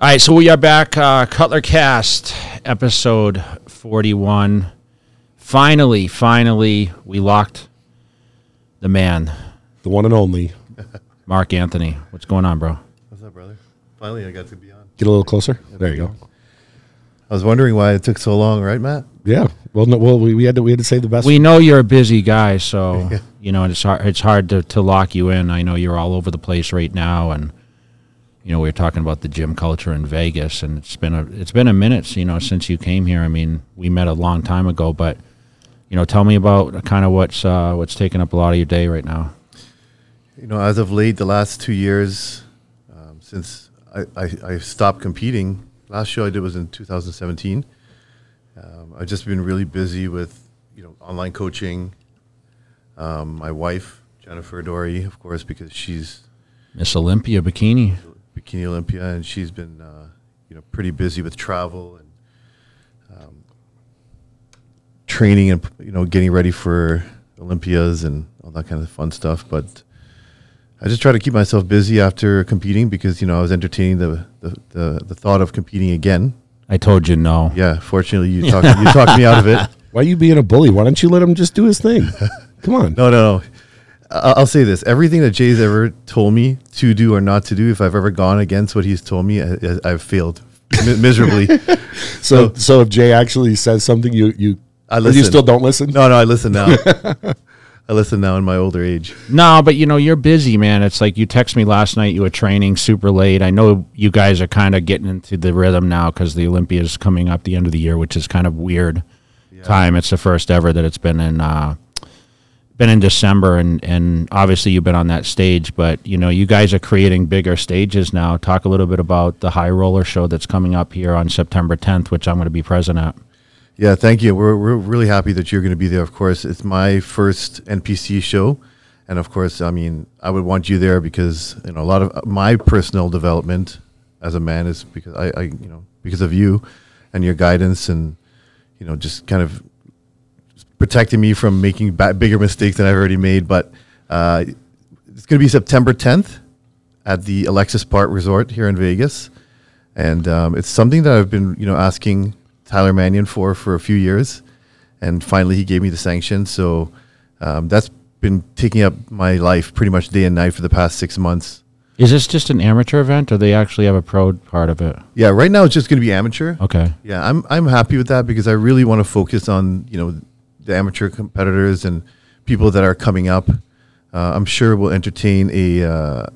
All right, so we are back. Uh, Cutler Cast, episode 41. Finally, finally, we locked the man, The one and only. Mark Anthony. What's going on, bro? What's up, brother? Finally, I got to be on. Get a little closer. There you go. I was wondering why it took so long, right, Matt? Yeah. Well, no, well, we, we had to we had to save the best. We know you're a busy guy, so you know it's hard. It's hard to, to lock you in. I know you're all over the place right now, and you know we were talking about the gym culture in Vegas, and it's been a it's been a minute, you know, since you came here. I mean, we met a long time ago, but you know, tell me about kind of what's uh, what's taking up a lot of your day right now. You know, as of late, the last two years, um, since I, I, I stopped competing, last show I did was in 2017. Um, I've just been really busy with, you know, online coaching. Um, my wife, Jennifer Dorie, of course, because she's Miss Olympia bikini. Bikini Olympia, and she's been, uh, you know, pretty busy with travel and um, training and you know getting ready for Olympias and all that kind of fun stuff. But I just try to keep myself busy after competing because you know I was entertaining the the, the, the thought of competing again. I told you no. Yeah, fortunately you talked you talked me out of it. Why are you being a bully? Why don't you let him just do his thing? Come on. No, no, no. I- I'll say this: everything that Jay's ever told me to do or not to do, if I've ever gone against what he's told me, I, I- I've failed mi- miserably. So so if Jay actually says something, you you I or you still don't listen. No, no, I listen now. I listen now in my older age. No, but you know, you're busy, man. It's like you text me last night, you were training super late. I know you guys are kind of getting into the rhythm now because the Olympia is coming up the end of the year, which is kind of weird time. It's the first ever that it's been in uh, been in December and and obviously you've been on that stage, but you know, you guys are creating bigger stages now. Talk a little bit about the High Roller show that's coming up here on September 10th, which I'm going to be present at. Yeah, thank you. We're, we're really happy that you're going to be there. Of course, it's my first NPC show, and of course, I mean, I would want you there because you know a lot of uh, my personal development as a man is because I, I you know, because of you and your guidance and you know, just kind of protecting me from making ba- bigger mistakes than I've already made. But uh, it's going to be September 10th at the Alexis Park Resort here in Vegas, and um, it's something that I've been you know asking Tyler Manion for for a few years, and finally he gave me the sanction. So um, that's been taking up my life pretty much day and night for the past six months. Is this just an amateur event or they actually have a pro part of it? Yeah, right now it's just going to be amateur. Okay. Yeah, I'm I'm happy with that because I really want to focus on you know the amateur competitors and people that are coming up. Uh, I'm sure we'll entertain a uh,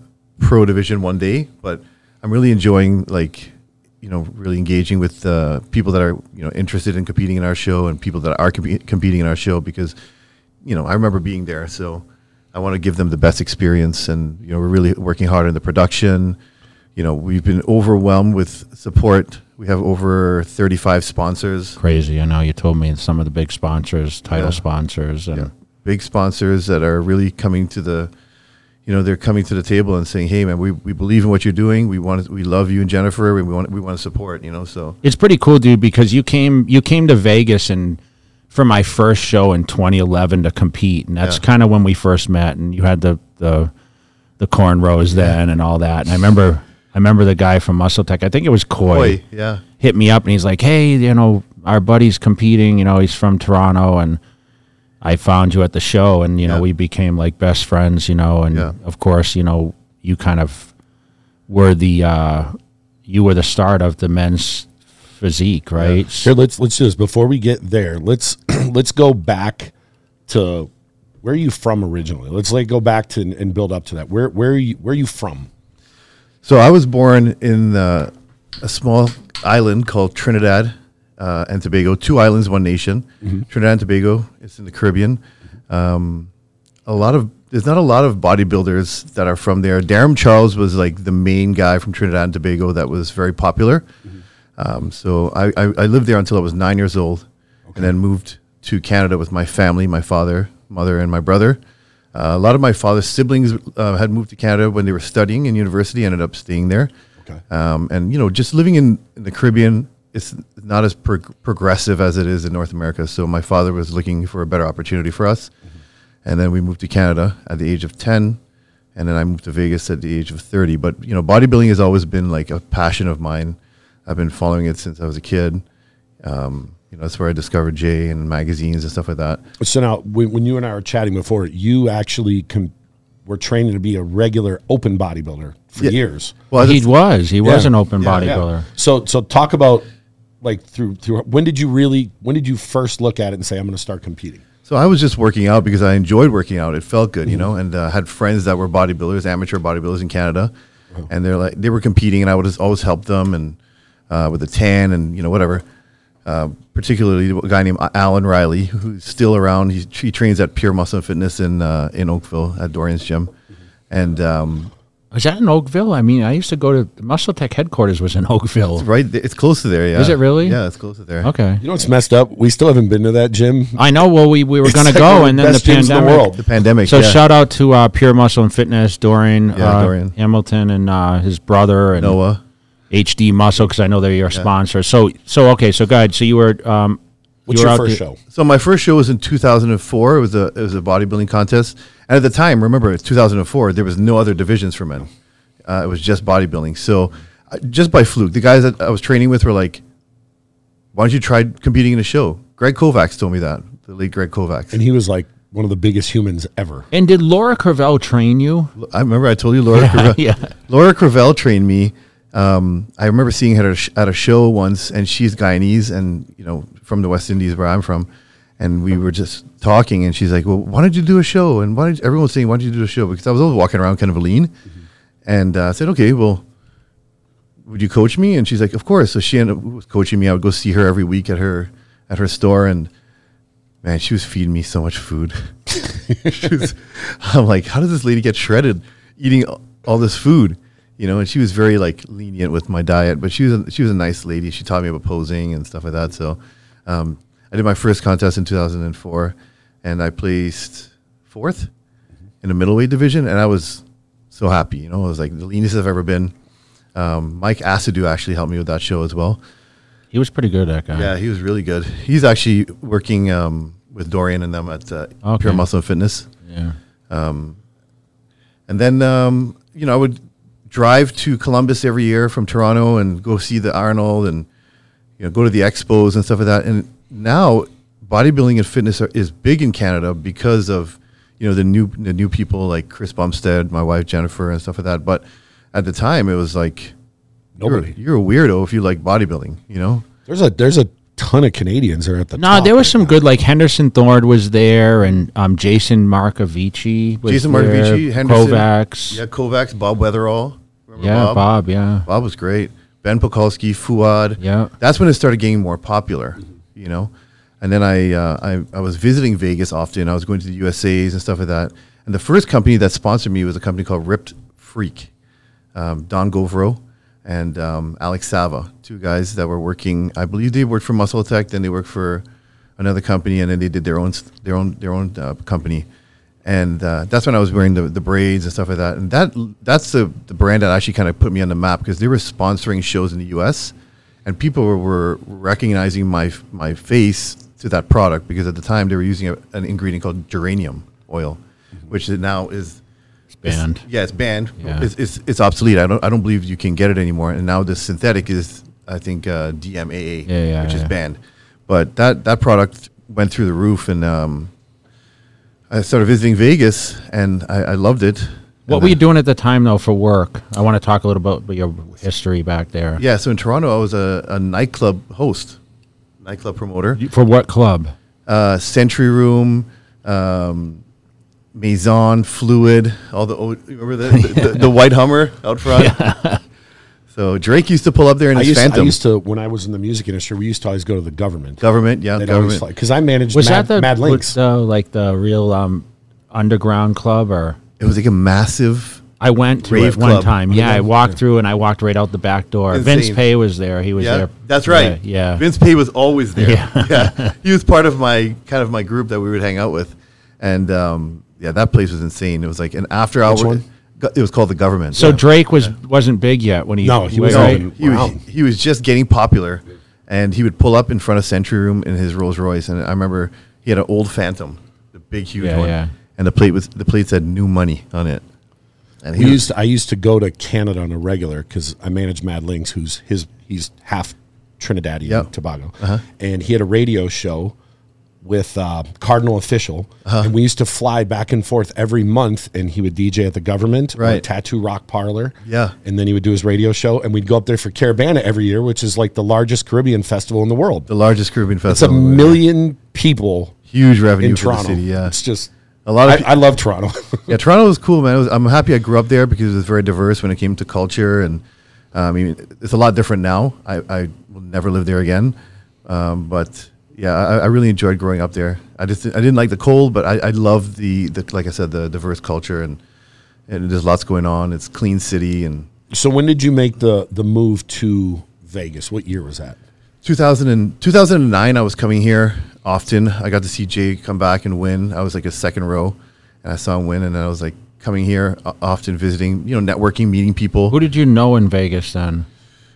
pro division one day, but I'm really enjoying like you know really engaging with uh, people that are you know interested in competing in our show and people that are compe- competing in our show because you know I remember being there, so I want to give them the best experience, and you know we're really working hard in the production you know, we've been overwhelmed with support. We have over 35 sponsors, crazy. I know you told me some of the big sponsors, title Yeah. sponsors, and yeah, big sponsors that are really coming to the, you know, they're coming to the table and saying, "Hey, man, we, we believe in what you're doing. We want to, we love you and Jennifer. We want we want to support." You know, so it's pretty cool, dude. Because you came you came to Vegas and for my first show in 2011 to compete, and that's Yeah. kind of when we first met. And you had the the the cornrows then and all that. And I remember I remember the guy from Muscle Tech. I think it was Coy. boy, yeah, hit me up and he's like, "Hey, you know, our buddy's competing. You know, he's from Toronto, and I found you at the show, and you know, Yeah. we became like best friends. You know, and Yeah. of course, you know, you kind of were the uh, you were the start of the men's physique, right? Here, let's let's do this before we get there. Let's let's go back to where are you from originally. Let's like go back to and build up to that. Where where are you where are you from? So I was born in uh, a small island called Trinidad uh, and Tobago. Two islands, one nation. Trinidad and Tobago. It's in the Caribbean. Um, a lot of there's not a lot of bodybuilders that are from there. Darrem Charles was like the main guy from Trinidad and Tobago that was very popular. Um, so I, I, I lived there until I was nine years old, and then moved to Canada with my family, my father, mother, and my brother. Uh, a lot of my father's siblings uh, had moved to Canada when they were studying in university, ended up staying there. Okay. Um, and you know, just living in, in the Caribbean, it's not as prog- progressive as it is in North America. So my father was looking for a better opportunity for us, and then we moved to Canada at the age of ten and then I moved to Vegas at the age of 30. But you know, bodybuilding has always been like a passion of mine. I've been following it since I was a kid. Um, you know, that's where I discovered Jay and magazines and stuff like that. So now, when, when you and I were chatting before, you actually com- were training to be a regular open bodybuilder for Yeah. years. Well, he was. He was Yeah. an open Yeah, bodybuilder. So, so talk about like through through when did you really when did you first look at it and say I'm going to start competing? So I was just working out because I enjoyed working out. It felt good, you know, and uh, had friends that were bodybuilders, amateur bodybuilders in Canada, and they're like they were competing, and I would just always help them and uh, with the tan and you know whatever. Uh, particularly a guy named Alan Riley, who's still around. He, he trains at Pure Muscle and Fitness in uh, in Oakville at Dorian's gym, and um, Was that in Oakville? I mean, I used to go to Muscle Tech headquarters was in Oakville. right, it's close to there. Yeah, Is it really? Yeah, it's close to there. Okay. You know what's messed up? We still haven't been to that gym. I know. Well, we, we were going to like one go, of and then the best gyms in the pandemic. world. The pandemic. So yeah. shout out to uh, Pure Muscle and Fitness, Dorian, Yeah, uh, Dorian. Hamilton, and uh, his brother, and Noah. HD Muscle, because I know they're your sponsor. So, so okay. So, guys, so you were. Um, What's you were your out first there- show? So my first show was in 2004. It was a it was a bodybuilding contest, and at the time, remember, it's 2004. There was no other divisions for men. Uh, it was just bodybuilding. So uh, just by fluke, the guys that I was training with were like, "Why don't you try competing in a show?" Greg Kovacs told me that. The late Greg Kovacs. And he was like one of the biggest humans ever. And did Laura Creavalle train you? I remember I told you Laura. Creavalle, yeah. Laura Creavalle trained me. Um, I remember seeing her at a, sh- at a show once, and she's Guyanese, and you know from the West Indies where I'm from, and we were just talking, and she's like, "Well, why don't you do a show?" And why did everyone was saying, "Why don't you do a show?" Because I was always walking around kind of lean, and uh, I said, "Okay, well, would you coach me?" And she's like, "Of course." So she ended up coaching me. I would go see her every week at her at her store, and man, she was feeding me so much food. she was, I'm like, how does this lady get shredded eating all this food? You know, and she was very like lenient with my diet, but she was a, she was a nice lady. She taught me about posing and stuff like that. So, um, I did my first contest in 2004, and I placed fourth in the middleweight division, and I was so happy. You know, I was like the leanest I've ever been. Um, Mike Asadou actually helped me with that show as well. He was pretty good, that guy. Yeah, he was really good. He's actually working um, with Dorian and them at uh, Okay. Pure Muscle and Fitness. Yeah. And then, um, you know, I would drive to Columbus every year from Toronto and go see the Arnold and, you know, go to the expos and stuff like that. And now bodybuilding and fitness are, is big in Canada because of, you know, the new, the new people like Chris Bumstead, my wife Jennifer and stuff like that. But at the time it was like, you're, Nobody. you're a weirdo if you like bodybuilding, you know? There's a there's a ton of Canadians that are at the No, top there was right some now. good, like Henderson Thorne was there, and um, Jason Markovici was Jason there, Markovici, Henderson. Kovacs. Yeah, Kovacs, Bob Weatherall. Remember Yeah, Bob? yeah. Bob was great. Ben Pakulski, Fouad. Yeah. That's when it started getting more popular, you know? And then I, uh, I, I was visiting Vegas often. I was going to the USAs and stuff like that. And the first company that sponsored me was a company called Ripped Freak. Um, Don Govro and um, Alex Sava, two guys that were working. I believe they worked for Muscle Tech, then they worked for another company, and then they did their own their own their own uh, company. And uh, that's when I was wearing the, the braids and stuff like that. And that that's the, the brand that actually kind of put me on the map because they were sponsoring shows in the U.S. and people were, were recognizing my my face to that product because at the time they were using a, an ingredient called geranium oil, which now is It's banned. yeah, it's banned. Yeah. It's, it's it's obsolete. I don't I don't believe you can get it anymore. And now the synthetic is I think uh, DMAA, Yeah, yeah, which is banned. But that that product went through the roof, and um, I started visiting Vegas, and I, I loved it. What were you doing at the time, though, for work? I want to talk a little bit about your history back there. Yeah, so in Toronto, I was a, a nightclub host, nightclub promoter. You- For what club? uh, Century Room, um, Maison, Fluid, all the old, remember the, the, the, white Hummer out front. So Drake used to pull up there in I his used, I used to when I was in the music industry. We used to always go to the government. government, yeah, They'd always government. because I managed Was Mad, that the Mad was Links. the, like the real um, underground club, or It was like a massive. I went to Rave it one club. time. Yeah, I walked through and I walked right out the back door. Insane. Vince Pay was there. He was Yeah, there. that's right. Yeah, yeah. Vince Pay was always there. Yeah. Yeah. he was part of my kind of my group that we would hang out with, and um, yeah, that place was insane. It was like an after hour. one? It was called the government. So Yeah. Drake was wasn't big yet when he No, he was right? on- he was Wow. he was just getting popular, and he would pull up in front of Century Room in his Rolls Royce, and I remember he had an old Phantom, the big huge Yeah, one, yeah. and the plate was the plate said "New Money" on it. And we he used to, I used to go to Canada on a regular because I manage Mad Linx, who's his he's half Trinidadian Yep. Uh-huh. Tobago, and he had a radio show with uh, Cardinal Offishall, Uh-huh. and we used to fly back and forth every month, and he would DJ at the government, Right. Tattoo Rock Parlor, Yeah. and then he would do his radio show, and we'd go up there for Caribana every year, which is like the largest Caribbean festival in the world. the largest Caribbean festival. It's a million people huge revenue in for Toronto. the city. Yeah, it's just A lot of I, pe- I love Toronto. yeah, Toronto was cool, man. Was, I'm happy I grew up there because it was very diverse when it came to culture, and uh, I mean, it's a lot different now. I, I will never live there again, um, but yeah, I, I really enjoyed growing up there. I just I didn't like the cold, but I, I love the, the like I said the diverse culture and and there's lots going on. It's clean city and so when did you make the the move to Vegas? What year was that? 2000 and, 2009 I was coming here often. I got to see Jay come back and win. I was like a second row and I saw him win and I was like coming here often visiting, you know, networking, meeting people. Who did you know in Vegas then?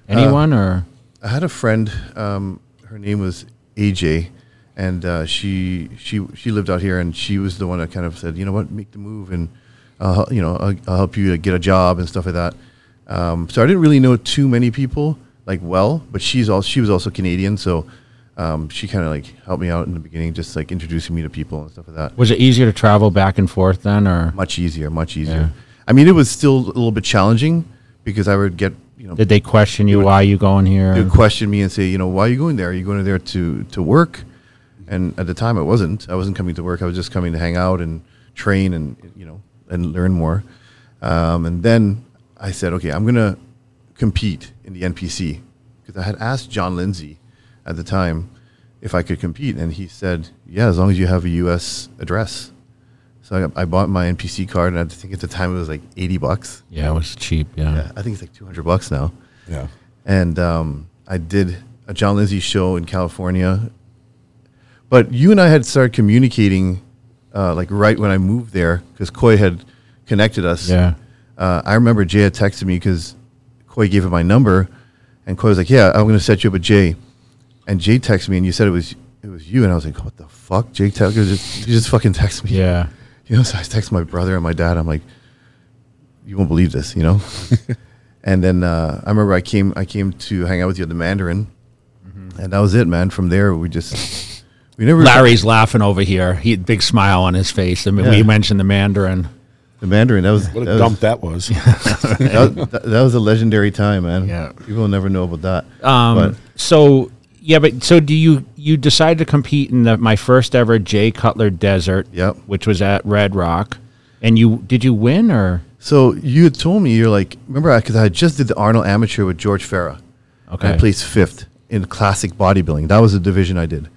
Anyone or I had a friend. Um, her name was AJ, and uh, she she she lived out here, and she was the one that kind of said, you know what, make the move, and I'll, you know I'll, I'll help you to get a job and stuff like that. Um, so I didn't really know too many people like well, but she's also she was also Canadian, so um, she kind of like helped me out in the beginning, just like introducing me to people and stuff like that. was it easier to travel back and forth then or Much easier, much easier. Yeah. I mean, it was still a little bit challenging because I would get you know did they question you why are you going here? they would question me and say, you know, why are you going there? Are you going there to to work? And at the time, I wasn't. I wasn't coming to work. I was just coming to hang out and train and you know and learn more. Um, and then I said, okay, I'm gonna compete in the NPC because I had asked John Lindsay at the time if I could compete, and he said, yeah, as long as you have a U.S. address. So I, I bought my NPC card, and I think at the time it was like eighty bucks. yeah, it was cheap, yeah. Yeah, I think it's like two hundred bucks now Yeah. and um, I did a John Lindsay show in California. But you and I had started communicating uh, like right when I moved there because Coy had connected us. Yeah. Uh, I remember Jay had texted me because Coy gave him my number, and Coy was like, "Yeah, I'm going to set you up with Jay." And Jay texted me, and you said it was it was you, and I was like, "What the fuck?" Jay? texted just you just fucking text me. Yeah. You know, so I text my brother and my dad. I'm like, you won't believe this, you know. and then uh, I remember I came I came to hang out with you at the Mandarin, and that was it, man. From there, we just we never Larry's laughing over here. He had a big smile on his face. I mean, we mentioned the Mandarin. the Mandarin. That was What that a dump was, that was. that, was, that, that was a legendary time, man. Yeah. people will never know about that. Um, but so yeah, but so do you? You decided to compete in the, my first ever Jay Cutler Desert, Yep. which was at Red Rock, and you did you win or so you had told me you're like remember because I just did the Arnold Amateur with George Farah. okay? I placed fifth in classic bodybuilding. That was the division I did.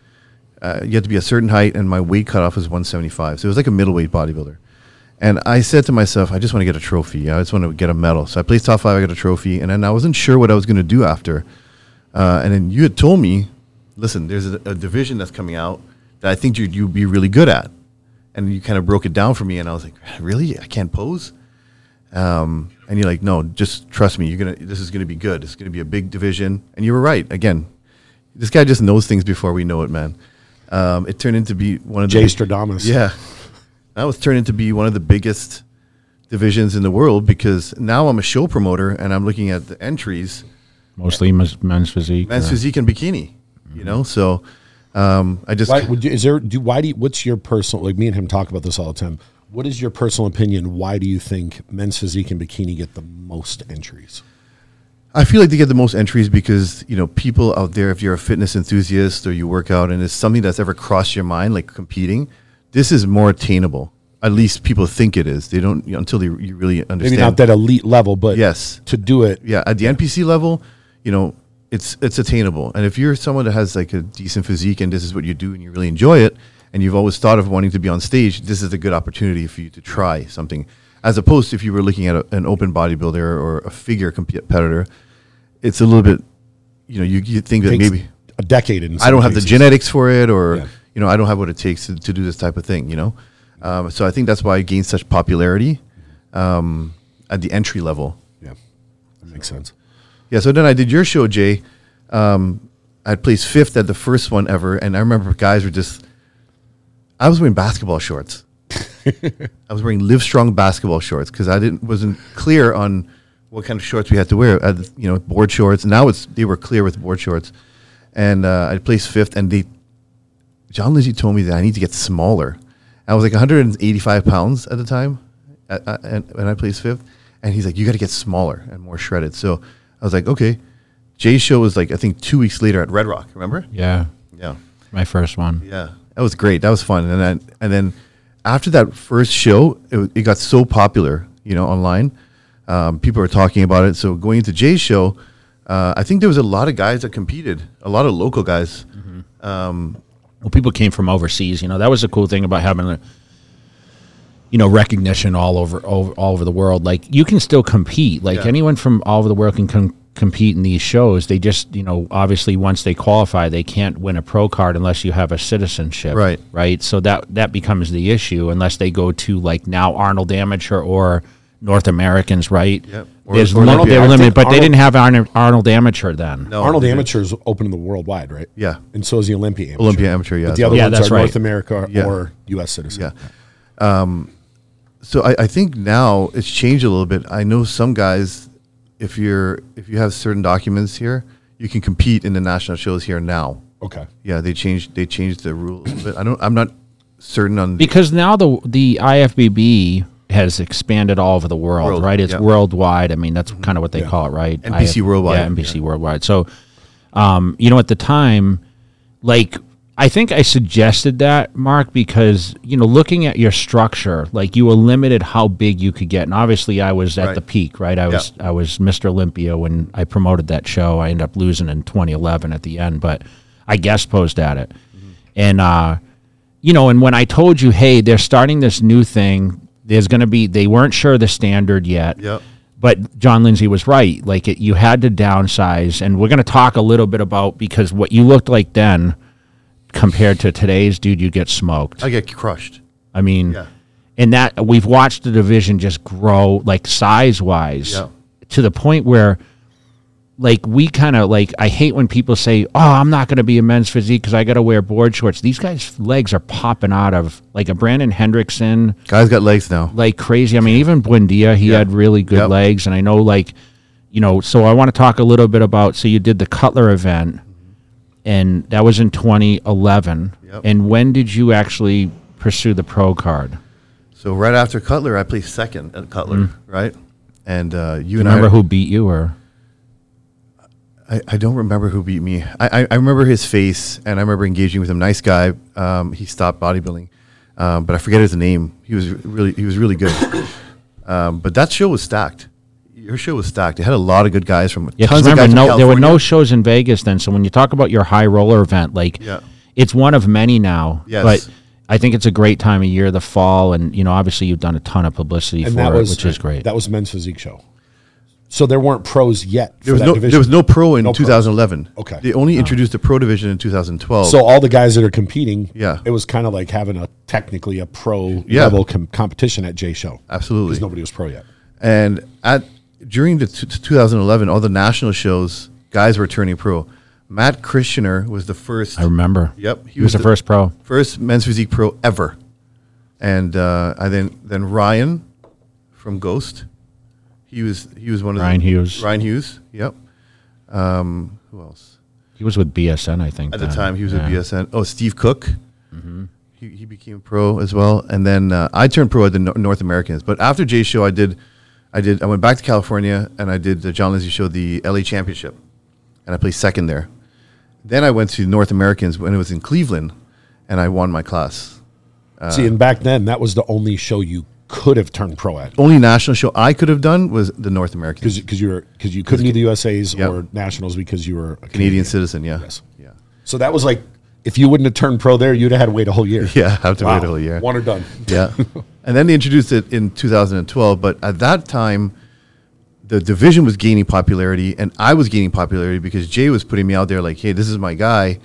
Uh, you had to be a certain height, and my weight cutoff was 175. So it was like a middleweight bodybuilder. And I said to myself, I just want to get a trophy. I just want to get a medal. So I placed top five. I got a trophy, and then I wasn't sure what I was going to do after. Uh, and then you had told me, listen, there's a, a division that's coming out that I think you'd, you'd be really good at. And you kind of broke it down for me, and I was like, really? I can't pose? Um, and you're like, no, just trust me. You're gonna. This is gonna be good. It's gonna be a big division. And you were right. Again, this guy just knows things before we know it, man. Um, it turned into be one of Jay the Stradamus. yeah, that was turned into be one of the biggest divisions in the world because now I'm a show promoter and I'm looking at the entries, mostly men's, men's physique. men's or- physique and bikini. You know, so um, I just Why would you, is there? Do why do? You, what's your personal? Like me and him talk about this all the time. What is your personal opinion? Why do you think men's physique and bikini get the most entries? I feel like they get the most entries because you know people out there. If you're a fitness enthusiast or you work out and it's something that's ever crossed your mind, like competing, this is more attainable. At least people think it is. They don't you know, until they you really understand. Maybe not that elite level, but Yes. to do it. yeah, at the NPC level, you know, it's it's attainable. And if you're someone that has like a decent physique and this is what you do and you really enjoy it, and you've always thought of wanting to be on stage, this is a good opportunity for you to try something. As opposed to if you were looking at a, an open bodybuilder or a figure competitor, it's a little bit, you know, you, you think that maybe a decade. In I don't have the genetics for it, or Yeah. you know, I don't have what it takes to, to do this type of thing. You know, um, so I think that's why it gained such popularity um, at the entry level. Yeah, that makes sense. Yeah, so then I did your show, Jay. Um, I placed fifth at the first one ever, and I remember guys were just. I was wearing basketball shorts. I was wearing Live Strong basketball shorts because I didn't wasn't clear on what kind of shorts we had to wear. Uh, you know, board shorts. Now it's they were clear with board shorts, and uh, I placed fifth. And they, John Lindsay told me that I need to get smaller. I was like 185 pounds at the time, uh, uh, and, and I placed fifth. And he's like, "You got to get smaller and more shredded." So I was like, "Okay." Jay's show was like I think two weeks later at Red Rock. Remember? Yeah, Yeah. my first one. Yeah, that was great. That was fun. And then and then after that first show, it, it got so popular, you know, online. Um, people were talking about it. So going into Jay's show, uh, I think there was a lot of guys that competed, a lot of local guys. Well, people came from overseas. You know, that was the cool thing about having a, you know, recognition all over, over all over the world. Like you can still compete. Like Yeah. anyone from all over the world can com- compete in these shows. They just, you know, obviously once they qualify, they can't win a pro card unless you have a citizenship. Right. Right. So that that becomes the issue unless they go to like now Arnold Amateur or North Americans. Right. Yep. Or- There's or lim- Olympia. they're I limited, think but they didn't have Arnold, Arnold Amateur then. No, Arnold Amateur didn't. Open to the worldwide, right? Yeah. And so is the Olympia Amateur. Olympia Amateur, yeah. But the other Yeah, ones that's are right. North America Yeah. or U.S. citizen. Yeah. Um, so I, I think now it's changed a little bit. I know some guys, if you're if you have certain documents here, you can compete in the national shows here now. Okay. Yeah, they changed they changed the rules, but I don't. I'm not certain on the, because now the the IFBB has expanded all over the world, World, right? It's yeah. worldwide. I mean, that's kind of what they Yeah. call it, right? NPC worldwide, Yeah, NPC worldwide. So, um, you know, at the time, like I think I suggested that, Mark, because you know, looking at your structure, like you were limited how big you could get, and obviously, I was at Right. the peak, right? I was I was Mr. Olympia when I promoted that show. I ended up losing in 2011 at the end, but I guest posed at it, and uh, you know, and when I told you, hey, they're starting this new thing, there's going to be, they weren't sure the standard yet. Yep. But John Lindsay was right. Like it, you had to downsize, and we're going to talk a little bit about because what you looked like then compared to today's dude, you get smoked. I get crushed. I mean, Yeah. and that we've watched the division just grow like size wise Yeah. to the point where like we kind of like I hate when people say, "Oh, I'm not going to be a men's physique because I got to wear board shorts." These guys' legs are popping out of like a Brandon Hendrickson, Guys got legs now. like crazy. I mean, even Buendia, he Yeah. had really good Yep. legs, and I know like, you know. So I want to talk a little bit about. So you did the Cutler event, and that was in 2011. Yep. And when did you actually pursue the pro card? So right after Cutler, I placed second at Cutler, right? And uh, you and Mm. Remember I, who beat you or? I, I don't remember who beat me. I, I, I remember his face, and I remember engaging with him. Nice guy. Um, he stopped bodybuilding, um, but I forget his name. He was really he was really good. um, but that show was stacked. Your show was stacked. It had a lot of good guys from Yeah, 'cause tons of remember, guys from no, there were no shows in Vegas then. So when you talk about your high roller event, like Yeah. it's one of many now. Yes. But I think it's a great time of year, the fall, and you know, obviously you've done a ton of publicity And for that it, which is great. That was men's physique show. So there weren't pros yet. There was that no division. there was no pro in No pros. 2011. Okay. They only ah. introduced the pro division in 2012. So all the guys that are competing, Yeah. it was kind of like having a technically a pro Yeah. level com- competition at J Show absolutely. because nobody was pro yet. And at during the t- 2011, all the national shows, guys were turning pro. Matt Christianer was the first. I remember. Yep, He, was, the, first pro. first men's physique pro ever. And uh, I then then Ryan from Ghost. He was he was one of Ryan the, Hughes. Ryan Hughes. Yep. Um, who else? He was with BSN, I think. At the time, he was Yeah. at BSN. Oh, Steve Cook. He, he became pro as well, and then uh, I turned pro at the Nor- North Americans. But after Jay's show, I did, I did, I went back to California and I did the John Lindsay show, the LA Championship, and I placed second there. Then I went to North Americans when it was in Cleveland, and I won my class. Uh, See, and back then that was the only show you could have turned pro at Only national show I could have done was the North Americans. because you were because you couldn't do the USA's Yep. or nationals because you were a Canadian citizen, yeah, Yes. yeah, So that was like if you wouldn't have turned pro there, you'd have had to wait a whole year. yeah. Have to Wow. wait a whole year. One or done. yeah. And then they introduced it in 2012. But at that time, the division was gaining popularity, and I was gaining popularity because Jay was putting me out there like, "Hey, this is my guy.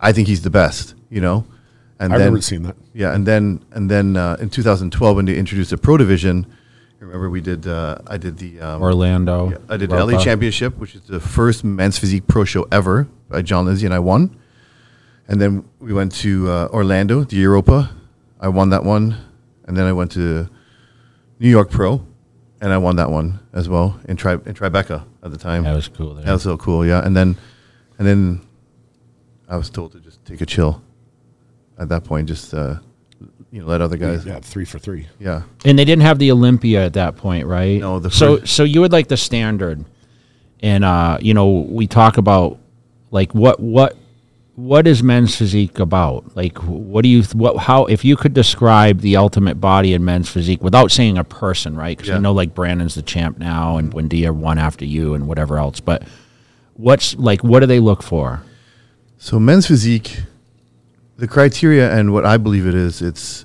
I think he's the best." You know. And I then, remember seeing that. Yeah, and then and then uh, in 2012 when they introduced the pro division, remember we did uh, I did the um, Orlando. yeah, I did the LA Championship, which is the first men's physique pro show ever by John Lindsay, and I won. And then we went to uh, Orlando, the Europa. I won that one. And then I went to New York Pro, and I won that one as well in Tri in Tribeca at the time. That was cool. There. That was so cool, yeah. And then, and then, I was told to just take a chill. At that point, just uh, you know, let other guys. yeah, three for three. Yeah, And they didn't have the Olympia at that point, right? No, the so first- so you would like the standard, and uh, you know we talk about like what what what is men's physique about? Like what do you what how if you could describe the ultimate body in men's physique without saying a person, right? Because I know like Brandon's the champ now, and Buendia won after you, and whatever else. But what's like what do they look for? So men's physique, the criteria and what I believe it is, it's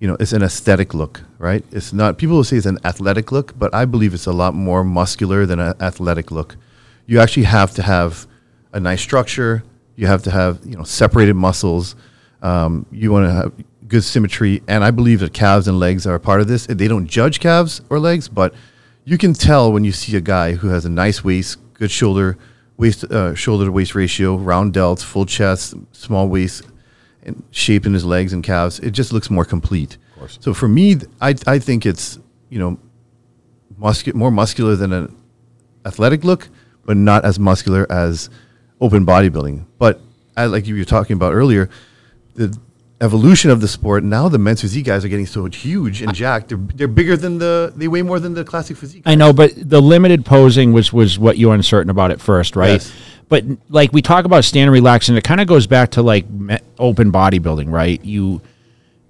you know, it's an aesthetic look, right? It's not people will say it's an athletic look, but I believe it's a lot more muscular than an athletic look. You actually have to have a nice structure. You have to have you know separated muscles. Um, you want to have good symmetry, and I believe that calves and legs are a part of this. They don't judge calves or legs, but you can tell when you see a guy who has a nice waist, good shoulder, waist, uh, shoulder to waist ratio, round delts, full chest, small waist, and shape in his legs and calves. It just looks more complete. So for me, I I think it's you know muscu- more muscular than an athletic look, but not as muscular as open bodybuilding. But I, like you were talking about earlier, the evolution of the sport. Now the men's physique guys are getting so huge and jacked. They're they're bigger than the they weigh more than the classic physique. I know, but the limited posing was was what you were uncertain about at first, right? Yes. But like we talk about stand and relax, and it kind of goes back to like open bodybuilding, right? You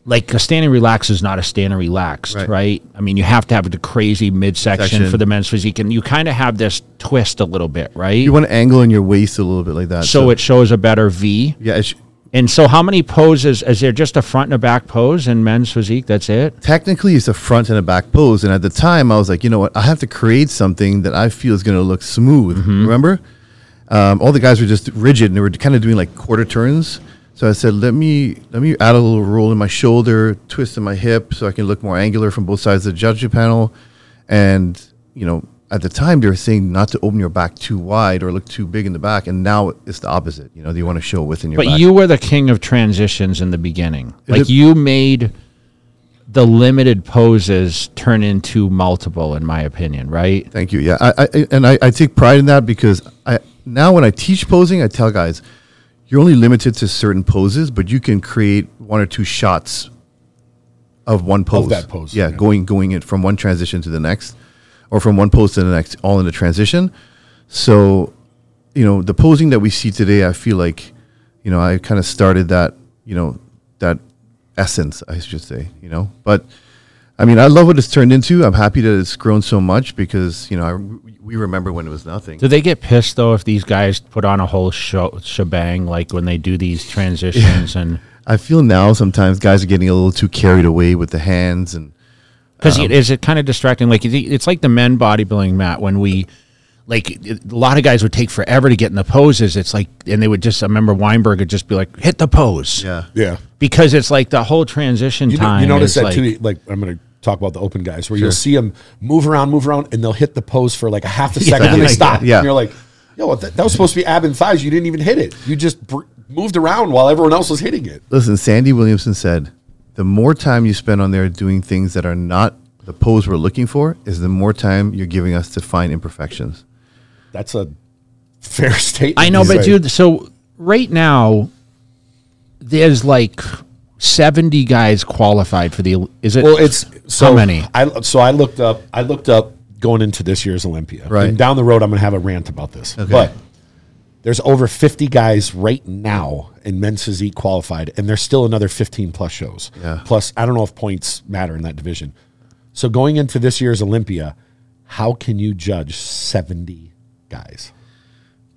like a stand and relax is not a stand and relaxed, right? Right. I mean, you have to have the crazy midsection Section. for the men's physique, and you kind of have this twist a little bit, right? You want to angle in your waist a little bit like that. so it shows a better V. yeah. It's, And so, how many poses is there? Just a front and a back pose in men's physique? That's it. technically it's a front and a back pose and at the time i was like you know what i have to create something that i feel is going to look smooth remember um, all the guys were just rigid and they were kind of doing like quarter turns so i said let me let me add a little roll in my shoulder twist in my hip so i can look more angular from both sides of the judging panel and you know at the time they were saying not to open your back too wide or look too big in the back and now it's the opposite you know you want to show within your But back you were the king of transitions in the beginning. Like it- you made the limited poses turn into multiple, in my opinion, right? Thank you. Yeah, I, I and I, I take pride in that because I now when I teach posing, I tell guys, you're only limited to certain poses, but you can create one or two shots of one pose. Of that pose, Yeah, yeah. going going it from one transition to the next, or from one pose to the next, all in the transition. So, you know, the posing that we see today, I feel like, you know, I kind of started that, you know, that essence, I should say, you know, but. I mean, I love what it's turned into. I'm happy that it's grown so much because you know I, we remember when it was nothing. Do they get pissed though if these guys put on a whole show, shebang like when they do these transitions and I feel now sometimes guys are getting a little too carried away with the hands and because um, is it kind of distracting? Like it's like the men bodybuilding mat when we. Like a lot of guys would take forever to get in the poses. It's like, and they would just. I remember Weinberg would just be like, "Hit the pose," yeah, Yeah. because it's like the whole transition You, know, time. you notice is that like, too. Like I'm going to talk about the open guys, where you'll see them move around, move around, and they'll hit the pose for like a half a second, and they stop. yeah. and you're like, "Yo, that, that was supposed to be ab and thighs. You didn't even hit it. You just br- moved around while everyone else was hitting it." Listen, Sandy Williamson said, the more time you spend on there doing things that are not the pose we're looking for, is the more time you're giving us to find imperfections. That's a fair statement. I know, to but say. dude, so right now there's like 70 guys qualified for the is it Well, it's so how many? I so I looked up. I looked up going into this year's Olympia. Right. And down the road, I'm going to have a rant about this. Okay. But there's over 50 guys right now in men's physique qualified, and there's still another 15 plus shows. Yeah. Plus, I don't know if points matter in that division. So going into this year's Olympia, how can you judge 70 guys?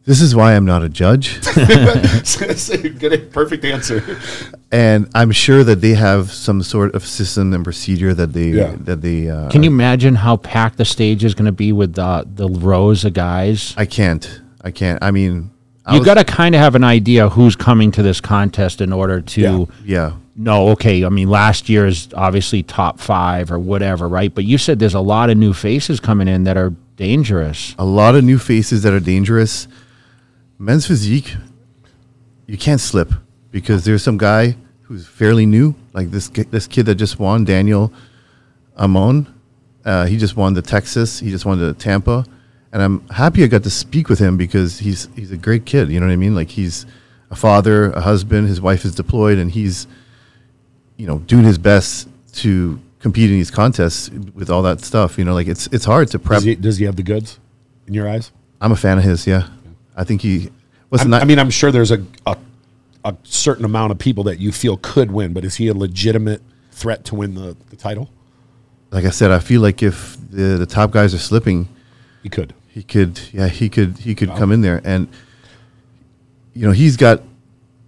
This is why I'm not a judge. Good, perfect answer. and I'm sure that they have some sort of system and procedure that they Yeah. that they uh, Can you imagine how packed the stage is going to be with the the rows of guys? I can't. I can't. I mean, I You was- got to kind of have an idea who's coming to this contest in order to Yeah. Yeah. know. Okay, I mean, last year is obviously top five or whatever, right? But you said there's a lot of new faces coming in that are dangerous. A lot of new faces that are dangerous. Men's physique, you can't slip because there's some guy who's fairly new, like this this kid that just won, Daniel Amon. Uh, he just won the Texas. He just won the Tampa, and I'm happy I got to speak with him because he's he's a great kid. You know what I mean? Like he's a father, a husband. His wife is deployed, and he's you know doing his best to compete in these contests with all that stuff. You know, like it's it's hard to prep. Does he, does he have the goods in your eyes? I'm a fan of his. Yeah, I think he was not. I mean, I'm sure there's a, a a certain amount of people that you feel could win, but is he a legitimate threat to win the, the title? like I said, I feel like if the the top guys are slipping, He could. he could yeah he could he could come in there and you know he's got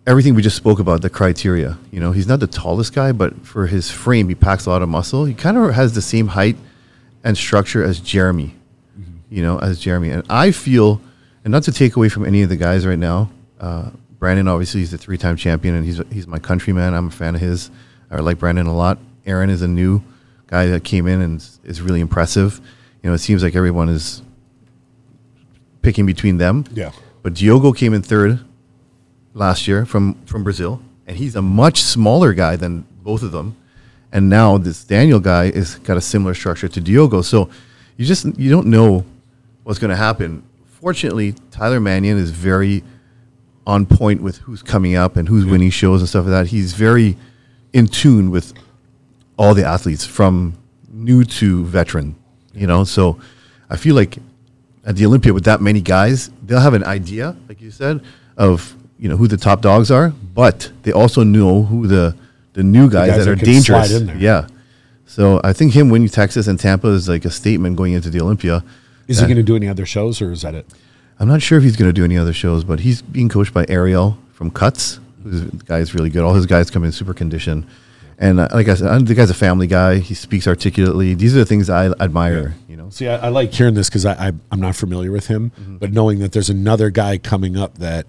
everything we just spoke about the criteria you know he's not the tallest guy but for his frame he packs a lot of muscle he kind of has the same height and structure as jeremy mm-hmm. you know as jeremy and i feel and not to take away from any of the guys right now uh, brandon obviously he's a three-time champion and he's he's my countryman i'm a fan of his i like brandon a lot erin is a new guy that came in and is- is really impressive you know it seems like everyone is picking between them. Yeah. But Diogo came in third last year from from Brazil, and he's a much smaller guy than both of them. And now this Daniel guy is got a similar structure to Diogo. So you just you don't know what's going to happen. Fortunately, Tyler Manion is very on point with who's coming up and who's winning shows and stuff like that. He's very in tune with all the athletes from new to veteran, you know. So I feel like at the Olympia with that many guys, they'll have an idea, like you said, of you know who the top dogs are, but they also know who the the new guys, guys that that are dangerous. slide in there. Yeah. So I think him winning Texas and Tampa is like a statement going into the Olympia. Is he going to do any other shows, or is that it? I'm not sure if he's going to do any other shows, but he's being coached by Ariel from Cuts. Who's the guy's really good. All his guys come in super condition, and uh, like I said, I- the guy's a family guy. He speaks articulately. These are the things I admire. You know, See, I, I like hearing this because I, I I'm not familiar with him, Mm-hmm. but knowing that there's another guy coming up that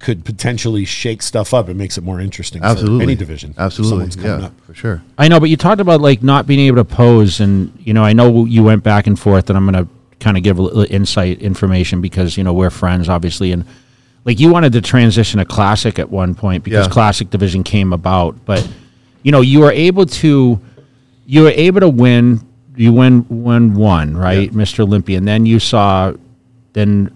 could potentially shake stuff up, it makes it more interesting. absolutely any division. Absolutely, someone's coming yeah, up. for sure. I know, but you talked about like not being able to pose, and you know, I know you went back and forth, and I'm going to kind of give a little insight information because you know we're friends, obviously, and like you wanted to transition a classic at one point because Yeah. classic division came about, but you know, you were able to, you were able to win. You win, win one, right, Yeah. Mr. Olympia, and then you saw, then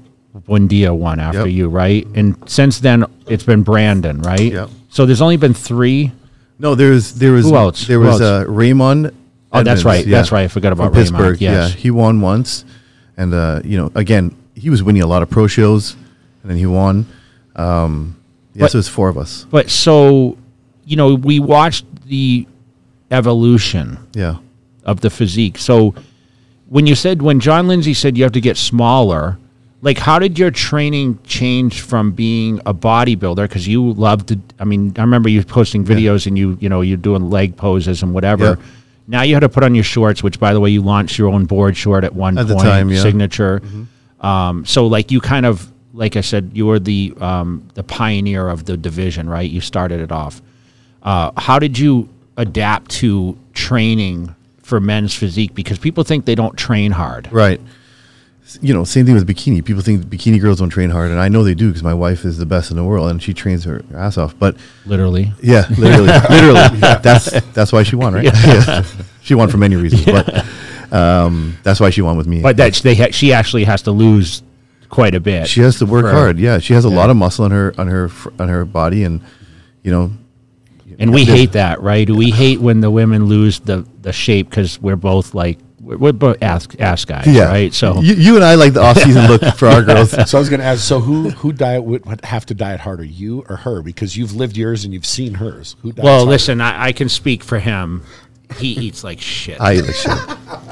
Buendia won after Yep. you, right, and since then it's been Brandon, right? Yep. So there's only been three. No, there's there was Who else? there was else? uh, Raymond. Oh, that's right. That's right. I forgot about Raymond. Pittsburgh. Yes. Yeah, he won once, and uh, you know, again, he was winning a lot of pro shows, and then he won. Um, yeah, But- so it's four of us. But so, you know, we watched the evolution Yeah, of the physique. So when you said when John Lindsay said you have to get smaller, like how did your training change from being a bodybuilder because you loved to I mean, I remember you posting videos and you, you know, you're doing leg poses and whatever. Yeah. Now you had to put on your shorts, which by the way, you launched your own board short at one At the point, time, yeah. signature. Um, so like you kind of like I said, you were the um, the pioneer of the division, right? You started it off. Uh, how did you adapt to training for men's physique? Because people think they don't train hard. right. You know, same thing with bikini. People think bikini girls don't train hard, and I know they do because my wife is the best in the world, and she trains her ass off. But Literally, Yeah, literally, literally. That's that's why she won, right? Yeah. she won for many reasons, but um, that's why she won with me. but that they ha- she actually has to lose quite a bit. she has to work hard. Yeah, she has a lot of muscle on her on her on her body, and you know, and we hate that, right? We hate when the women lose the the shape because we're both like we're, we're both ass ass guys, yeah, right? So you, you and I like the off season look for our girls. So I was going to ask. So who who diet would, would have to diet harder, you or her? Because you've lived yours and you've seen hers. Who diets well, harder? listen, I, I can speak for him. He eats like shit. I eat like shit.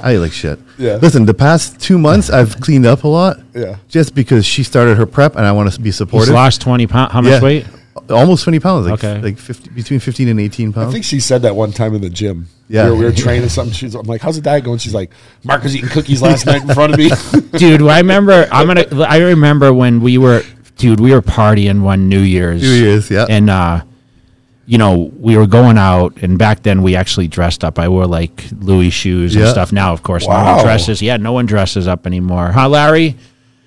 I eat like shit. Yeah. Listen, the past two months I've cleaned up a lot. Yeah. Just because she started her prep and I want to be He's supportive. lost twenty pounds. How much Yeah. weight? Almost twenty pounds. Like, Okay. Like 50, between fifteen and eighteen pounds. I think she said that one time in the gym. Yeah. we were, we were training something. She's, I'm like, "How's the diet going?" She's like, "Mark was eating cookies last night in front of me." dude i remember i'm gonna i remember when we were dude we were partying one new year's New Year's, yeah. and uh you know we were going out and back then we actually dressed up i wore like louis shoes and Yeah. stuff now of course no one dresses yeah no one dresses up anymore huh larry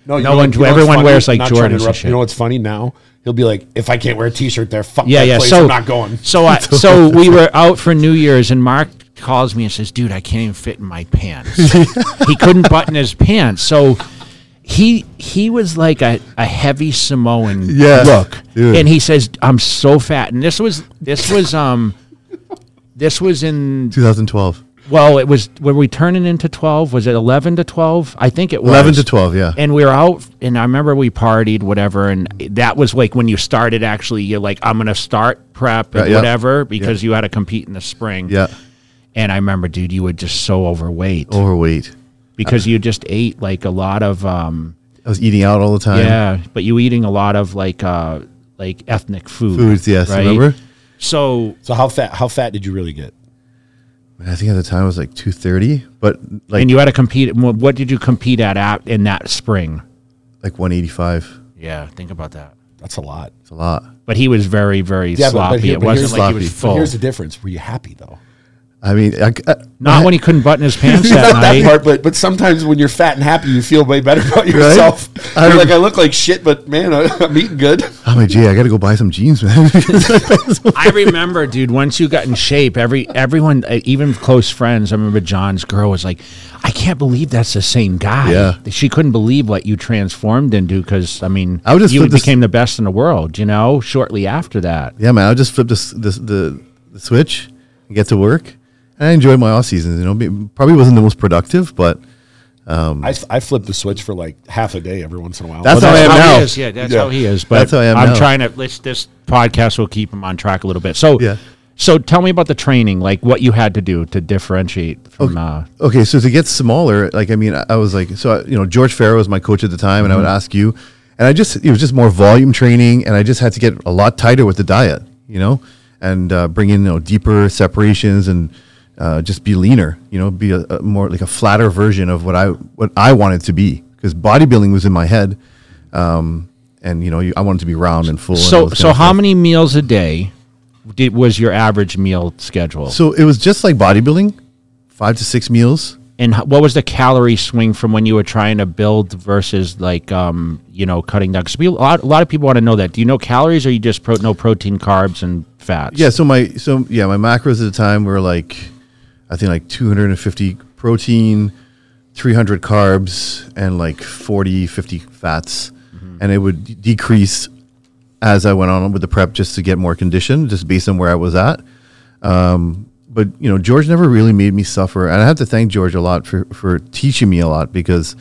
No you one- know what- you know everyone funny? wears, like, Not trying Jordans and shit. You know what's funny now? He'll be like, if I can't wear a t-shirt there, fuck yeah, that yeah. place, so I'm not going. So I, so we were out for New Year's, and Mark calls me and says, "Dude, I can't even fit in my pants." he couldn't button his pants, so he he was like a, a heavy Samoan Yeah. look, Dude. and he says, "I'm so fat." And this was this was um this was in 2012. Well, it was were we turning into twelve? Was it eleven to twelve? I think it was 11 to 12, yeah. and we were out and i remember we partied whatever and that was like when you started actually you're like i'm gonna start prep and Right, yeah. whatever because you had to compete in the spring yeah. and i remember dude you were just so overweight Overweight. because you just ate like a lot of um I was eating out all the time. yeah but you were eating a lot of like uh like ethnic food Foods, yes. right? Remember? so So how fat? How fat did you really get? I think at the time it was like 230, but like and you had to compete what what did you compete at, at in that spring like 185. yeah think about that That's a lot. It's a lot. but he was very very Yeah, but- but sloppy here- it but wasn't here's like he was sloppy. But full here's the difference. Were you happy though? I mean, I, I, Not when he couldn't button his pants that Not night. that part, but but sometimes when you're fat and happy, you feel way better about yourself. I You're rem- like I look like shit, but man, I, I'm eating good. I'm like, gee, I got to go buy some jeans, man. I remember, dude. Once you got in shape, every everyone, uh, even close friends. I remember John's girl was like, "I can't believe that's the same guy." Yeah. she couldn't believe what you transformed into. Because I mean, I would just you flip this- became the best in the world. You know, shortly after that. yeah, man, I'll just flip this, this the the switch and get to work. And I enjoyed my off seasons. You know, Be- probably wasn't the most productive, but I, I flip the switch for like half a day every once in a while. That's But how I am now. he is. Yeah, that's Yeah. how he is. But That's how I am I'm now. trying to. This, this podcast will keep him on track a little bit. So Yeah. So tell me about the training, like what you had to do to differentiate from. Uh, okay. So to get smaller, like I mean, I, I was like, so I, you know, George Farah was my coach at the time, and I would ask you, and I just it was just more volume training, and I just had to get a lot tighter with the diet, you know, and uh, bring in you know deeper separations and uh, just be leaner, you know, be a, a more like a flatter version of what I what I wanted to be because bodybuilding was in my head, um, and you know, you, I wanted to be round and full. so this so how many meals a day did, was your average meal schedule? So it was just like bodybuilding, five to six meals. and what was the calorie swing from when you were trying to build versus like um you know cutting down? Because a lot, a lot of people want to know that. Do you know calories, or you just pro- no protein, carbs, and fats? Yeah, so my so yeah, my macros at the time were like I think like 250 protein, 300 carbs and like 40 50 fats. And it would d- decrease as I went on with the prep just to get more condition just based on where I was at. Um, but you know, George never really made me suffer. And I have to thank George a lot for for teaching me a lot because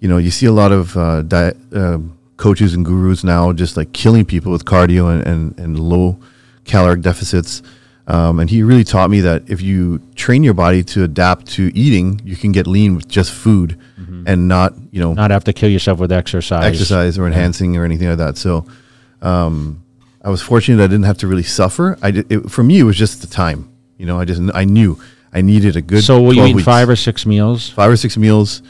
you know, you see a lot of uh, diet, um coaches and gurus now just like killing people with cardio and, and, and low caloric deficits. Um, and he really taught me that if you train your body to adapt to eating, you can get lean with just food and not, you know, not have to kill yourself with exercise. exercise or enhancing or anything like that. So um, I was fortunate I didn't have to really suffer. I did, it, for me, it was just the time. You know, I just I knew I needed a good. So will you 12 eat weeks. five or six meals? five or six meals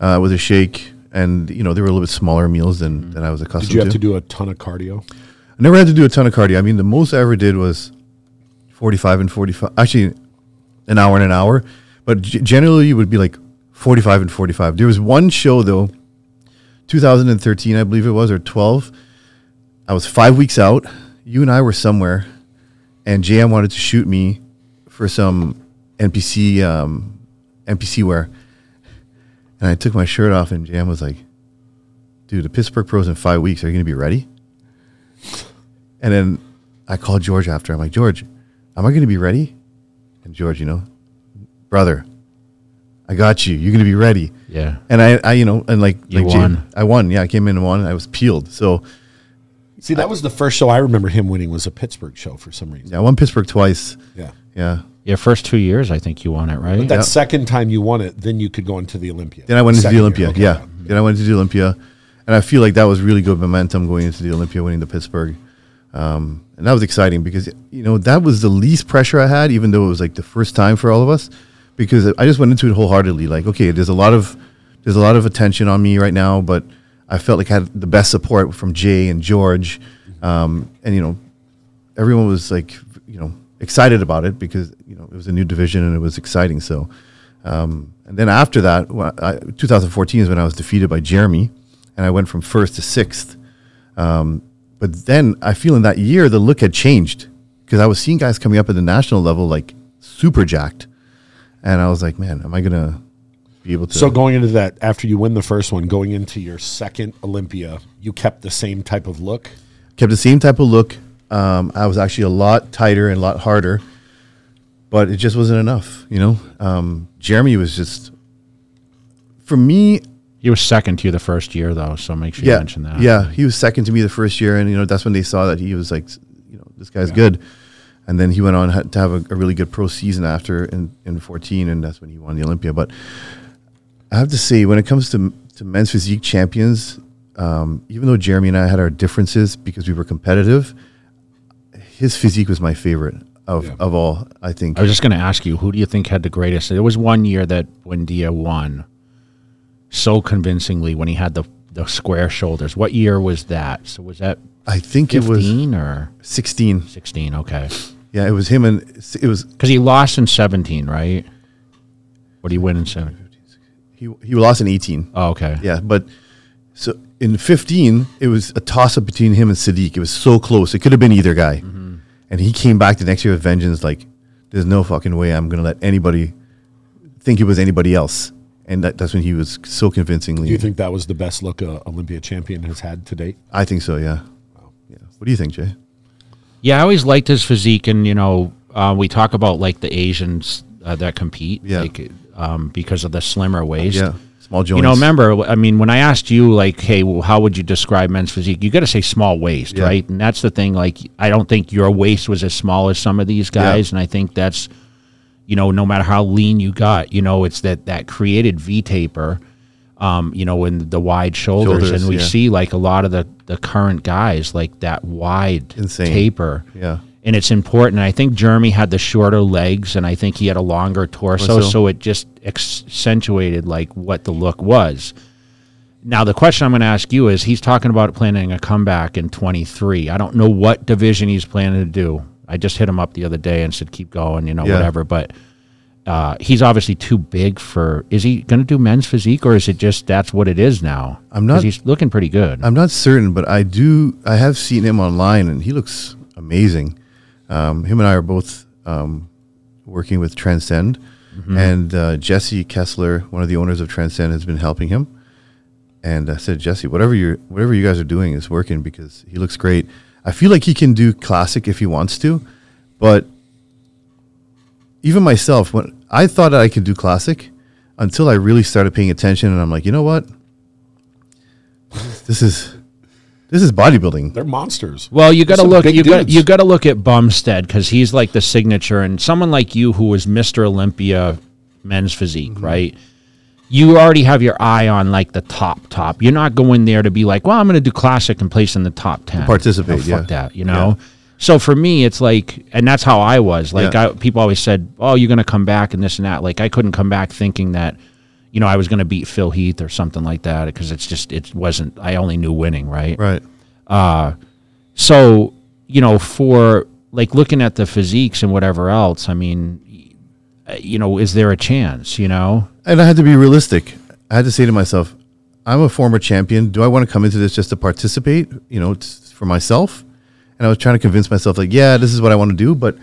uh, with a shake, and you know they were a little bit smaller meals than, than I was accustomed Did you have to. to do a ton of cardio? I never had to do a ton of cardio. I mean, the most I ever did was forty-five and forty-five. Actually, an hour and an hour, but generally it would be like forty-five and forty-five. There was one show though, 2013, I believe it was, or 12. I was five weeks out. You and I were somewhere, and JM wanted to shoot me for some NPC um, NPC wear. And I took my shirt off, and JM was like, "Dude, the Pittsburgh Pros in five weeks. Are you going to be ready?" And then I called George after. I'm like, George, am I going to be ready? And George, you know, brother, I got you. You're going to be ready. Yeah. And I, I, you know, and like, You like Jay- I won. Yeah, I came in and won. I was peeled. So See, that was the first show I remember him winning was a Pittsburgh show for some reason. yeah, I won Pittsburgh twice. Yeah. Yeah. Your first two years, I think you won it, right? That Yeah. second time you won it, then you could go into the Olympia. Then I went into Second the Olympia. okay. Yeah. Mm-hmm. Then I went into the Olympia, and I feel like that was really good momentum going into the Olympia, winning the Pittsburgh, um, and that was exciting because you know that was the least pressure I had, even though it was like the first time for all of us, because I just went into it wholeheartedly. Like, okay, there's a lot of there's a lot of attention on me right now, but I felt like I had the best support from Jay and George, um, and you know everyone was like, you know, excited about it because you know it was a new division and it was exciting. So, um, and then after that, I, 2014 is when I was defeated by Jeremy, and I went from first to sixth. Um, but then I feel in that year the look had changed because I was seeing guys coming up at the national level like super jacked, and I was like, man, am I gonna be able to? So going into that, after you win the first one, going into your second Olympia, you kept the same type of look. kept the same type of look. Um, I was actually a lot tighter and a lot harder, but it just wasn't enough. You know, um, Jeremy was just for me. He was second to you the first year, though, so make sure Yeah, you mention that. yeah, he was second to me the first year, and you know that's when they saw that he was like, you know, this guy's good. And then he went on to have a, a really good pro season after in, in 14, and that's when he won the Olympia. But I have to say, when it comes to to men's physique champions, um, even though Jeremy and I had our differences because we were competitive, his physique was my favorite of, Yeah. of all. I think I was just going to ask you, who do you think had the greatest? There was one year that Buendia won so convincingly when he had the the square shoulders. What year was that? So was that I think it was or 16. 16? Okay. Yeah, it was him, and it was Because he lost in 17, right? What did he win in 17? he he lost in 18. Oh, okay. Yeah, but so in 15, it was a toss up between him and Sadik. It was so close. It could have been either guy. Mm-hmm. And he came back the next year with vengeance like, there's no fucking way I'm going to let anybody think it was anybody else. And that, that's when he was so convincingly. Do you think that was the best look a Olympia champion has had to date? I think so, yeah. Wow. yeah. What do you think, Jay? Yeah, I always liked his physique, and you know, uh, we talk about like the Asians uh, that compete, Yeah. like um, because of the slimmer waist. Yeah, small joints. You know, remember, I mean, when I asked you, like, hey, well, how would you describe men's physique? You got to say small waist, Yeah. right? And that's the thing. Like, I don't think your waist was as small as some of these guys, and I think that's, you know, no matter how lean you got, you know, it's that that created V taper, um, you know, in the wide shoulders, Shoulders, and we yeah. see like a lot of the the current guys like that wide Insane. taper Yeah. and it's important. I think Jeremy had the shorter legs, and I think he had a longer torso, Torso. so it just accentuated like what the look was. Now the question I'm going to ask you is: He's talking about planning a comeback in 23. I don't know what division he's planning to do. I just hit him up the other day and said, "Keep going," you know, Yeah. whatever. But uh, he's obviously too big for. Is he going to do men's physique, or is it just that's what it is now? I'm not- He's looking pretty good. I'm not certain, but I do. I have seen him online, and he looks amazing. Um, him and I are both um, working with Transcend, and uh, Jesse Kessler, one of the owners of Transcend, has been helping him. And I said, Jesse, whatever you whatever you guys are doing is working because he looks great. I feel like he can do classic if he wants to, but even myself, when I thought that I could do classic, until I really started paying attention, and I'm like, you know what, this is this is bodybuilding. They're monsters. Well, you got to look. big You got you got to look at Bumstead because he's like the signature, and someone like you who was Mister Olympia men's physique, Mm-hmm. right? You already have your eye on like the top top. You're not going there to be like, well, I'm going to do classic and place in the top ten. participate, Oh, fuck yeah. that, you know. So for me, it's like, and that's how I was. Like, Yeah. I, people always said, "Oh, you're going to come back and this and that." Like, I couldn't come back thinking that, you know, I was going to beat Phil Heath or something like that because it's just it wasn't. I only knew winning, right? Right. Uh, so, you know, for like looking at the physiques and whatever else, I mean, Uh, you know, is there a chance, you know? And I had to be realistic. I had to say to myself, I'm a former champion. Do I want to come into this just to participate, you know, t- for myself? And I was trying to convince myself, like, yeah, this is what I want to do. But,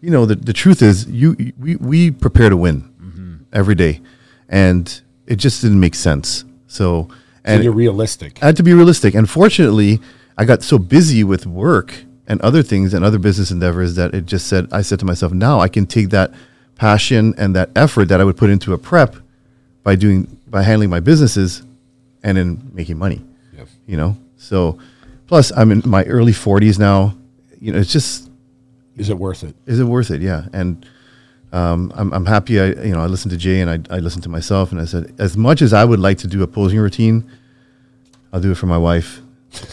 you know, the, the truth is, you we, we prepare to win mm-hmm. every day. And it just didn't make sense. So, And and you're realistic. I had to be realistic. And fortunately, I got so busy with work and other things and other business endeavors that it just said, I said to myself, now I can take that passion and that effort that I would put into a prep by doing, by handling my businesses and in making money, Yep. you know? So, plus I'm in my early 40s now. You know, it's just, Is it worth it? is it worth it? Yeah. And um, I'm, I'm happy. I, you know, I listened to Jay and I, I listened to myself and I said, as much as I would like to do a posing routine, I'll do it for my wife.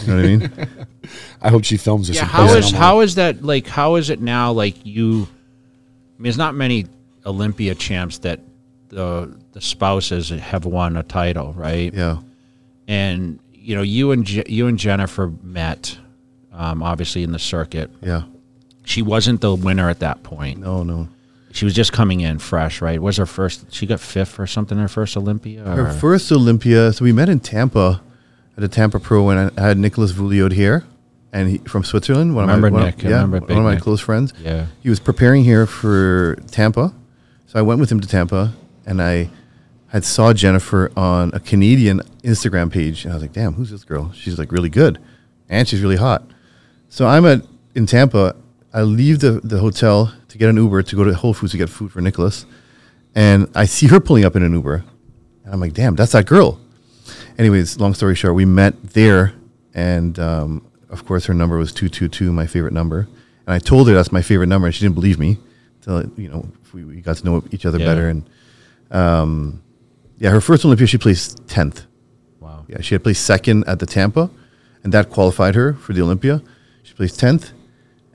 You know what I mean? I hope she films this. Yeah, and how posts it is online. how is that like how is it now like you I mean there's not many Olympia champs that the the spouses have won a title, right? Yeah. And you know, you and Je- you and Jennifer met um, obviously in the circuit. Yeah. She wasn't the winner at that point. No, no. She was just coming in fresh, right? Was her first? She got fifth or something her first Olympia. Her first Olympia. So we met in Tampa, at the Tampa Pro, and I had Nicholas Vullioud here, and he, from Switzerland. One Remember of my, Nick, I yeah, remember one of my Nick. close friends. Yeah. he was preparing here for Tampa, so I went with him to Tampa, and I had saw Jennifer on a Canadian Instagram page, and I was like, "Damn, who's this girl? She's like really good, and she's really hot." So I'm at in Tampa. I leave the the hotel to get an Uber to go to Whole Foods to get food for Nicholas, and I see her pulling up in an Uber, and I'm like, "Damn, that's that girl." Anyways, long story short, we met there, and um, of course, her number was two two two, my favorite number. And I told her that's my favorite number, and she didn't believe me. Until you know, we, we got to know each other Yeah. better, and um, yeah, her first Olympia, she placed tenth. Wow. Yeah, she had placed second at the Tampa, and that qualified her for the Olympia. She placed tenth,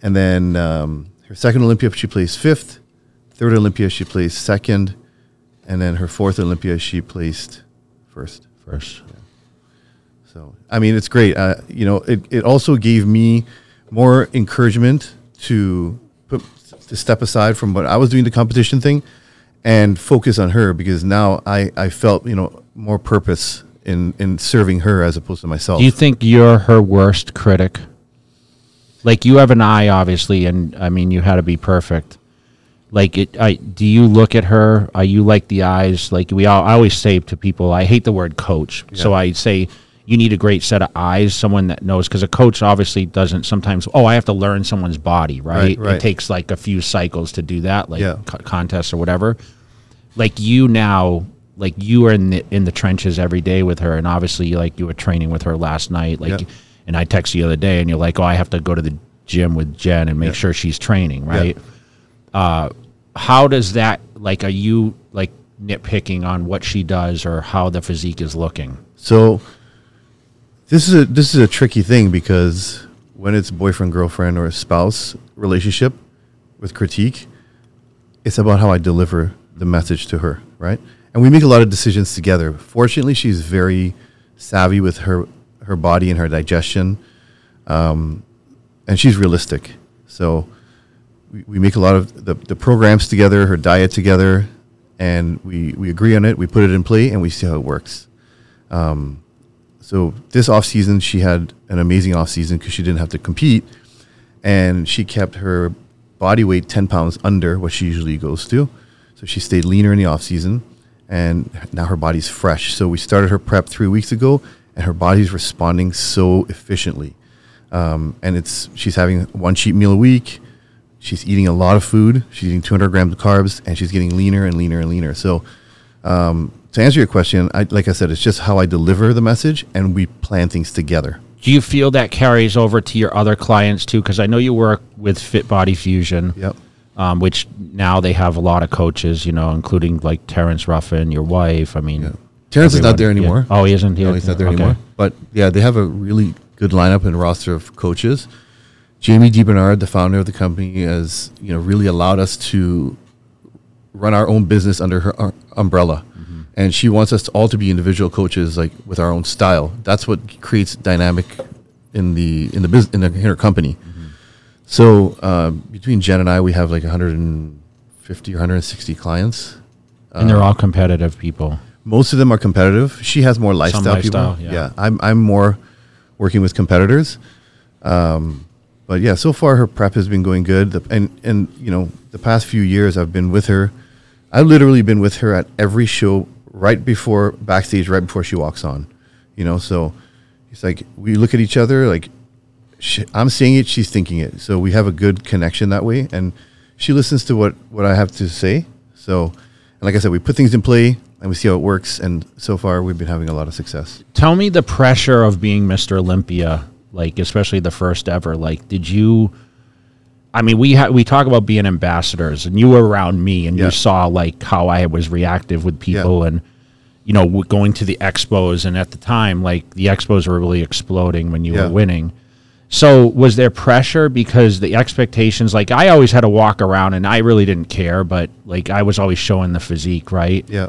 and then um, her second Olympia, she placed fifth. Third Olympia, she placed second, and then her fourth Olympia, she placed first. First. So I mean, it's great. Uh, you know, it, it also gave me more encouragement to put to step aside from what I was doing the competition thing and focus on her because now I, I felt you know more purpose in in serving her as opposed to myself. Do you think you're her worst critic? Like you have an eye, obviously, and I mean you had to be perfect. Like it, I do you look at her? Are you like the eyes? Like we all, I always say to people, I hate the word coach, so I say you need a great set of eyes, someone that knows, because a coach obviously doesn't sometimes. Oh, I have to learn someone's body, right? Right, right. It takes like a few cycles to do that, like Yeah. co- contests or whatever. Like you now, like you are in the in the trenches every day with her, and obviously, like you were training with her last night, like. Yeah. And I text you the other day, and you're like, "Oh, I have to go to the gym with Jen and make Yeah. sure she's training, right?" Uh, how does that like? Are you like nitpicking on what she does or how the physique is looking? So this is a this is a tricky thing because when it's boyfriend girlfriend or a spouse relationship with critique, it's about how I deliver the message to her, right? And we make a lot of decisions together. Fortunately, she's very savvy with her her body and her digestion, um, and she's realistic. So we, we make a lot of the, the programs together, her diet together, and we, we agree on it. We put it in play, and we see how it works. So this off season, she had an amazing off season because she didn't have to compete, and she kept her body weight ten pounds under what she usually goes to. So she stayed leaner in the off season, and now her body's fresh. So we started her prep three weeks ago, and her body's responding so efficiently. Um, and it's she's having one cheat meal a week. She's eating a lot of food. She's eating 200 grams of carbs, and she's getting leaner and leaner and leaner. So um, to answer your question, I, like I said, it's just how I deliver the message, and we plan things together. Do you feel that carries over to your other clients too? Because I know you work with Fit Body Fusion, Yep. um, which now they have a lot of coaches, you know, including like Terrence Ruffin, your wife. I mean, Terrence is not there everyone- yeah. anymore. Oh, he isn't here. No, he's not there Okay. anymore. But yeah, they have a really good lineup and roster of coaches. Jamie DeBernard, the founder of the company, has you know really allowed us to run our own business under her uh, umbrella, and she wants us to all to be individual coaches, like with our own style. That's what creates dynamic in the in the business in, the, in her company. So uh, between Jen and I, we have like 150 or 160 clients. And they're all competitive people. Most of them are competitive. She has more lifestyle, lifestyle, people. yeah. I'm I'm more working with competitors. Um, but yeah, so far her prep has been going good. The, and and you know, the past few years I've been with her. I've literally been with her at every show right before backstage, right before she walks on. You know, so it's like we look at each other like she, I'm seeing it, she's thinking it. So we have a good connection that way, and she listens to what what I have to say. So, and like I said, we put things in play and we see how it works. And so far, we've been having a lot of success. Tell me the pressure of being Mr. Olympia, like especially the first ever. Like, did you? I mean, we ha- we talk about being ambassadors, and you were around me, and Yeah. you saw like how I was reactive with people, and you know, going to the expos, and at the time, like the expos were really exploding when you Yeah. were winning. So, was there pressure because the expectations? Like, I always had to walk around, and I really didn't care, but like I was always showing the physique, right? Yeah.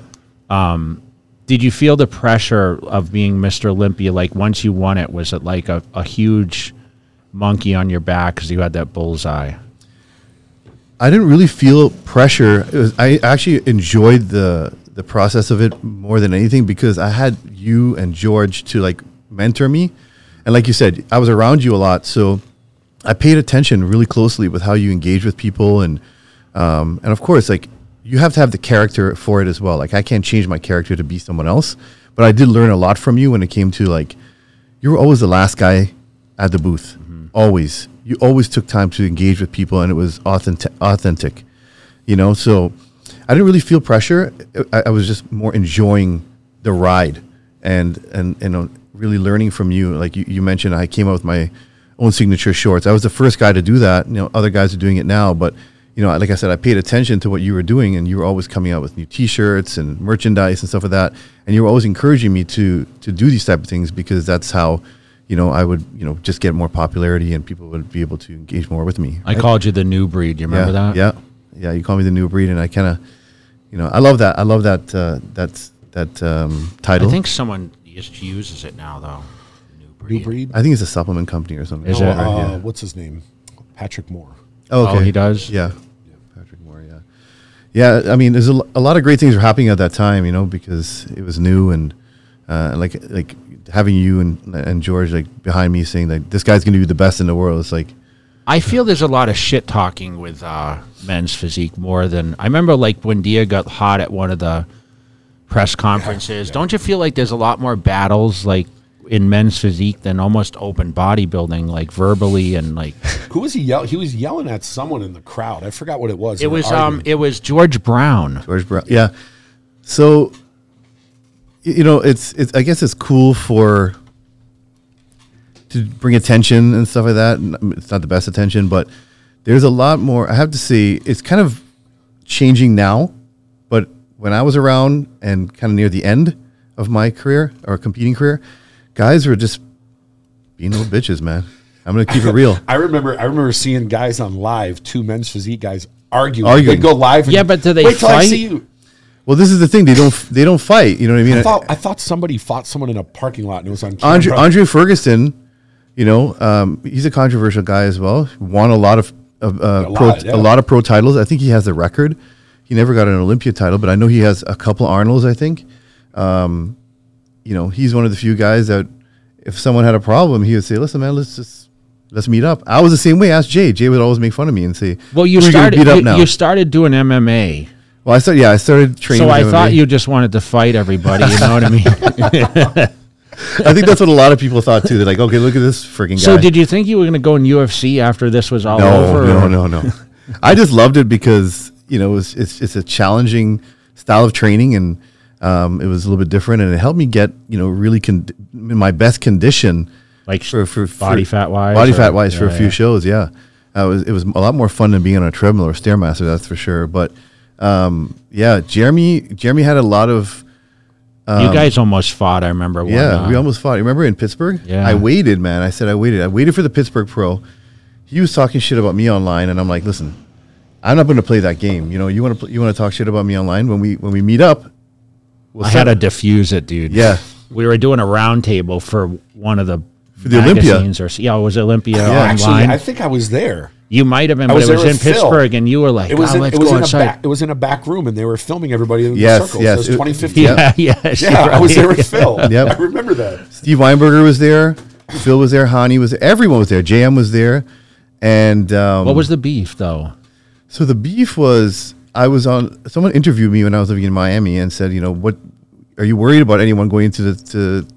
Um, did you feel the pressure of being Mr. Olympia? Like once you won it, was it like a, a huge monkey on your back because you had that bullseye? I didn't really feel pressure. Was, I actually enjoyed the the process of it more than anything because I had you and George to like mentor me. And like you said, I was around you a lot, so I paid attention really closely with how you engage with people, and um, and of course, like you have to have the character for it as well. Like I can't change my character to be someone else, but I did learn a lot from you when it came to like you were always the last guy at the booth, always. You always took time to engage with people, and it was authentic. Authentic, you know. So I didn't really feel pressure. I, I was just more enjoying the ride and and and uh, really learning from you. Like you, you mentioned, I came out with my own signature shorts. I was the first guy to do that. You know, other guys are doing it now, but you know, like I said, I paid attention to what you were doing, and you were always coming out with new T-shirts and merchandise and stuff like that. And you were always encouraging me to to do these type of things because that's how, you know, I would you know just get more popularity and people would be able to engage more with me. I called you the new breed. You remember yeah, that? Yeah, yeah. You call me the new breed, and I kind of, you know, I love that. I love that. Uh, that's that um, title. I think someone just uses it now, though. New breed. New breed. I think it's a supplement company or something. Is Oh, it? uh, yeah. What's his name? Patrick Moore. Oh, Oh, he does? Yeah. Patrick Moore, yeah. Yeah, I mean, there's a, a lot of great things were happening at that time, you know, because it was new and uh, like like having you and and George like behind me saying like this guy's going to be the best in the world. It's like I feel there's a lot of shit talking with uh, men's physique more than I remember. Like when Dia got hot at one of the press conferences. Don't you feel like there's a lot more battles like in men's physique than almost open bodybuilding, like verbally and like Who was he yell? He was yelling at someone in the crowd. I forgot what it was. it was um arguing. it was George Brown. George Brown. Yeah. So, y- you know, it's it's. I guess it's cool for to bring attention and stuff like that. N- It's not the best attention, but there's a lot more. I have to say, it's kind of changing now. But when I was around and kind of near the end of my career or competing career, guys were just being little bitches, man. I'm gonna keep it real. I remember. I remember seeing guys on live, two men's physique guys arguing. Arguing. They go live. And, Yeah, but do they wait till I fight? see you. Well, this is the thing. They don't. They don't fight. You know what I mean? I thought I thought somebody fought someone in a parking lot and it was on camera. Andre Andre Ferguson, you know, um, he's a controversial guy as well. Won a lot of, of uh, A pro, lot, yeah. a lot of pro titles. I think he has the record. He never got an Olympia title, but I know he has a couple Arnolds. I think, um, you know, he's one of the few guys that if someone had a problem, he would say, "Listen, man, let's just let's meet up." I was the same way. Ask Jay. Jay would always make fun of me and say, Well, you started beat up you, now." you started doing MMA. Well, I started. Yeah, I started training. So I MMA. thought you just wanted to fight everybody, you know what I mean? I think that's what a lot of people thought too. They're like, "Okay, look at this freaking guy." so did you think you were going to go in UFC after this was all no, over? No, or- no, no, I just loved it because you know it was, it's it's a challenging style of training and um, it was a little bit different and it helped me get you know really con- in my best condition Like for for, body for- fat wise body or- fat wise for a few yeah. shows. Yeah, uh, it was it was a lot more fun than being on a treadmill or stairmaster. That's for sure. But um, yeah, Jeremy Jeremy had a lot of you guys almost fought. I remember. One, Um, yeah, uh, we almost fought. Remember in Pittsburgh? Yeah. I waited, man. I said I waited. I waited for the Pittsburgh Pro. He was talking shit about me online, and I'm like, listen, I'm not going to play that game. You know, you want to you want to talk shit about me online when we when we meet up. We'll I set- had to diffuse it, dude. Yeah. we were doing a roundtable for one of the for the Olympia. Or yeah, it was Olympia Yeah. online. Actually, I think I was there. You might have been, I but was it was there in with Phil. Pittsburgh, and you were like, It was "Oh, in, let's it was go in a inside." back. It was in a back room, and they were filming everybody in Yes, the circles. yes. It was It- 2015. Yeah, yes, Yeah, you're I was right. there with Phil. Yep. I remember that. Steve Weinberger was there. Phil was there. Hany was there. Everyone was there. JM was there. And um, What was the beef, though? So the beef was I was on. Someone interviewed me when I was living in Miami and said, you know, what are you worried about anyone going into the to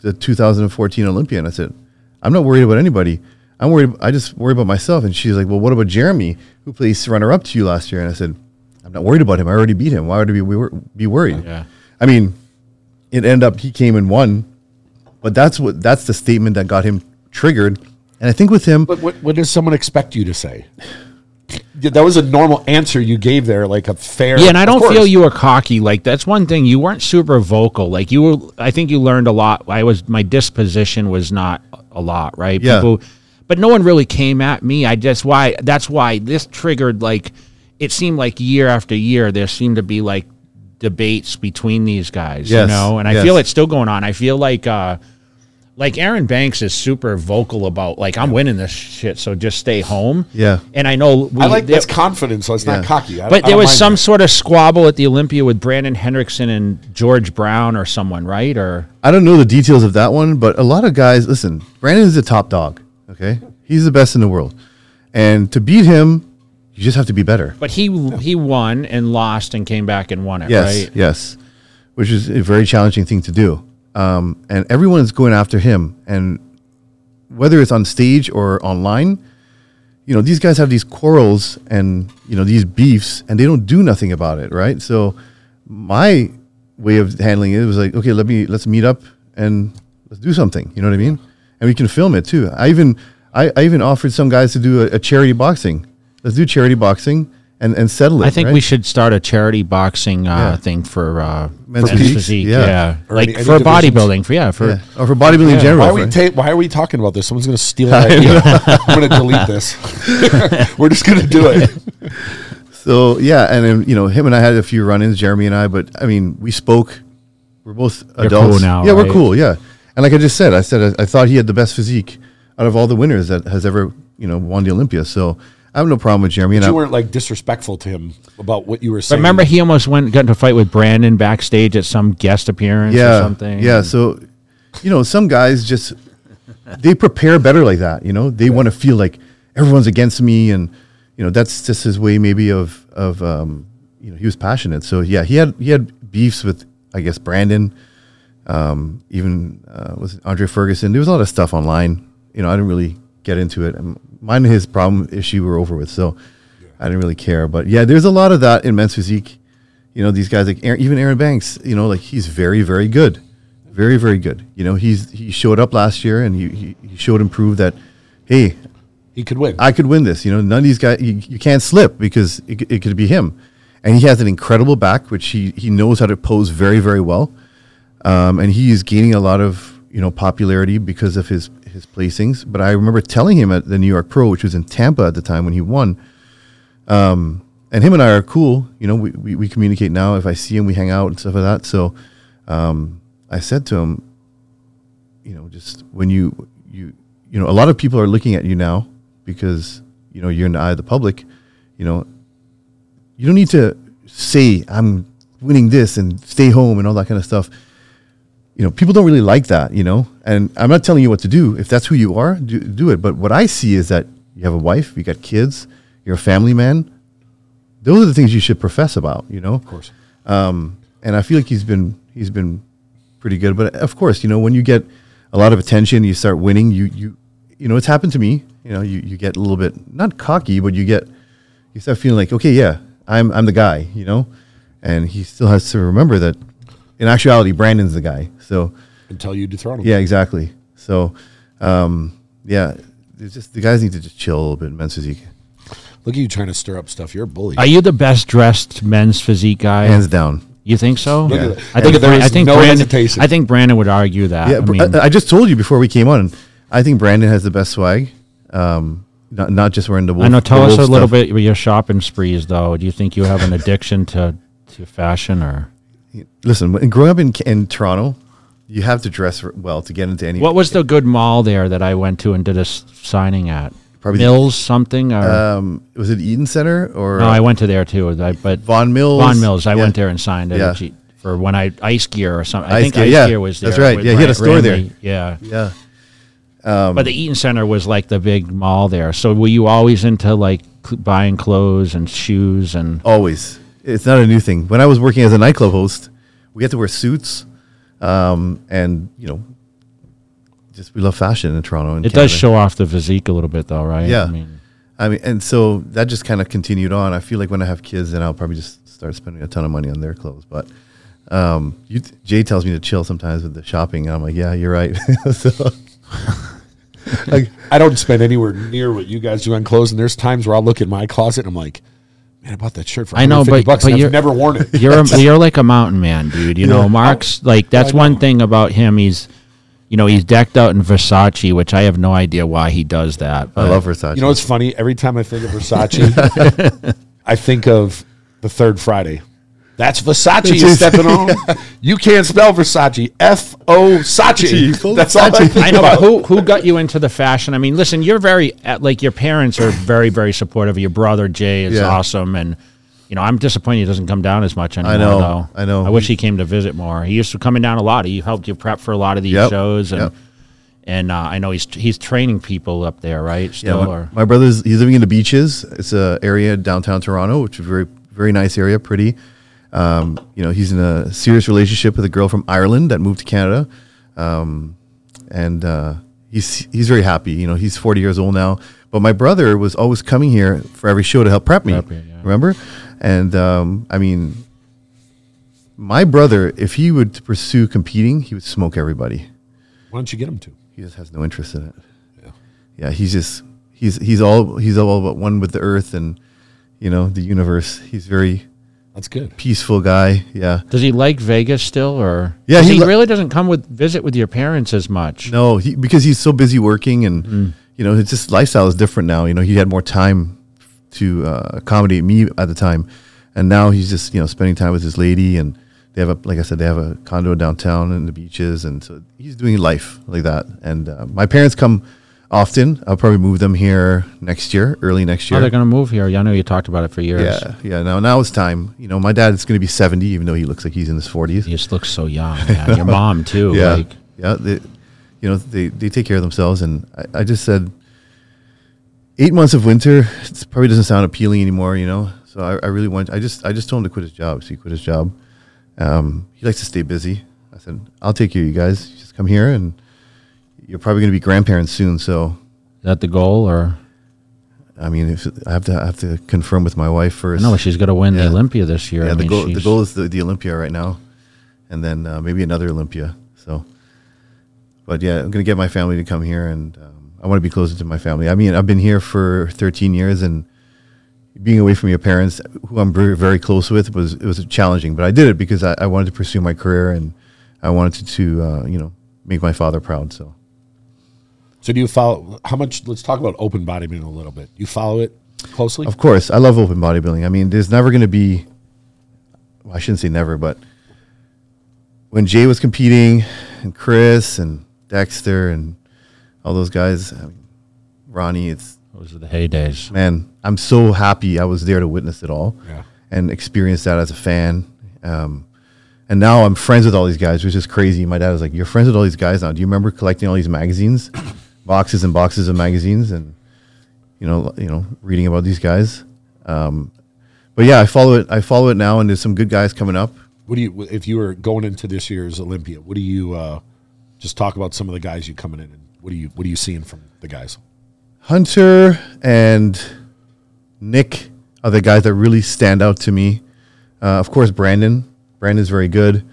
the 2014 Olympia? And I said, I'm not worried about anybody. I'm worried. I just worry about myself. And she's like, well, what about Jeremy, who placed runner up to you last year? And I said, I'm not worried about him. I already beat him. Why would I be we be worried? Yeah. I mean, it ended up he came and won, but that's what that's the statement that got him triggered. And I think with him, But what, what does someone expect you to say? Yeah, That was a normal answer you gave there, like a fair. Yeah, and I don't course. feel you were cocky. Like that's one thing. You weren't super vocal. Like you were. I think you learned a lot. I was. My disposition was not a lot. Right. Yeah. People, but no one really came at me. I just why. That's why this triggered. Like, it seemed like year after year there seemed to be like debates between these guys. Yes, You know, and I yes. feel it's still going on. I feel like. uh like Erin Banks is super vocal about like I'm winning this shit, so just stay home. Yeah. and I know we, I like there- that's confidence, so it's not cocky. I, but I there was some that. sort of squabble at the Olympia with Brandon Hendrickson and George Brown or someone, right? Or I don't know the details of that one, but a lot of guys, listen, Brandon is the top dog. Okay. He's the best in the world. And to beat him, you just have to be better. but he he won and lost and came back and won it, Yes. right? Yes. Which is a very challenging thing to do. Um, and everyone is going after him. And whether it's on stage or online, you know, these guys have these quarrels and, you know, these beefs and they don't do nothing about it. Right. So my way of handling it was like, okay, let me, let's meet up and let's do something. You know what I mean? And we can film it too. I even, I, I even offered some guys to do a, a charity boxing. Let's do charity boxing and, and settle it. I think right? we should start a charity boxing uh, Yeah. thing for uh, Men's men's physique? physique. Yeah. Yeah, like any- any for divisions? bodybuilding. For yeah, for Yeah. Or for bodybuilding in general. Why are we right? ta- Why are we talking about this? Someone's going to steal that idea. I'm going to delete this. We're just going to do it. So yeah, and then you know him and I had a few run-ins, Jeremy and I, but I mean we spoke. We're both You're adults cool now, Yeah, we're cool. Yeah, and like I just said, I said I, I thought he had the best physique out of all the winners that has ever you know won the Olympia. So I have no problem with Jeremy. And I, You weren't like disrespectful to him about what you were saying. I remember, he almost went got into a fight with Brandon backstage at some guest appearance yeah, or something. yeah. So you know some guys just they prepare better like that. You know they want to feel like everyone's against me, and you know that's just his way maybe of of um, you know he was passionate. So yeah, he had he had beefs with I guess Brandon. Um, even uh, was Andre Ferguson. There was a lot of stuff online. You know, I didn't really get into it. Um, Mine and his problem issue were over with, so I didn't really care. But yeah, there's a lot of that in men's physique. You know, these guys like Erin, even Erin Banks. You know, like he's very, very good, very, very good. You know, he's he showed up last year and he he, he showed and proved that, hey, he could win. I could win this. You know, none of these guys, you, you can't slip because it, it could be him. And he has an incredible back, which he, he knows how to pose very, very well. Um, and he is gaining a lot of, you know, popularity because of his, his placings. But I remember telling him at the New York Pro, which was in Tampa at the time when he won. Um, and him and I are cool. You know, we, we, we communicate now. If I see him, we hang out and stuff like that. So um, I said to him, you know, just when you you you know, a lot of people are looking at you now because you know you're in the eye of the public. You know, you don't need to say I'm winning this and stay home and all that kind of stuff. You know, people don't really like that. You know, and I'm not telling you what to do. If that's who you are, do, do it. But what I see is that you have a wife, you got kids, you're a family man. Those are the things you should profess about. You know, of course. um, and I feel like he's been he's been pretty good. But of course, you know, when you get a lot of attention, you start winning. You you you know, it's happened to me. You know, you, you get a little bit not cocky, but you get you start feeling like, okay, yeah, I'm I'm the guy. You know, and he still has to remember that in actuality, Brandon's the guy. So Until you dethrone him. yeah, exactly. So um, yeah, it's just the guys need to just chill a little bit. Men's physique, Look at you trying to stir up stuff. You're a bully. Are you the best dressed men's physique guy? hands down. You think so? Look at. I think And there Bran- is I think no Brandon. hesitation. I think Brandon would argue that. Yeah, I mean, I, I just told you before we came on. I think Brandon has the best swag. Um, not not just wearing the. Wolf, I know. Tell the us a wolf little bit about your shopping sprees, though. Do you think you have an addiction to to fashion, or Listen, growing up in in Toronto, you have to dress well to get into any. what was the good mall there that I went to and did a s- signing at? Probably Mills something. Or, Um, was it Eaton Center or no, I went to there too. I, but Vaughan Mills? Vaughan Mills. I Yeah. went there and signed it Yeah. For when I ice gear or something. I Ice think Gear, ice yeah. gear was there. That's right. with Yeah, he had a store there. Yeah. Yeah, but the Eaton Center was like the big mall there. So were you always into like cl- buying clothes and shoes and always. It's not a new thing. When I was working as a nightclub host, we had to wear suits, um, and you know, just we love fashion in Toronto. And it does show off the physique a little bit though, right? Yeah. I mean, I mean, and so that just kind of continued on. I feel like when I have kids, then I'll probably just start spending a ton of money on their clothes. But um, you, Jay tells me to chill sometimes with the shopping, and I'm like, yeah, you're right. so, like, I don't spend anywhere near what you guys do on clothes. And there's times where I'll look at my closet and I'm like, man, I bought that shirt for I know, but- bucks but and you're- I've never worn it. you're a, you're like a mountain man, dude. You know, Mark's like that's I one thing about him. He's you know he's decked out in Versace, which I have no idea why he does that. I love Versace. You know what's funny? Every time I think of Versace, I think of the third Friday. That's Versace you're stepping on. You can't spell Versace. F O Sachi. That's all I think I know, but about. who who got you into the fashion? I mean, listen, you're very uh, like your parents are very very supportive. Your brother Jay is Yeah. awesome, and you know I'm disappointed he doesn't come down as much anymore. know, though. I know. I wish he came to visit more. He used to coming down a lot. He helped you prep for a lot of these Yep, shows, and yep. and uh, I know he's he's training people up there, right? Yeah, Still, my, or my brother's he's living in the beaches. It's a area downtown Toronto, which is a very very nice area, pretty. Um, you know, he's in a serious relationship with a girl from Ireland that moved to Canada, um, and uh, he's he's very happy. You know, he's forty years old now. But my brother was always coming here for every show to help prep me. Prep you, yeah. Remember? And um, I mean, my brother, if he would pursue competing, he would smoke everybody. Why don't you get him to? He just has no interest in it. Yeah. Yeah, he's just he's he's all he's all about one with the earth and you know the universe. He's very That's good. peaceful guy. Yeah. does he like Vegas still, or yeah, he he, li- really doesn't come with visit with your parents as much. No, he because he's so busy working and you know his just lifestyle is different now. You know he had more time to uh, accommodate me at the time, and now he's just you know spending time with his lady and they have a like I said they have a condo downtown in the beaches and so he's doing life like that. And uh, my parents come often. I'll probably move them here next year, early next Oh, year. they're going to move here. Yeah, I know you talked about it for years. Yeah, yeah. Now, now it's time. You know, my dad is going to be seventy, even though he looks like he's in his forties. He just looks so young. Man. Your mom too. Yeah, Like, yeah. They, you know, they they take care of themselves, and I, I just said, eight months of winter. It probably doesn't sound appealing anymore. You know, so I, I really want. I just I just told him to quit his job. So he quit his job. Um, he likes to stay busy. I said, I'll take care of you guys. Just come here, and you're probably going to be grandparents soon. So. is that the goal, or I mean, if I have to I have to confirm with my wife first. no? She's going to win the Olympia this year. Yeah, I the mean, goal the goal is the, the Olympia right now, and then uh, maybe another Olympia. So, but yeah, I'm gonna get my family to come here, and um, I want to be closer to my family. I mean, I've been here for 13 years, and being away from your parents, who I'm very very close with, was it was challenging. But I did it because I, I wanted to pursue my career, and I wanted to, to uh, you know make my father proud. So. So do you follow? How much? Let's talk about open bodybuilding a little bit. Do you follow it closely? Of course, I love open bodybuilding. I mean, there's never going to be. Well, I shouldn't say never, but when Jay was competing, and Chris and Dexter and all those guys, I mean, Ronnie, it's Those are the heydays. man, I'm so happy I was there to witness it all Yeah. and experience that as a fan. Um, and now I'm friends with all these guys, which is crazy. My dad was like, "You're friends with all these guys now. Do you remember collecting all these magazines, boxes and boxes of magazines, and you know, you know, reading about these guys?" Um, but yeah, I follow it. I follow it now, and there's some good guys coming up. What do you? If you were going into this year's Olympia, what do you? Uh, just talk about some of the guys you coming in, and what do you? What are you seeing from the guys? Hunter and Nick are the guys that really stand out to me. Uh, of course, Brandon. Brandon's very good.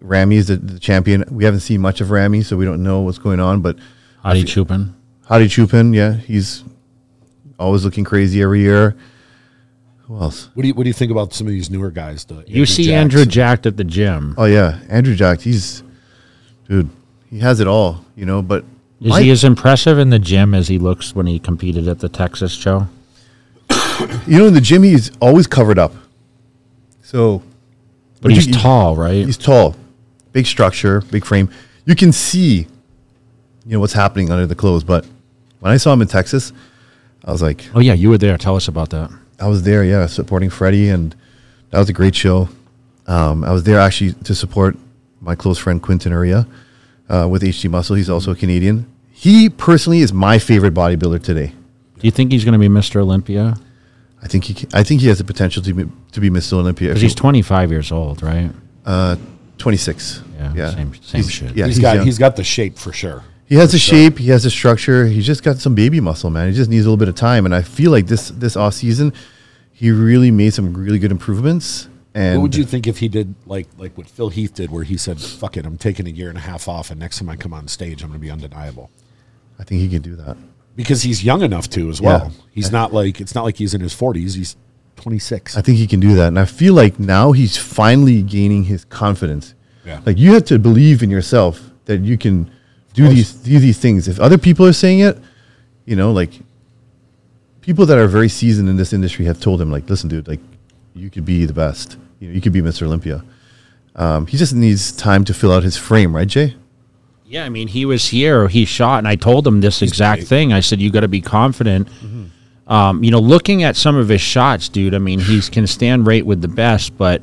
Ramy is the, the champion. We haven't seen much of Ramy, so we don't know what's going on. But Hadi Choopan. Hadi Choopan, yeah, he's always looking crazy every year. Who else? What do you? What do you think about some of these newer guys? The You see Jacks Andrew and- jacked at the gym. Oh yeah, Andrew Jack. He's dude. He has it all, you know. But Is my- he as impressive in the gym as he looks when he competed at the Texas show? you know, in the gym, he's always covered up. So, But you- he's you- tall, right? He's tall, big structure, big frame. You can see, you know, what's happening under the clothes. But when I saw him in Texas, I was like, oh yeah, you were there. Tell us about that. I was there, yeah, supporting Freddie, and that was a great show. Um, I was there actually to support my close friend Quinton Eriya uh, with HG Muscle. He's also a Canadian. He personally is my favorite bodybuilder today. Do you think he's going to be Mr. Olympia? I think he, ca- I think he has the potential to be to be Mr. Olympia. Because he's 25 years old, right? uh, 26. Yeah, same- same He's- shit. Yeah, he's he's got young. he's got the shape for sure. He has the shape. He has the structure. He's just got some baby muscle, man. He just needs a little bit of time. And I feel like this this off season, he really made some really good improvements. And What would you think if he did like like what Phil Heath did, where he said, "Fuck it, I'm taking a year and a half off, and next time I come on stage, I'm going to be undeniable." I think he can do that. Because he's young enough to as well. Yeah. He's not like it's not like he's in his 40s. He's 26. I think he can do that. And I feel like now he's finally gaining his confidence. Yeah. Like you have to believe in yourself that you can do these do these things. If other people are saying it, you know, like people that are very seasoned in this industry have told him, like, listen, dude, like you could be the best. you, know, you could be Mr. Olympia. Um, he just needs time to fill out his frame, right, Jay? Yeah, I mean, he was here, he shot, and I told him this exact thing. I said, "You got to be confident." Um, you know, looking at some of his shots, dude. I mean, he can stand right with the best, but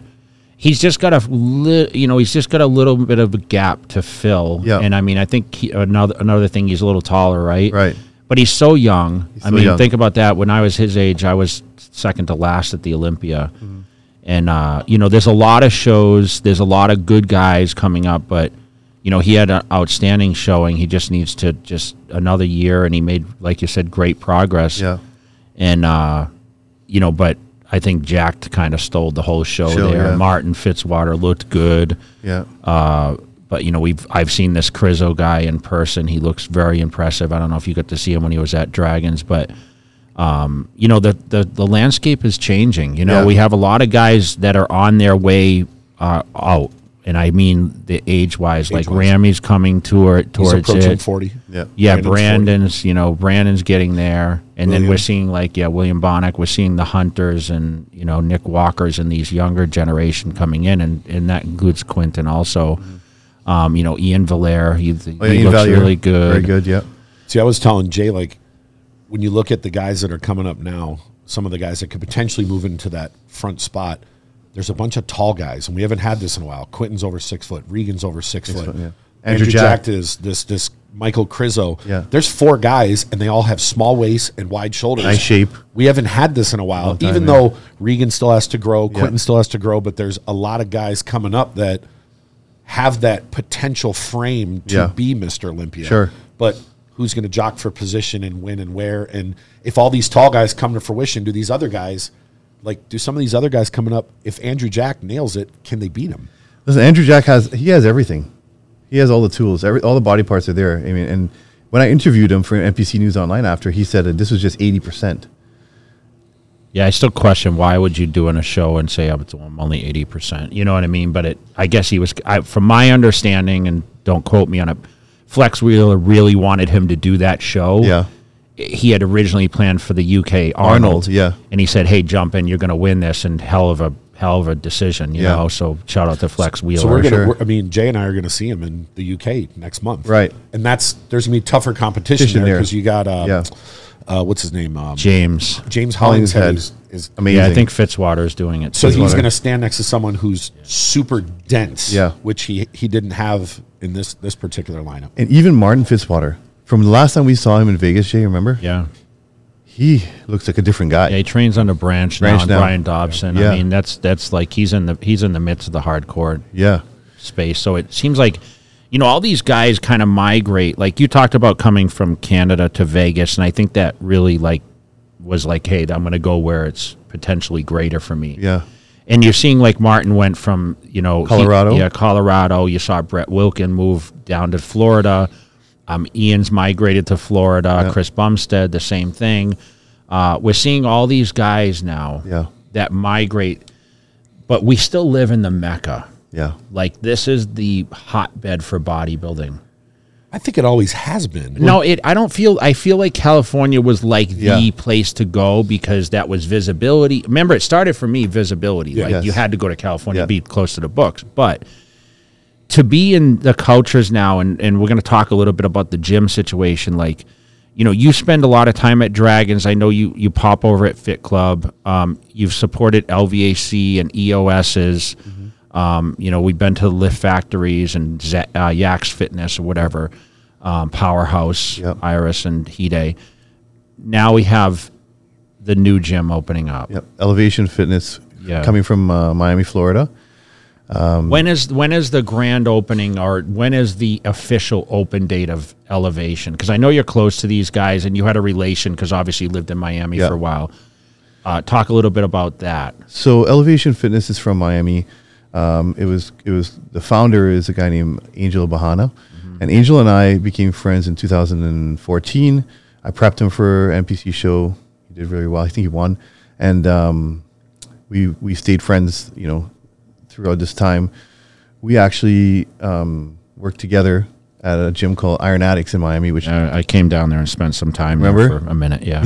he's just got a, li- you know, he's just got a little bit of a gap to fill. Yeah. and I mean, I think he, another another thing, he's a little taller, right? Right. But he's so young. I so mean, young. think about that. When I was his age, I was second to last at the Olympia. And, uh, you know, there's a lot of shows, there's a lot of good guys coming up, but, you know, he had an outstanding showing. He just needs to just another year, and he made, like you said, great progress. Yeah. And, uh, you know, but I think Jack kind of stole the whole show, Show, there. yeah. Martin Fitzwater looked good. Yeah. Uh, but you know, we've I've seen this Krizo guy in person. He looks very impressive. I don't know if you got to see him when he was at Dragons, but um, you know, the, the the landscape is changing. You know, Yeah. we have a lot of guys that are on their way uh, out, and I mean the age wise. Like Age-wise. Ramy's coming toward He's towards approaching it. forty. Yeah. Yeah, Brandon's 40. Brandon's, you know, Brandon's getting there. And then we're seeing like, yeah, William Bonnick, we're seeing the Hunters and, you know, Nick Walkers and these younger generation coming in and, and that includes Quinton also. Um, you know, Ian Valliere, he, he Oh, yeah, Ian looks Valliere, really good. Very good. Yeah. See, I was telling Jay like when you look at the guys that are coming up now, some of the guys that could potentially move into that front spot. There's a bunch of tall guys, and we haven't had this in a while. Quinton's over six foot. Regan's over six, foot. foot, yeah. Andrew, Andrew Jack. Jack is this this Michael Krizo. Yeah. There's four guys, and they all have small waists and wide shoulders. Nice shape. We haven't had this in a while. Time, even yeah. though Regan still has to grow, Quentin still has to grow, but there's a lot of guys coming up that have that potential frame to be Mr. Olympia. Sure. But who's going to jock for position and when and where? And if all these tall guys come to fruition, do these other guys, like, do some of these other guys coming up, if Andrew Jack nails it, can they beat him? Listen, Andrew Jack has he has everything. He has all the tools. Every all the body parts are there. I mean, and when I interviewed him for NPC News Online after, he said that this was just eighty percent. Yeah, I still question why would you do in a show and say oh, I'm I'm only eighty percent. You know what I mean? But it, I guess he was, I, from my understanding, and don't quote me on it. Flex Wheeler really wanted him to do that show. Yeah. He had originally planned for the UK Arnold. Arnold, yeah. and he said, "Hey, jump in, you're going to win this," and hell of a hell of a decision, you Yeah. know. So shout out to Flex Wheeler. So we're gonna. sure. we're- I mean, Jay and I are gonna see him in the UK next month, Right. And that's there's gonna be tougher competition Competition there there. because you got uh, Yeah. uh, what's his name, um, James. James Hollingshead Hollingshead. is, is Amazing. Yeah, I think Fitzwater is doing it. So too. he's going to stand next to someone who's super dense, Yeah. which he he didn't have in this this particular lineup. and even Martin Fitzwater from the last time we saw him in Vegas. Jay, remember? yeah. He looks like a different guy. Yeah, he trains Branch, now, Branch and now. Brian Dobson. Yeah. I mean, that's that's like he's in the he's in the midst of the hardcore yeah. space. So it seems like, you know, all these guys kind of migrate. Like you talked about coming from Canada to Vegas, and I think that really like was like, hey, I'm going to go where it's potentially greater for me. Yeah. And you're seeing like Martin went from you know he- Colorado? yeah, Colorado. You saw Brett Wilkin move down to Florida. Um, Ian's migrated to Florida. Yeah. Chris Bumstead, the same thing. Uh, we're seeing all these guys now Yeah. that migrate, but we still live in the mecca. Yeah. Like this is the hotbed for bodybuilding. I think it always has been. No, it. I don't feel. I feel like California was like the Yeah. place to go because that was visibility. Remember, it started for me visibility. Like Yes. you had to go to California Yeah. to be close to the books, but to be in the cultures now, and and we're going to talk a little bit about the gym situation. Like, you know, you spend a lot of time at Dragons. I know you you pop over at Fit Club. Um, you've supported LVAC and EOSs. Um, you know, we've been to the lift factories and Z- uh, Yaks Fitness or whatever, um, Powerhouse, Yep. Iris, and Hide. Now we have the new gym opening up. Yep. Elevation Fitness Yeah. coming from uh, Miami, Florida. When is when is the grand opening or when is the official open date of Elevation? Because I know you're close to these guys and you had a relation because obviously you lived in Miami Yeah. for a while. Uh, talk a little bit about that. So Elevation Fitness is from Miami. Um, it was it was the founder is a guy named Angel Bahana, and Angel and I became friends in 2014. I prepped him for NPC show. He did really well. I think he won, and um, we we stayed friends. You know, throughout this time, we actually um, worked together at a gym called Iron Addicts in Miami, which Uh, I came down there and spent some time Remember? there for a minute. Yeah.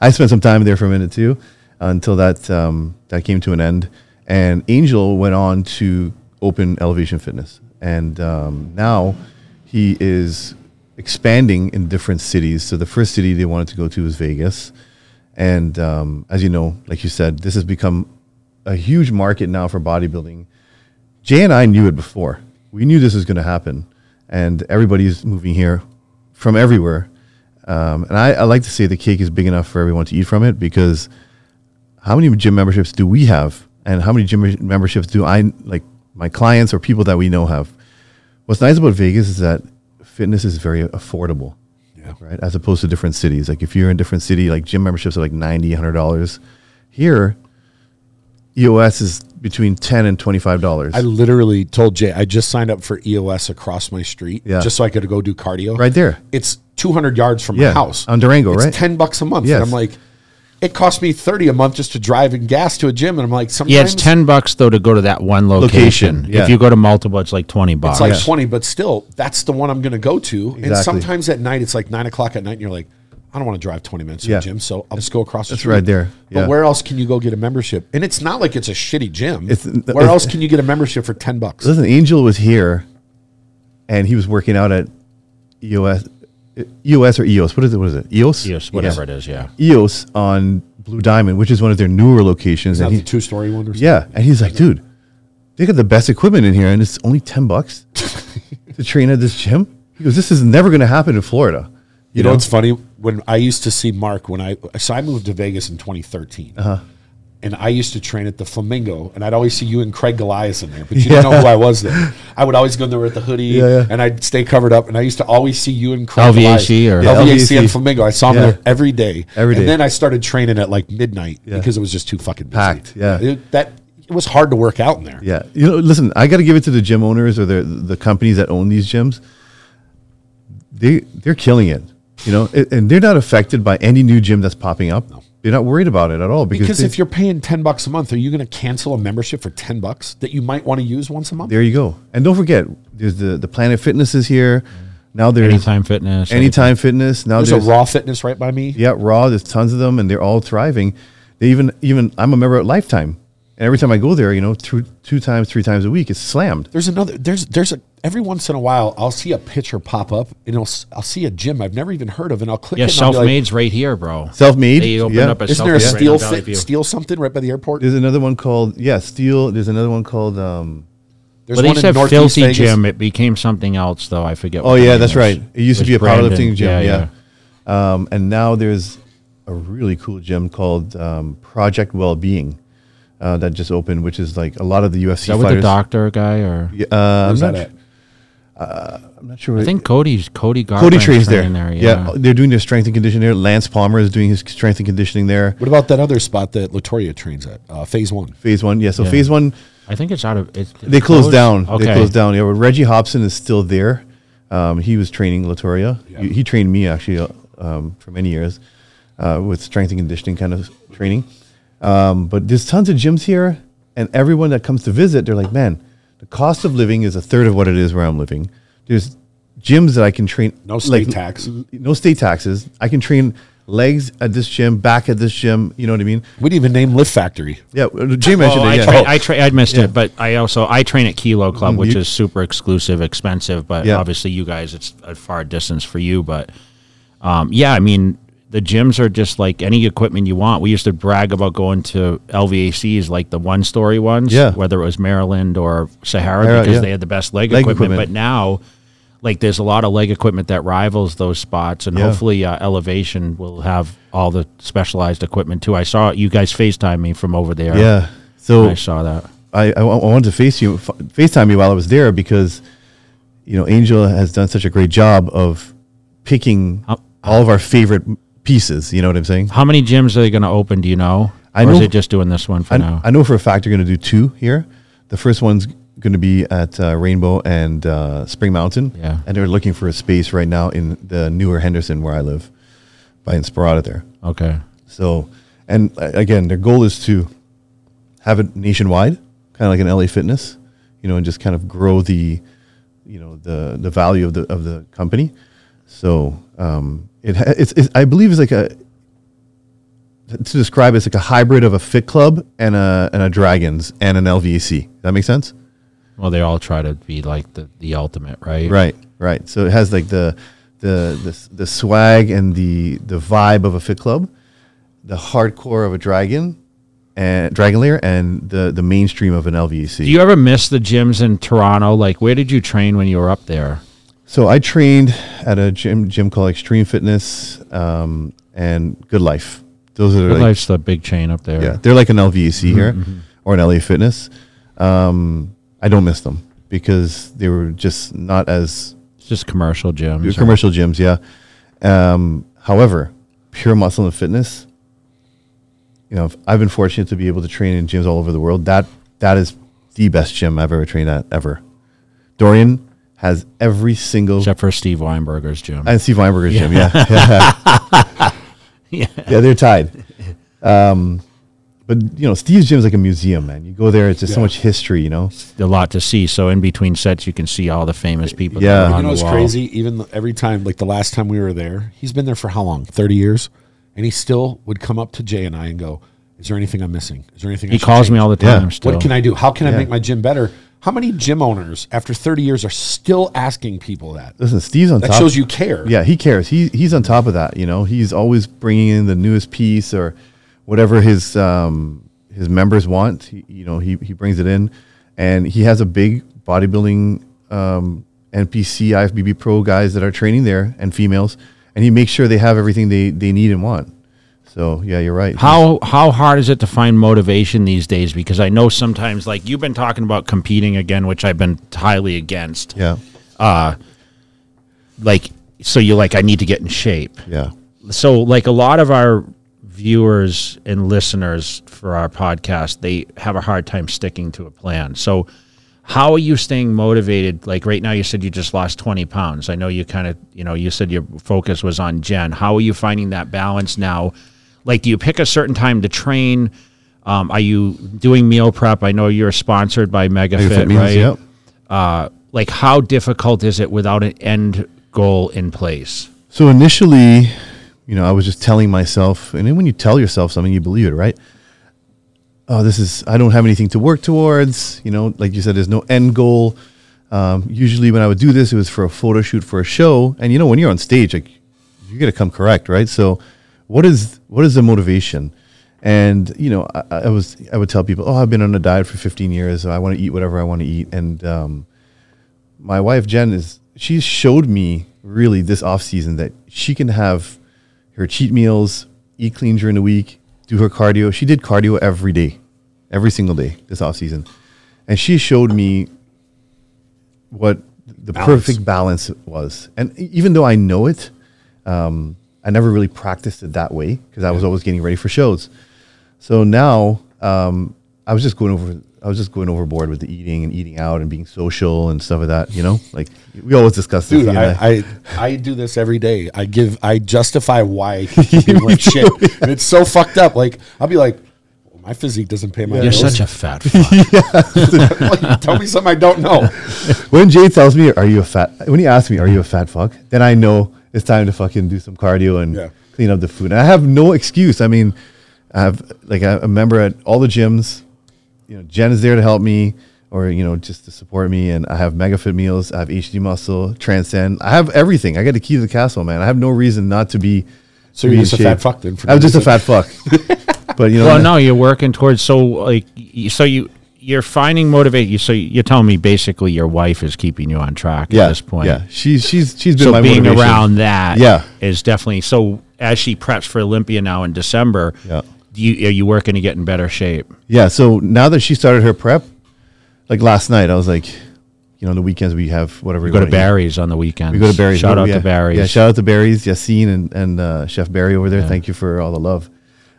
I spent some time there for a minute too, until that um, that came to an end. and Angel went on to open Elevation Fitness, and um, now he is expanding in different cities. So the first city they wanted to go to was Vegas, and um, as you know, like you said, this has become a huge market now for bodybuilding. Jay and I knew it before. We knew this was going to happen, and everybody's moving here from everywhere. Um, and I, I like to say the cake is big enough for everyone to eat from it because how many gym memberships do we have, and how many gym memberships do I like my clients or people that we know have? What's nice about Vegas is that fitness is very affordable, Yeah. right? As opposed to different cities. Like if you're in different city, like gym memberships are like 90 $100. Here, EOS is between 10 and $25. I literally told Jay I just signed up for EOS across my street Yeah. just so I could go do cardio. right there. It's 200 yards from Yeah, my house on Durango, it's right? 10 bucks a month. Yes. And I'm like, it cost me 30 a month just to drive and gas to a gym. And I'm like, sometimes Yeah, it's ten bucks though to go to that one location. Location, yeah. If you go to multiple, it's like twenty bucks. It's like Yeah. 20, but still, that's the one I'm going to go to. And Exactly. sometimes at night, it's like nine o'clock at night, and you're like, I don't want to drive 20 minutes to Yeah. the gym, so I'll just go across the street. That's street. right there. But where else can you go get a membership? And it's not like it's a shitty gym. It's- where it's- else can you get a membership for 10 bucks? Listen, Angel was here, and he was working out at EOS, EOS or EOS. What is it? What is it? EOS. Yes, whatever it is. Yeah. EOS on Blue Diamond, which is one of their newer locations. Is that And the he, two story one or something? yeah, and he's like, dude, they got the best equipment in here, and it's only ten bucks to train at this gym. He goes, this is never going to happen in Florida. You know what's funny? When I used to see Mark, when I so I moved to Vegas in 2013, Uh-huh. and I used to train at the Flamingo, and I'd always see you and Craig Golias in there, but you didn't know who I was there. I would always go there with the hoodie, Yeah, yeah. and I'd stay covered up, and I used to always see you and Craig LVAC Golias. or- Yeah, LVAC and Flamingo. I saw him Yeah. there every day, Every day. and then I started training at like midnight Yeah. because it was just too fucking busy. Packed, yeah. It- that it was hard to work out in there. Yeah, you know, listen, I got to give it to the gym owners or the the companies that own these gyms. They they're killing it, you know, and- and they're not affected by any new gym that's popping up. No. They're not worried about it at all because, Because they- if you're paying ten bucks a month, are you going to cancel a membership for ten bucks that you might want to use once a month? there you go. And don't forget, there's the the Planet Fitness is here. Now there's Anytime Fitness. Anytime Fitness. Now There's, there's, a Raw Fitness right by me. Yeah, Raw. There's tons of them, and they're all thriving. They even even I'm a member at Lifetime, and every time I go there, you know, two two times, three times a week, it's slammed. There's another. There's there's a every once in a while I'll see a picture pop up and I'll s- I'll see a gym I've never even heard of and I'll click Yeah, it. and I'll self like, made's right here, bro. Self-made. They opened yeah. up a Isn't there a steel right fit, steel something right by the airport? There's another one called yeah, Steel. There's another one called um, There's Well, they one in said Northeast filthy Vegas. gym. It became something else, though. I forget. Oh what yeah, that's was. right. It used to be a Brandon. powerlifting gym. Yeah, Yeah, yeah. Um, and now there's a really cool gym called um, Project Wellbeing uh, that just opened, which is like a lot of the UFC Is that with the doctor guy, or Yeah, uh, I'm not. that at? I'm not sure. I think Cody's Cody Garbrandt Cody trains there. training yeah. they're doing their strength and conditioning there. Lance Palmer is doing his strength and conditioning there. What about that other spot that Latoria trains at? Uh, phase one. Phase one, yeah. So Yeah. phase one, I think it's out of. It's, they closed down. Okay. They closed down. Yeah, but Reggie Hobson is still there. Um, he was training Latoria. He, he trained me actually uh, um, for many years uh, with strength and conditioning kind of training. Um, but there's tons of gyms here, and everyone that comes to visit, they're like, man, the cost of living is a third of what it is where I'm living. There's gyms that I can train. No state tax. No state taxes. I can train legs at this gym, back at this gym. You know what I mean? We didn't even name Lift Factory. Yeah, uh, Jay mentioned Well, I, it. Yeah. tra- I, tra- I missed it, but I also I train at Kilo Club, which you- is super exclusive, expensive. But Yeah. obviously, you guys, it's a far distance for you. But um, yeah, I mean, the gyms are just like any equipment you want. We used to brag about going to LVACs, like the one story ones, Yeah. whether it was Maryland or Sahara, Sahara, because yeah. they had the best leg, Leg equipment. equipment. But now, like, there's a lot of leg equipment that rivals those spots, and Yeah. hopefully, uh, Elevation will have all the specialized equipment too. I saw you guys FaceTime me from over there. yeah. So I saw that. I, I, I wanted to face you, FaceTime you while I was there because, you know, Angel has done such a great job of picking How- all of our favorite pieces. You know what I'm saying? How many gyms are they going to open? Do you know? I or is it just doing this one for I, now? I know for a fact they're going to do two here. The first one's going to be at uh, Rainbow and uh, Spring Mountain. Yeah. And they're looking for a space right now in the newer Henderson where I live, by Inspirada there. okay. So, and uh, again, their goal is to have it nationwide, kind of like an LA Fitness, you know, and just kind of grow the, you know, the the value of the of the company. So, um, it it's, it's I believe it's like a to describe it, it's like a hybrid of a Fit Club and a and a Dragons and an LVAC. That makes sense? Well, they all try to be like the, the ultimate, right? Right, right. So it has like the the the, the swag and the the vibe of a Fit Club, the hardcore of a Dragon, and Dragon Lair, and the the mainstream of an LVAC. Do you ever miss the gyms in Toronto? Like, where did you train when you were up there? So I trained at a gym gym called Extreme Fitness um, and Good Life. Those are Good like, Life's the big chain up there. yeah, they're like an LVAC here or an LA Fitness. Um, I don't miss them because they were just not as It's just commercial gyms. Commercial gyms, yeah. Um, however, pure muscle and fitness. You know, I've been fortunate to be able to train in gyms all over the world. That that is the best gym I've ever trained at ever. Dorian has every single Except for Steve Weinberger's gym. and Steve Weinberger's gym, yeah, yeah, yeah. yeah, they're tied. Um, but you know, Steve's gym is like a museum, man. You go there, it's just so much history, you know. A lot to see. So in between sets, you can see all the famous people. Yeah. that are You on You know the what's wall. crazy? Even th- every time, like the last time we were there, he's been there for how long? Thirty years, and he still would come up to Jay and I and go, "Is there anything I'm missing? Is there anything?" He I should calls me all the Yeah. time. Still. What can I do? How can I make my gym better? How many gym owners after 30 years are still asking people that? Listen, Steve's on top. That top. shows you care. Yeah, he cares. He he's on top of that. You know, he's always bringing in the newest piece or whatever his um, his members want. He, you know, he he brings it in, and he has a big bodybuilding um, NPC IFBB pro guys that are training there and females, and he makes sure they have everything they they need and want. So yeah, you're right. How how hard is it to find motivation these days? Because I know sometimes, like you've been talking about competing again, which I've been highly against. yeah, uh, Like, so you're like, I need to get in shape. yeah. so like a lot of our viewers and listeners for our podcast they have a hard time sticking to a plan so how are you staying motivated like right now you said you just lost 20 pounds i know you kind of you know you said your focus was on jen how are you finding that balance now like do you pick a certain time to train um, are you doing meal prep i know you're sponsored by megafit, Fit meals, right yep. uh, like how difficult is it without an end goal in place So initially, you know, I was just telling myself, and then when you tell yourself something, you believe it, right? Oh, this is, I don't have anything to work towards. You know, like you said, there's no end goal. Um, usually when I would do this, it was for a photo shoot for a show. And, you know, when you're on stage, like, you got to come correct, right? So what is, what is the motivation? And, you know, I, I was, I would tell people, oh, I've been on a diet for 15 years. So I want to eat whatever I want to eat. And, um, my wife Jen is she showed me really this off season that she can have her cheat meals, eat clean during the week, do her cardio. She did cardio every day, every single day this off season, and she showed me what the Balance. perfect balance was. And even though I know it, um, I never really practiced it that way because I was always getting ready for shows. So now um, I was just going over. I was just going overboard with the eating and eating out and being social and stuff like that. You know, like we always discuss this. Dude, you I, I I do this every day. I give I justify why I keep eating like shit, and it's so fucked up. Like I'll be like, well, my physique doesn't pay my you're bills. such a fat fuck Like, tell me something I don't know. when Jay tells me, "Are you a fat?" When he asks me, "Are you a fat fuck?" Then I know it's time to fucking do some cardio and Yeah. clean up the food. And I have no excuse. I mean, I have like I- a member at all the gyms. You know, Jen is there to help me, or you know, just to support me. And I have MegaFit meals. I have HD Muscle, Transcend. I have everything. I got the key to the castle, man. I have no reason not to be. So you're in just a fat fuck then? for i'm no just a fat fuck. but you know, well no you're working towards so like so you you're finding motivate you so you're telling me basically your wife is keeping you on track yeah, at this point yeah. She's she's she's been so being motivation. around that Yeah. is definitely so as she preps for olympia now in december Yeah. do you are you working to get in better shape Yeah. So now that she started her prep, like last night, I was like, you know, the weekends we have whatever. we we go to wanna eat. barry's on the weekend We go to Barry's. shout out yeah, to barry's Yeah, shout out to Barry's, Yassine and and uh, Chef Barry over there. Thank you for all the love.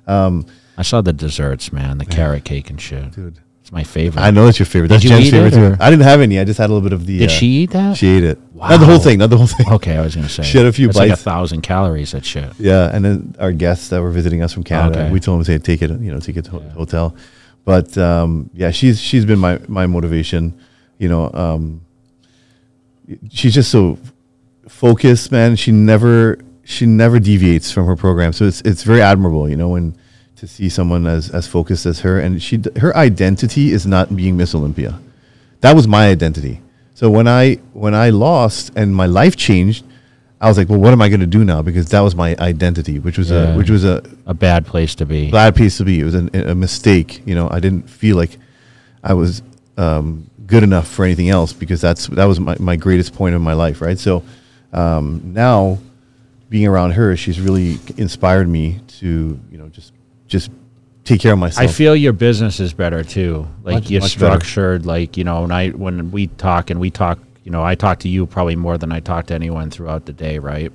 i saw the desserts man the carrot cake and shit Dude. It's my favorite I know it's your favorite. That's you Jen's eat favorite it, too. I didn't have any. I just had a little bit of the. did uh, she eat that She ate it. Not the whole Wow. thing. Not the whole thing. okay i was gonna say She had a few That's like a bites. thousand calories that shit Yeah, and then our guests that were visiting us from Canada, Okay. we told them to take it, you know, take it to the hotel. But um, yeah, she's she's been my my motivation. You know, um, she's just so focused, man. She never she never deviates from her program, so it's it's very admirable. You know, when to see someone as as focused as her, and she her identity is not being Miss Olympia. That was my identity. So when I when I lost and my life changed, I was like, well, what am I going to do now? Because that was my identity, which was Yeah. a which was a A bad place to be. bad piece to be. It was an, a mistake. You know, I didn't feel like I was um, good enough for anything else because that's that was my, my greatest point of my life, right? So um, now, being around her, she's really inspired me to you know just just take care of myself. I feel your business is better too. Like Much- you're much better. structured. Like you know, when I when we talk and we talk, you know, I talk to you probably more than I talk to anyone throughout the day, right?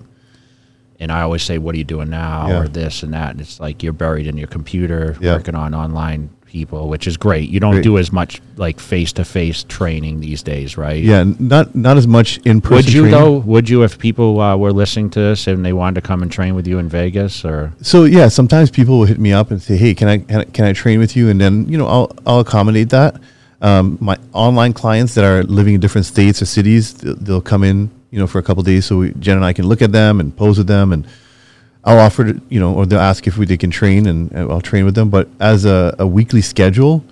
And I always say, "What are you doing now?" Yeah. or this and that. And it's like you're buried in your computer, Yeah. working on online people, which is great. You don't do as much like face to face training these days, right? yeah, not not as much in person. Would you though? Would you if people uh, were listening to this and they wanted to come and train with you in Vegas or? So yeah, sometimes people will hit me up and say, "Hey, can I can I, can I train with you?" And then you know I'll I'll accommodate that. Um, my online clients that are living in different states or cities, they'll, they'll come in you know for a couple days, so we, Jen and I can look at them and pose with them, and I'll offer to you know or they'll ask if we they can train, and, and I'll train with them. But as a, a weekly schedule,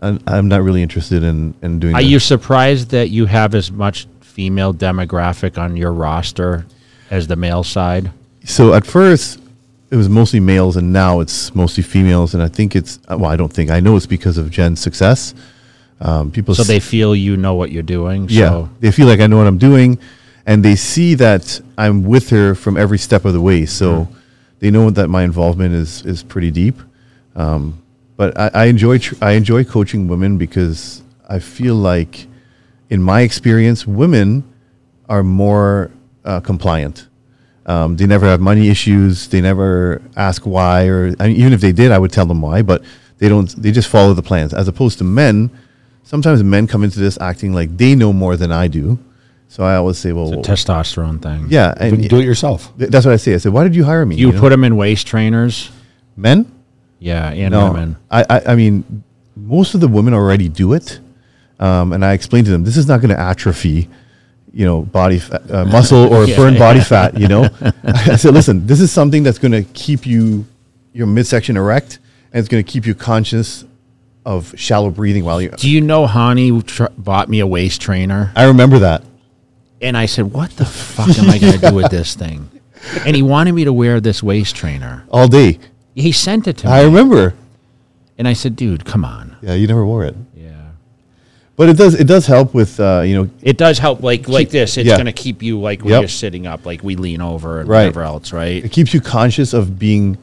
I'm, I'm not really interested in in doing. Are that. you surprised that you have as much female demographic on your roster as the male side? so at first it was mostly males and now it's mostly females and i think it's well i don't think i know it's because of jen's success um, people So they feel you know what you're doing. yeah So they feel like i know what i'm doing and they see that i'm with her from every step of the way so they know that my involvement is is pretty deep um, but I, I enjoy tr- i enjoy coaching women because i feel like in my experience women are more uh, compliant um, they never have money issues. They never ask why, or I mean, even if they did, I would tell them why. But they don't. They just follow the plans. As opposed to men, sometimes men come into this acting like they know more than I do. So I always say, well, it's a testosterone thing. yeah, and do it yourself. th- that's what I say. I said, why did you hire me? You, know? put them in waist trainers. men? Yeah, and No, women. I, I, I mean, most of the women already do it, um, and I explained to them this is not going to atrophy, you know, body fat, uh, muscle or Yeah, burn body fat. You know, I said, listen, this is something that's going to keep you your midsection erect, and it's going to keep you conscious of shallow breathing while you. Do you know Hany tr- bought me a waist trainer? I remember that. And I said, "What the fuck am I going to do with this thing?" And he wanted me to wear this waist trainer. all day. He sent it to me, I remember. and I said, "Dude, come on." Yeah, you never wore it, Yeah. but it does. It does help with uh, you know It does help, like like this. It's yeah. going to keep you like when Yep. you're sitting up, like we lean over and Right. whatever else, right? it keeps you conscious of being,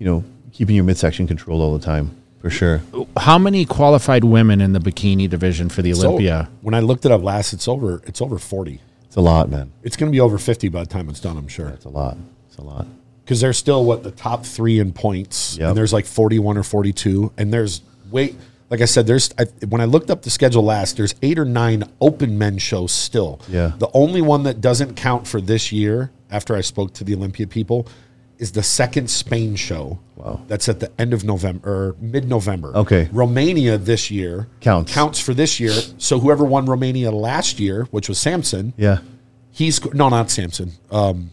you know, keeping your midsection controlled all the time for sure. How many qualified women in the bikini division for the So, Olympia? when I looked it up last, it's over. It's over forty. It's a lot, man. It's going to be over fifty by the time it's done. I'm sure It's a lot. It's a lot. because there's still what the top three in points, Yep. and there's like forty-one or forty-two, and there's wait. Like I said, there's I, when I looked up the schedule last, there's eight or nine open men shows still. Yeah. The only one that doesn't count for this year, after I spoke to the Olympia people, is the second Spain show. Wow. That's at the end of November or mid-November. Okay. Romania this year Counts. counts for this year. So whoever won Romania last year, which was Samson, Yeah. he's no, not Samson. Um,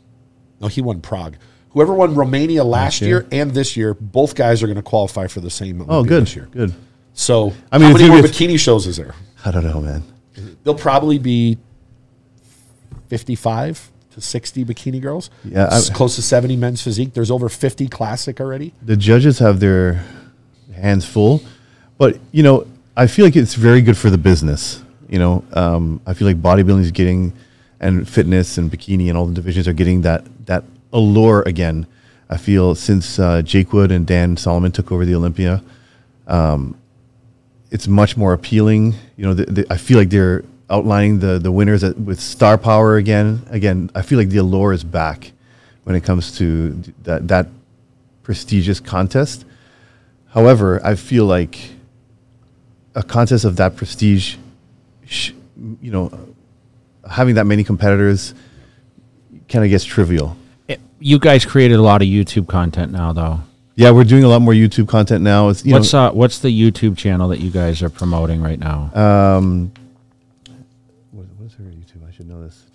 no, he won Prague. Whoever won Romania last year. year. and this year, both guys are going to qualify for the same. Oh, good. This year. Good. So, I mean, how many more bikini shows is there? I don't know, man. There'll probably be fifty-five to sixty bikini girls. Yeah, I- close to seventy men's physique. There's over fifty classic already. The judges have their hands full, but you know, I feel like it's very good for the business. You know, um, I feel like bodybuilding is getting, and fitness and bikini and all the divisions are getting that that allure again. I feel since uh, Jake Wood and Dan Solomon took over the Olympia, um, it's much more appealing. You know, the, the, I feel like they're outlining the the winners at, with star power again. Again, I feel like the allure is back when it comes to that that prestigious contest. However, I feel like a contest of that prestige, sh- you know, having that many competitors kind of gets trivial. It- you guys created a lot of YouTube content now, though. Yeah, we're doing a lot more YouTube content now. It's you What's know, uh, what's the YouTube channel that you guys are promoting right now? um,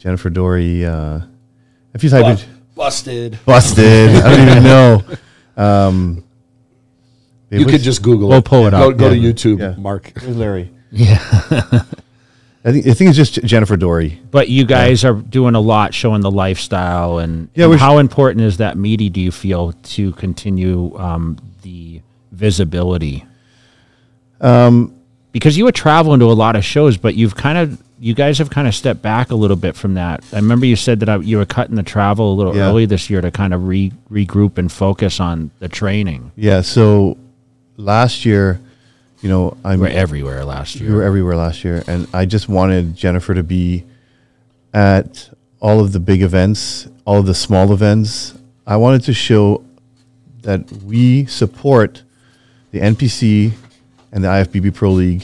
Jennifer Dorie. Uh, if you type in Busted. busted, I don't even know. Um, You What's- could just Google We'll it. pull it go, up, Go to yeah. YouTube, Yeah. Mark. Where's Larry? Yeah. I think I think it's just Jennifer Dorie. But you guys are doing a lot showing the lifestyle and, Yeah, and we're- how important is that media do you feel to continue um, the visibility? Um, because you would travel into a lot of shows, but you've kind of you guys have kind of stepped back a little bit from that. I remember you said that I, you were cutting the travel a little Yeah. early this year to kind of re, regroup and focus on the training. Yeah. So last year, you know, I'm We were everywhere last year. we were everywhere last year, and I just wanted Jennifer to be at all of the big events, all of the small events. I wanted to show that we support the NPC and the IFBB Pro League.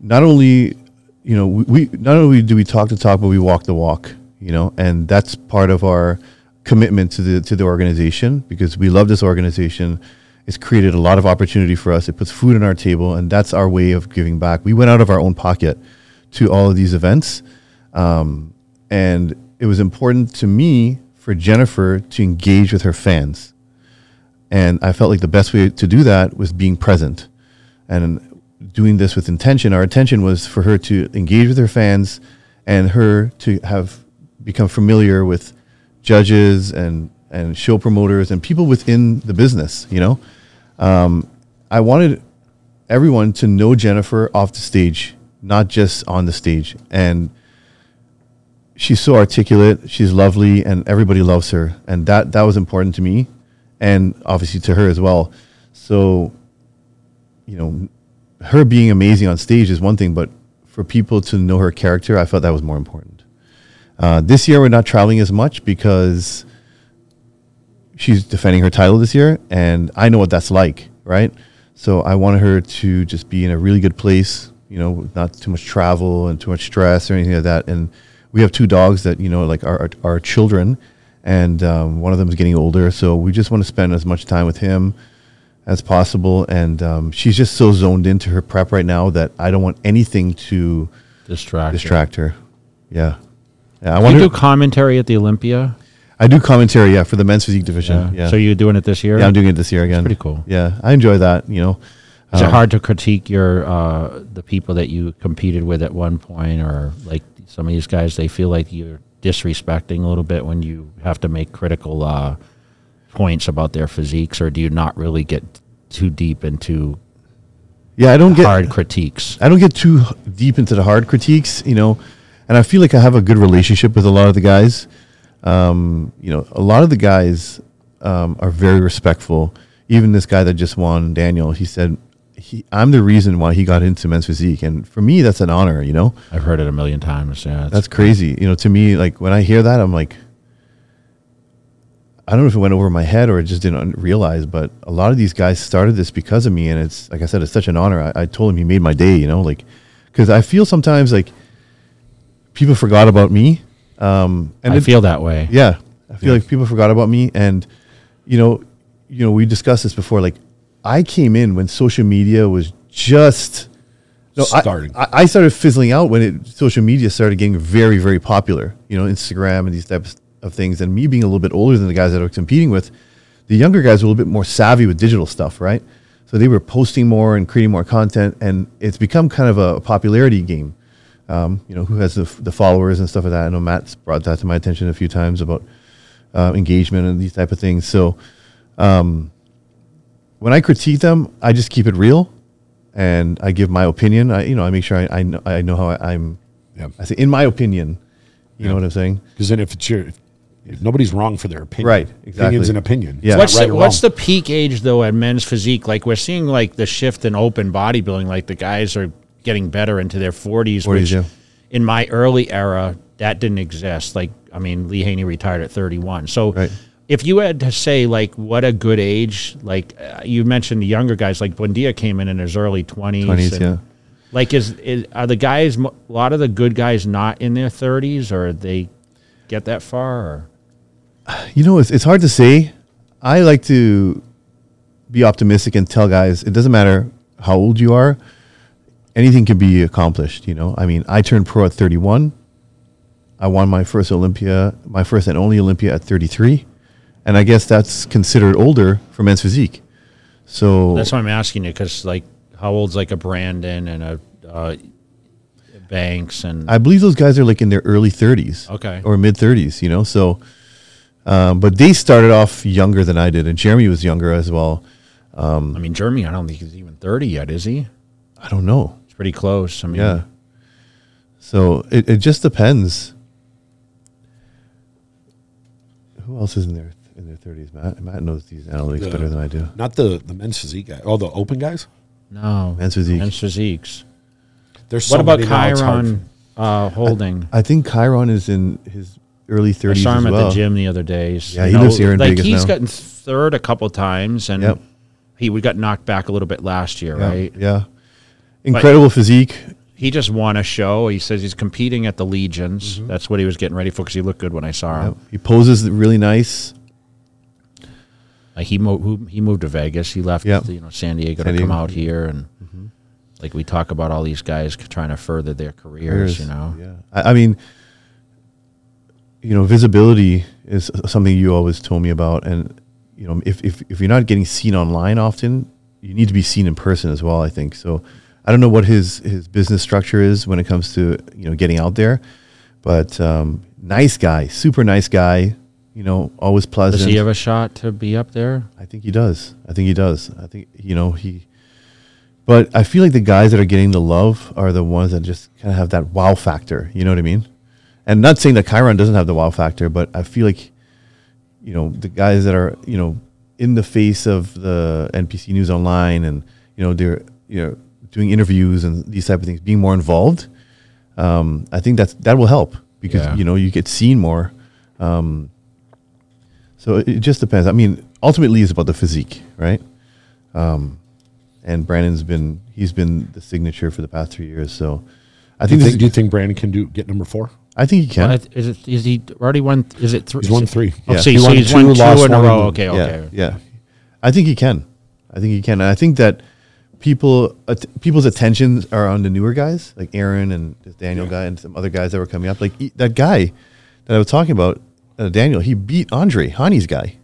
Not only, you know, we, we not only do we talk the talk, but we walk the walk. You know, and that's part of our commitment to the to the organization because we love this organization. It's created a lot of opportunity for us. It puts food on our table, and that's our way of giving back. We went out of our own pocket to all of these events, um, and it was important to me for Jennifer to engage with her fans. And I felt like the best way to do that was being present and doing this with intention. Our intention was for her to engage with her fans and her to have become familiar with judges and, and show promoters and people within the business, you know. Um, I wanted everyone to know Jennifer off the stage, not just on the stage. And she's so articulate, she's lovely, and everybody loves her. And that, that was important to me and obviously to her as well. So, you know, her being amazing on stage is one thing, but for people to know her character, I felt that was more important. Uh, this year, we're not traveling as much because she's defending her title this year, and I know what that's like, right? So I wanted her to just be in a really good place, you know, not too much travel and too much stress or anything like that. And we have two dogs that you know, like our our, our children, and um, one of them is getting older, so we just want to spend as much time with him as possible. And um, she's just so zoned into her prep right now that I don't want anything to Distract. distract her. Yeah, yeah. I Do want to do commentary at the Olympia? I do commentary, yeah, for the men's physique division. Yeah, So you're doing it this year? yeah, I'm doing it this year again. pretty cool. Yeah, I enjoy that. You know, Is Um, it hard to critique your uh, the people that you competed with at one point, or like some of these guys? They feel like you're disrespecting a little bit when you have to make critical uh, points about their physiques, or do you not really get too deep into yeah, I don't get hard critiques? I don't get too deep into the hard critiques, you know, and I feel like I have a good relationship with a lot of the guys. Um, you know, a lot of the guys um, are very respectful. Even this guy that just won, Daniel, he said, he, "I'm the reason why he got into men's physique," and for me, that's an honor. You know, I've heard it a million times. Yeah, that's crazy. You know, to me, like when I hear that, I'm like, I don't know if it went over my head or I just didn't realize, but a lot of these guys started this because of me, and it's like I said, it's such an honor. I, I told him he made my day. You know, like because I feel sometimes like people forgot about me, um, and I it- feel that way. yeah, I feel like people forgot about me, and you know, you know, we discussed this before. Like, I came in when social media was just no, Starting. I, I started fizzling out when it, social media started getting very, very popular. You know, Instagram and these types of things. And me being a little bit older than the guys that I was competing with, the younger guys were a little bit more savvy with digital stuff, right? So they were posting more and creating more content, and it's become kind of a popularity game. Um, you know, who has the, the followers and stuff like that. I know Matt's brought that to my attention a few times about uh, engagement and these type of things. So um, when I critique them, I just keep it real, and I give my opinion. I you know I make sure I I know, I know how I, I'm. Yeah. I say in my opinion. You know what I'm saying? Because then if it's your, if nobody's wrong for their opinion. Right, exactly. Opinion's an opinion. Yeah. What's right the, what's the peak age though at men's physique? Like we're seeing like the shift in open bodybuilding. Like the guys are getting better into their forties. 40s, Which yeah. in my early era that didn't exist. Like I mean, Lee Haney retired at thirty one. So Right. if you had to say like what a good age, like uh, you mentioned the younger guys, like Buendia came in in his early twenties. 20s, yeah. Like is, is are the guys a lot of the good guys not in their thirties or they get that far? Or? You know, it's, it's hard to say. I like to be optimistic and tell guys it doesn't matter how old you are, anything can be accomplished. You know, I mean, I turned pro at 31. I won my first Olympia, my first and only Olympia at 33. And I guess that's considered older for men's physique. So That's why I'm asking you because like how old's like a Brandon and a uh, Banks and I believe those guys are like in their early 30s. Okay. Or mid 30s, you know? So, um, but they started off younger than I did. And Jeremy was younger as well. I mean Jeremy. I don't think he's even 30 yet, is he? I don't know. It's pretty close. I mean, Yeah. So it, it just depends. Who else is in their in their 30s? Matt, Matt knows these analytics The- better than I do. Not the the men's physique guy. Oh, the open guys. no Men's physique. Men's physiques. There's so what about many now, it's hard Kyron uh, Holden? I think Kyron is in his early I 30s saw him as at the gym the other day. Yeah, you he lives here in like Vegas he's now. gotten third a couple times, and Yep. he we got knocked back a little bit last year, Yeah, right? Yeah. Incredible physique. He just won a show. He says he's competing at the Legions. Mm-hmm. That's what he was getting ready for because he looked good when I saw him. Yep. He poses really nice. Uh, he mo- who, he moved to Vegas. He left Yep. you know San Diego San to come Diego. out here and like we talk about all these guys trying to further their careers. You know, Yeah. I, I mean, you know, visibility is something you always told me about. And, you know, if, if, if you're not getting seen online often, you need to be seen in person as well, I think. So I don't know what his, his business structure is when it comes to, you know, getting out there, but um, nice guy, super nice guy, you know, always pleasant. does he have a shot to be up there? I think he does. I think he does. I think you know he. But I feel like the guys that are getting the love are the ones that just kind of have that wow factor. You know what I mean? And not saying that Kyron doesn't have the wow factor, but I feel like, you know, the guys that are you know in the face of the NPC News Online and you know they're you know doing interviews and these type of things, being more involved. Um, I think that's that will help because Yeah. you know you get seen more. Um, so it, it just depends. I mean, ultimately, it's about the physique, right? Um, and Brandon's been he's been the signature for the past three years. So I Do you, think, think, do you think Brandon can do get number four? I think he can. Well, Is it is he already won? Is it three? He's won three. Oh, Yeah. so, He so won he's two, won two in a row. and- Okay, yeah, okay. yeah. I think he can. I think he can. And I think that people at- people's attentions are on the newer guys like Erin and this Daniel guy and some other guys that were coming up. Like e- that guy that I was talking about, uh, Daniel. He beat Andre Hany's guy.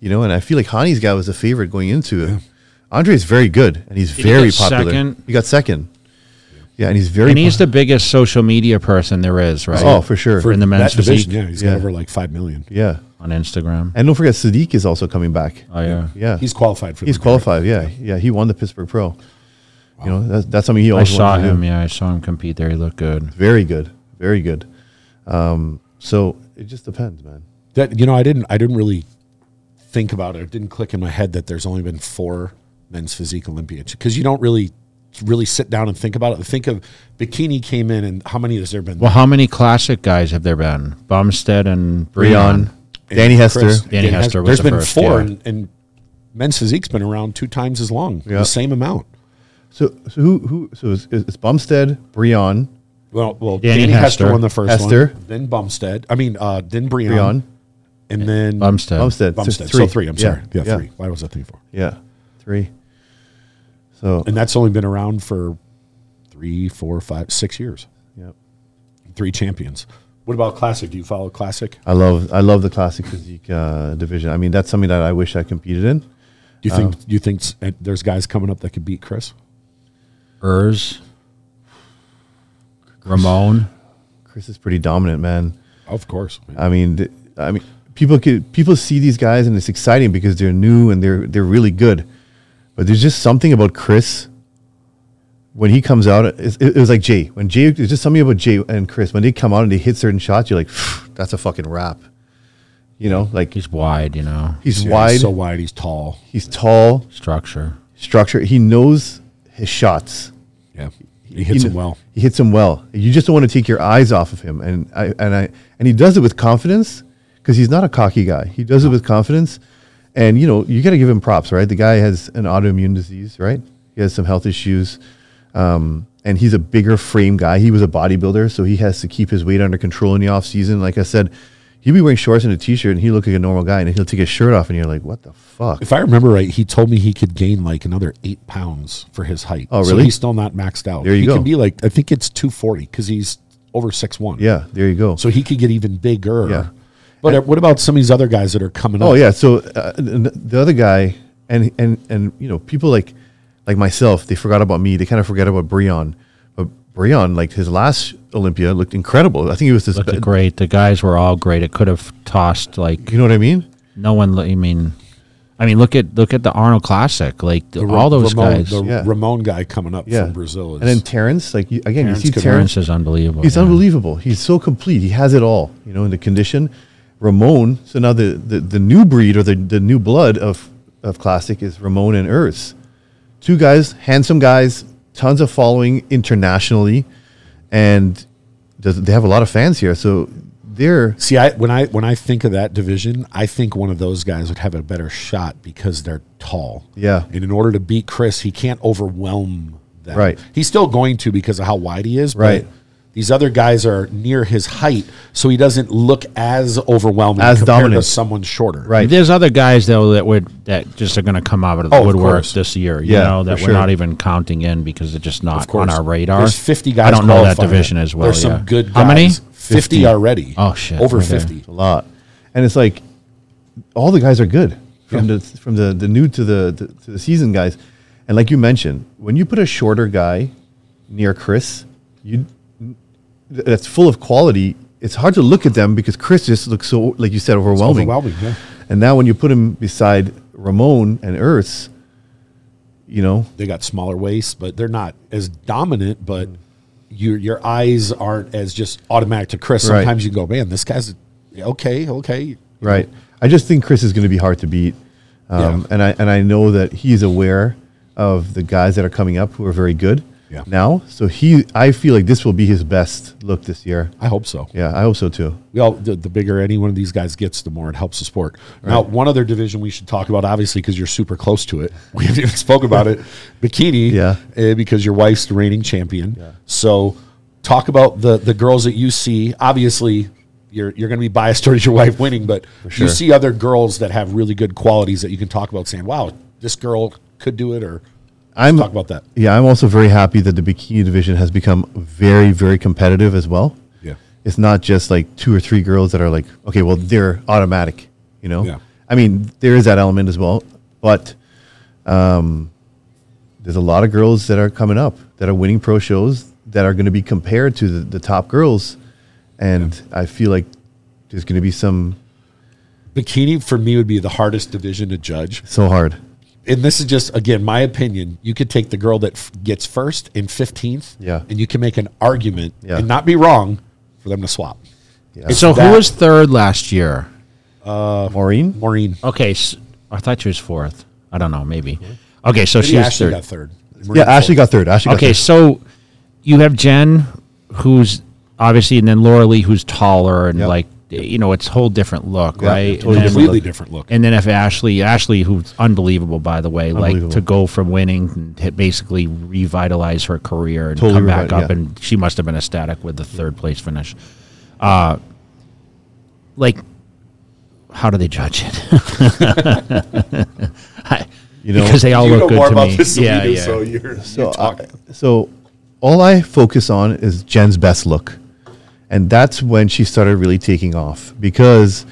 You know, and I feel like Hany's guy was a favorite going into it. Andre is very good and he's he very popular. second? He got second. Yeah, and he's very. And he's po- the biggest social media person there is, right? oh for sure. For in the men's division, physique yeah, he's Yeah. got over like five million. yeah, on Instagram. and don't forget Sadik is also coming back. Oh yeah. Yeah, He's qualified for. He's the qualified. Yeah, yeah. He won the Pittsburgh Pro. You know, that's, that's something he I saw to him. do. Yeah, I saw him compete there. He looked good. Very good, very good. Um, so it just depends, man. That you know, I didn't. I didn't really think about it. It didn't click in my head that there's only been four men's physique Olympiads because you don't really, really sit down and think about it. Think of bikini came in, and how many has there been? Well, how many classic guys have there been? Bumstead and Breon, Breon. And Danny Hester. Chris- Danny Hester was There's the been first, four, yeah. and, and men's physique's been around two times as long, Yeah. the same amount. So, so who, who? So it's, it's Bumstead, Breon, Well, well, Danny Danny, Hester. Hester. won the first Hester. one, then Bumstead. I mean, uh, then Breon, Breon, and then Bumstead. Bumstead. So Bumstead. three. So three. I'm Yeah, sorry. Yeah, yeah. three. Why was I thinking four? Yeah, three. So And that's only been around for three, four, five, six years. yeah, Three champions. What about classic? Do you follow classic? I love I love the classic physique uh, division. I mean, that's something that I wish I competed in. Do you think? Do you think uh, there's guys coming up that could beat Chris? Urs. Ramon. Chris is pretty dominant, man. Of course. I mean, th- I mean, people could people see these guys and it's exciting because they're new and they're they're really good. But there's just something about Chris when he comes out. It, it was like Jay when Jay. There's just something about Jay and Chris when they come out and they hit certain shots. You're like, that's a fucking wrap. You know, like He's wide, you know. he's Yeah, wide, He's so wide. He's tall. he's tall, Structure. structure. He knows his shots. Yeah. He hits kn- him well. He hits him well. You just don't want to take your eyes off of him, and I and I and he does it with confidence because he's not a cocky guy. He does it with confidence, and you know you got to give him props, right? The guy has an autoimmune disease, right? He has some health issues, um, and he's a bigger frame guy. He was a bodybuilder, so he has to keep his weight under control in the off season. Like I said, he'd be wearing shorts and a t-shirt, and he look like a normal guy, and he'll take his shirt off, and you're like, what the fuck? If I remember right, he told me he could gain like another eight pounds for his height. Oh, really So he's still not maxed out. There you he go. can be like I think it's two forty because he's over six one. Yeah, there you go. So he could get even bigger. Yeah. But uh, what about some of these other guys that are coming up? Oh yeah. So uh, the other guy and and and you know people like like myself, they forgot about me. They kind of forget about Breon, but Breon, like his last Olympia, looked incredible. I think it was this. Looked great. The guys were all great. It could have tossed like You know what I mean? no one. I mean, I mean, look at look at the Arnold Classic. Like the, all those Ramon, guys. The Yeah. Ramon guy coming up Yeah, from Brazil. Is, and then Terrence, like you, again, Terrence you see Terrence. Terrence is unbelievable. He's yeah. unbelievable. He's so complete. He has it all. You know, in the condition. Ramon. So now the the, the new breed or the, the new blood of of classic is Ramon and Urs. Two guys, handsome guys, tons of following internationally, and does, they have a lot of fans here. So they're See, I when I when I think of that division, I think one of those guys would have a better shot because they're tall. Yeah. and in order to beat Chris, he can't overwhelm them. Right. He's still going to because of how wide he is. Right. But these other guys are near his height, so he doesn't look as overwhelming As compared dominant. to someone shorter. right. There's other guys though that would that just are going to come out of the Oh, of woodwork course. this year. You Yeah, know that for we're sure. not even counting in because they're just not Of course. on our radar. There's 50 guys. I don't know that qualifying. division as well. There's yeah. some good. Guys. How many? 50, already. Oh, shit. Over Okay. 50. a lot, and it's like all the guys are good from the from the, the new to the, the to the season guys, and like you mentioned, when you put a shorter guy near Chris, you that's full of quality. It's hard to look at them because Chris just looks so like you said overwhelming. Overwhelming. Yeah. And now when you put him beside Ramon and Urs, you know, they got smaller waists, but they're not as dominant. But your your eyes aren't as just automatic to Chris. Right. Sometimes you go, man, this guy's okay, okay, You Right. I just think Chris is going to be hard to beat, um, Yeah. and I and I know that he's aware of the guys that are coming up who are very good Yeah. now. So he, I feel like this will be his best look this year. I hope so. Yeah, I hope so too. We all the, the bigger any one of these guys gets, the more it helps the sport. Now, one other division we should talk about, obviously, because you're super close to it. We haven't even spoke about it, bikini. Yeah. uh, because your wife's the reigning champion. So, talk about the the girls that you see. Obviously, you're you're going to be biased towards your wife winning, but sure. you see other girls that have really good qualities that you can talk about, saying, "Wow, this girl could do it," or I'm talk about that. Yeah, I'm also very happy that the bikini division has become very, very competitive as well. Yeah. It's not just like two or three girls that are like, okay, well, they're automatic, you know? Yeah. I mean, there is that element as well, but um, there's a lot of girls that are coming up that are winning pro shows that are going to be compared to the, the top girls. And I feel like there's going to be some Bikini for me would be the hardest division to judge. so hard. And this is just again my opinion. You could take the girl that f- gets first and fifteenth, Yeah. and you can make an argument Yeah. and not be wrong for them to swap. Yeah. So that- who was third last year? Uh, Maureen? Maureen? Okay, I thought she was fourth. I don't know, maybe. Mm-hmm. Okay, so Maybe she was Ashley third. got third. Yeah, Maureen Ashley fourth. got third. Ashley got Okay, third. so you have Jen, who's obviously, and then Lauralie, who's taller and Yep. like you know, it's a whole different look, Yeah, right? totally and, then, completely different look. and then if Ashley, Ashley, who's unbelievable by the way, like to go from winning and basically revitalize her career and Totally come back revi- up, yeah. and she must have been ecstatic with the third place finish. Uh, like, how do they judge it? I- You know- because they all look know good to me. yeah, we yeah. so you're, So, you're I, so all I focus on is Jen's best look. And that's when she started really taking off because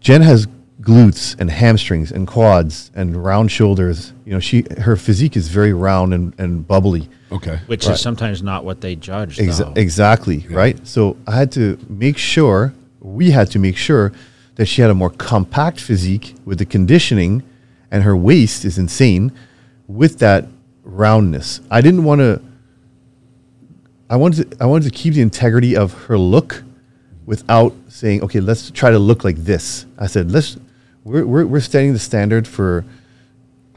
Jen has glutes and hamstrings and quads and round shoulders. You know, she her physique is very round and, and bubbly. okay. which Right. is sometimes not what they judge. Exa- though. exactly, right? So I had to make sure, we had to make sure that she had a more compact physique with the conditioning and her waist is insane with that roundness. I didn't want to I wanted to, I wanted to keep the integrity of her look without saying, okay, let's try to look like this. I said, let's we're we're, we're setting the standard for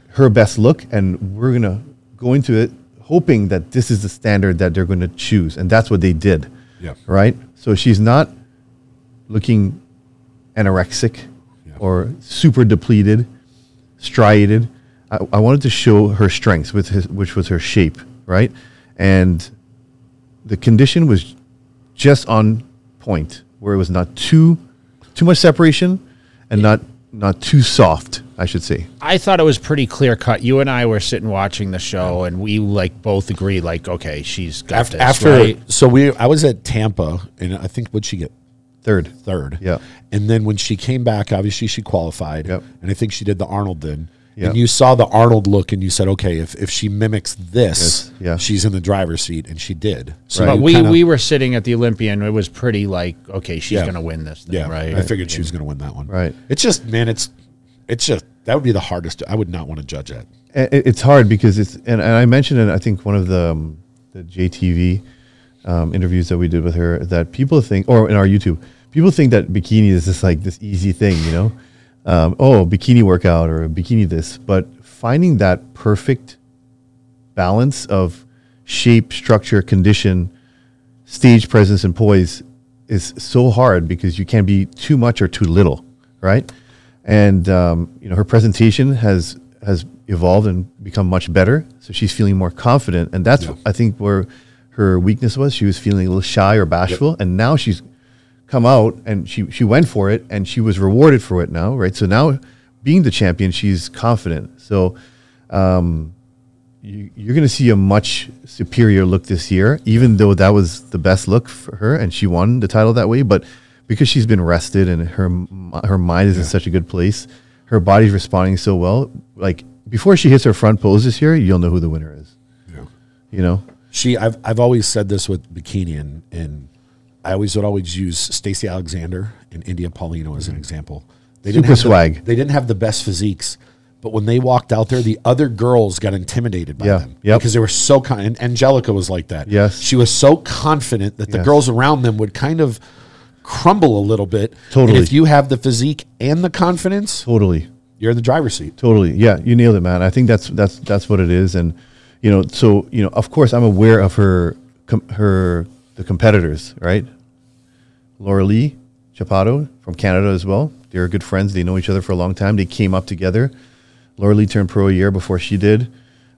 her best look, and we're gonna go into it hoping that this is the standard that they're gonna choose, and that's what they did. Yeah. Right. So she's not looking anorexic Yeah. or super depleted, striated. I, I wanted to show her strengths, with his, which was her shape, right? And the condition was just on point, where it was not too too much separation and not not too soft, I should say. I thought it was pretty clear cut. You and I were sitting watching the show, and we like both agreed, like, okay, she's got After, this, after right? so we, I was at Tampa, and I think would she get Third. third? Yeah. And then when she came back, obviously she qualified. Yep. And I think she did the Arnold then. Yeah. And you saw the Arnold look, and you said, "Okay, if, if she mimics this, Yes, yeah. she's in the driver's seat," and she did. So But we, kinda- we were sitting at the Olympian. it was pretty like, okay, she's Yeah. going to win this thing, yeah, right? I figured she was going to win that one. Right. It's just, man, it's it's just that would be the hardest. I would not want to judge that. It- it's hard because it's and, and I mentioned in I think one of the um, the JTV um, interviews that we did with her that people think or in our YouTube people think that bikini is just like this easy thing you know um, oh bikini workout or bikini this but finding that perfect balance of shape structure condition stage presence and poise is so hard because you can't be too much or too little, right? And um, you know her presentation has has evolved and become much better, so she's feeling more confident, and that's Yeah. I think where her weakness was. She was feeling a little shy or bashful, and now she's come out and she she went for it, and she was rewarded for it now, right? So now, being the champion, she's confident. So um, you, you're going to see a much superior look this year, even though that was the best look for her and she won the title that way. But because she's been rested and her her mind is in such a good place, her body's responding so well. Like before she hits her front pose this year, you'll know who the winner is. Yeah. You know, She, I've, I've always said this with bikini, and, and I always would always use Stacy Alexander and India Paulino as an mm-hmm. example. They Super have the- swag. they didn't have the best physiques, but when they walked out there, the other girls got intimidated by Yeah. them Yep. because they were so. Con- and Angelica was like that. Yes. she was so confident that the Yes. girls around them would kind of crumble a little bit. Totally. And if you have the physique and the confidence, totally. you're in the driver's seat. Totally. Yeah, you nailed it, man. I think that's that's that's what it is, and you know, so you know, of course, I'm aware of her her the competitors, right? Laura Lee Chapato from Canada as well. They're good friends. They know each other for a long time. They came up together. Lauralie turned pro a year before she did.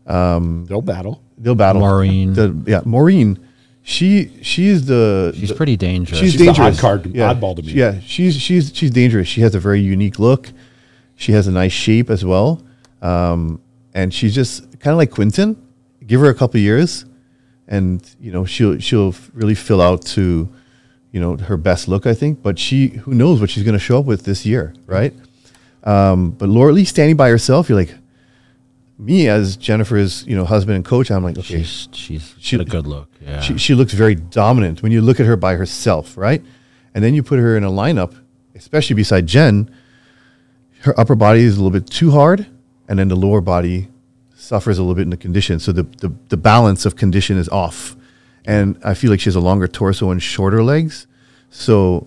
They'll battle. They'll battle. Maureen. The, yeah, Maureen. She she's the She's the- pretty dangerous. She's, She's the dangerous. odd card- yeah. oddball to me. Yeah, she's she's she's dangerous. She has a very unique look. She has a nice shape as well, um, and she's just kind of like Quinton. Give her a couple years, and you know she'll she'll really fill out to, you know, her best look. I think, but she who knows what she's going to show up with this year, right? Um, but Lauralie standing by herself, you're like, me as Jennifer's you know husband and coach. I'm like, okay, she's she's She- a good look. Yeah. she, she looks very dominant when you look at her by herself, right? And then you put her in a lineup, especially beside Jen, her upper body is a little bit too hard, and then the lower body suffers a little bit in the condition. So the, the, the balance of condition is off. And I feel like she has a longer torso and shorter legs. So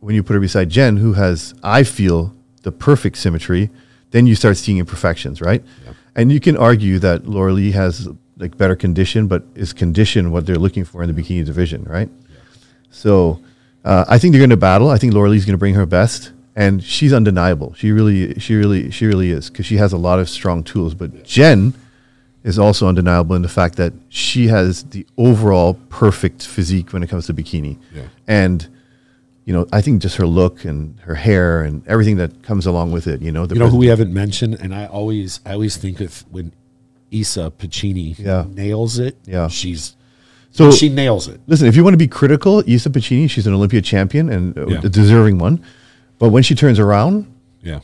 when you put her beside Jen, who has, I feel, the perfect symmetry, then you start seeing imperfections, right? And you can argue that Lauralie has like better condition, but is condition what they're looking for in the bikini division, right? So uh, I think they're going to battle. I think Lauralie's going to bring her best, and she's undeniable. She really, she really, she really is because she has a lot of strong tools. But Jen is also undeniable in the fact that she has the overall perfect physique when it comes to bikini, Yeah. and you know, I think just her look and her hair and everything that comes along with it. You know, the You know who we haven't mentioned, and I always I always think if when Elisa Pecini Yeah. nails it, Yeah. she's So- she nails it. Listen, if you want to be critical, Elisa Pecini, she's an Olympia champion and Yeah. a deserving one. But when she turns around, Yeah,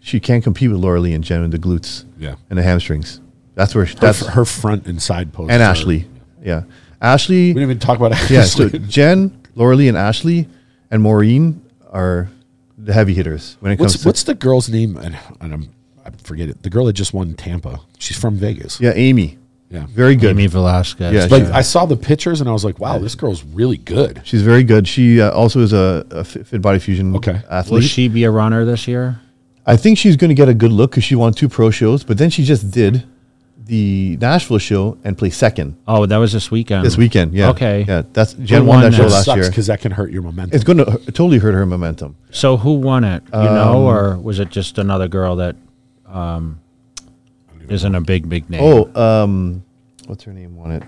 she can't compete with Lauralie and Jen in the glutes yeah. and the hamstrings. That's where she, Her, that's her front and side poses. and are- Ashley. Yeah, Ashley. We didn't even talk about Ashley. yeah, so Jen, Lauralie, and Ashley and Maureen are the heavy hitters when it comes what's to what's the girl's name? And, and I'm, I forget it. The girl that just won Tampa. She's from Vegas. yeah, Amy. Yeah. Very good. Amy Velasquez. Yeah, Like she- I saw the pictures and I was like, wow, this girl's really good. She's very good. She uh, also is a, a fit, fit body fusion Okay. Will she be a runner this year? I think she's going to get a good look because she won two pro shows, but then she just did the Nashville show and placed second Oh, that was this weekend. this weekend. Yeah. Okay. Yeah. That's Jen Who won won that that? show That last sucks year. because that can hurt your momentum. It's going to totally hurt her momentum. So who won it? You know, or was it just another girl that um, isn't a big big name? Oh, um, what's her name won it?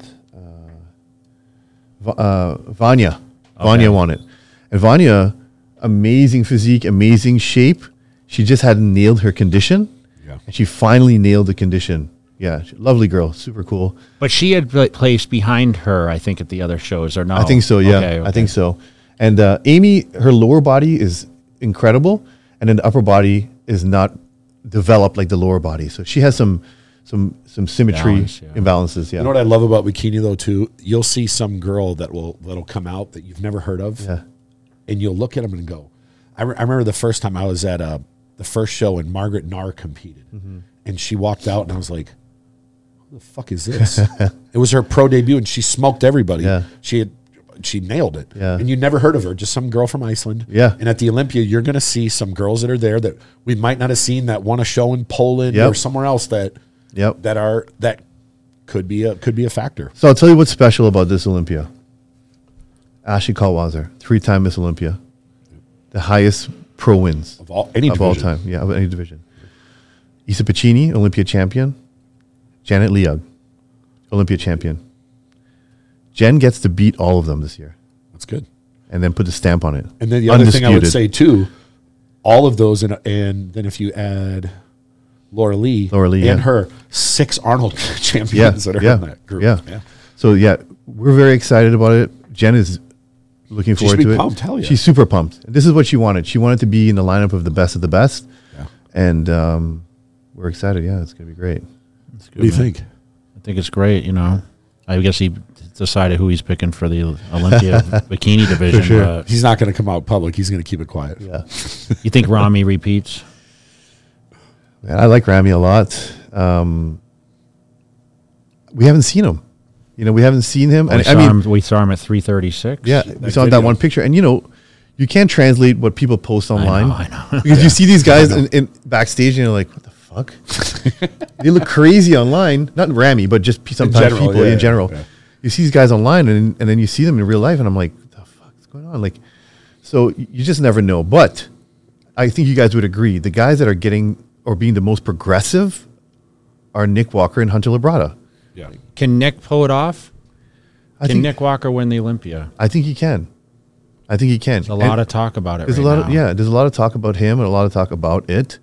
Uh, uh, Vanya. Vanya won it. And Vanya, amazing physique, amazing shape. She just hadn't nailed her condition. Yeah. And she finally nailed the condition. Yeah. Lovely girl. Super cool. but she had pla- placed behind her, I think, at the other shows, or not? I think so. Yeah, Oh, Okay, I think so. And uh, Amy, her lower body is incredible, and then the upper body is not developed like the lower body. So she has some some some symmetry Balance, yeah. imbalances. Yeah. You know what I love about bikini though too? You'll see some girl that will that'll come out that you've never heard of, yeah. and you'll look at them and go. I, re- I remember the first time I was at uh, the first show and Margret Gnarr competed, Mm-hmm. and she walked out and I was like, "Who the fuck is this?" it was her pro debut, and she smoked everybody. Yeah. She had she nailed it. Yeah. and you never heard of her, just some girl from Iceland. Yeah. and at the Olympia, you're going to see some girls that are there that we might not have seen that won a show in Poland Yep. or somewhere else that Yep. that are that could be a could be a factor. So I'll tell you what's special about this Olympia. Ashley Kaltwasser, three-time Miss Olympia, the highest pro wins Of all any of all time. Yeah, of any division. Elisa Pecini, Olympia champion. Janet Layug, Olympia champion. Jen gets to beat all of them this year, That's good. and then put the stamp on it. And then the other thing I would say too, all of those, and and then if you add Lauralie, Laura Lee, and yeah. her six Arnold yeah, champions that are yeah, in that group. yeah. So yeah, we're very excited about it. Jen is looking She should forward be to it. pumped, hell yeah. She's super pumped. This is what she wanted. She wanted to be in the lineup of the best of the best, Yeah. and um, we're excited. Yeah, it's gonna be great. That's What do you man. think? I think it's great. You know, I guess he decided who he's picking for the Olympia bikini division. sure. But He's not going to come out public. He's going to keep it quiet. Yeah, you think Ramy repeats? Man, I like Ramy a lot. Um, we haven't seen him. You know, we haven't seen him. we, And saw I mean, him, we saw him at three thirty six. yeah, we that saw that one picture, and you know, you can't translate what people post online. I know. because you see these guys in, in backstage and you're like, what the fuck? they look crazy online. Not Ramy, but just p- sometimes general, people yeah, in general. Yeah. You see these guys online and, and then you see them in real life and I'm like, what the fuck is going on? Like, so you just never know. But I think you guys would agree. The guys that are getting or being the most progressive are Nick Walker and Hunter Labrada. Yeah. Can Nick pull it off? I Can think, Nick Walker win the Olympia? I think he can. I think he can. There's a lot of talk about it. There's right a lot now. of yeah. There's a lot of talk about him and a lot of talk about it.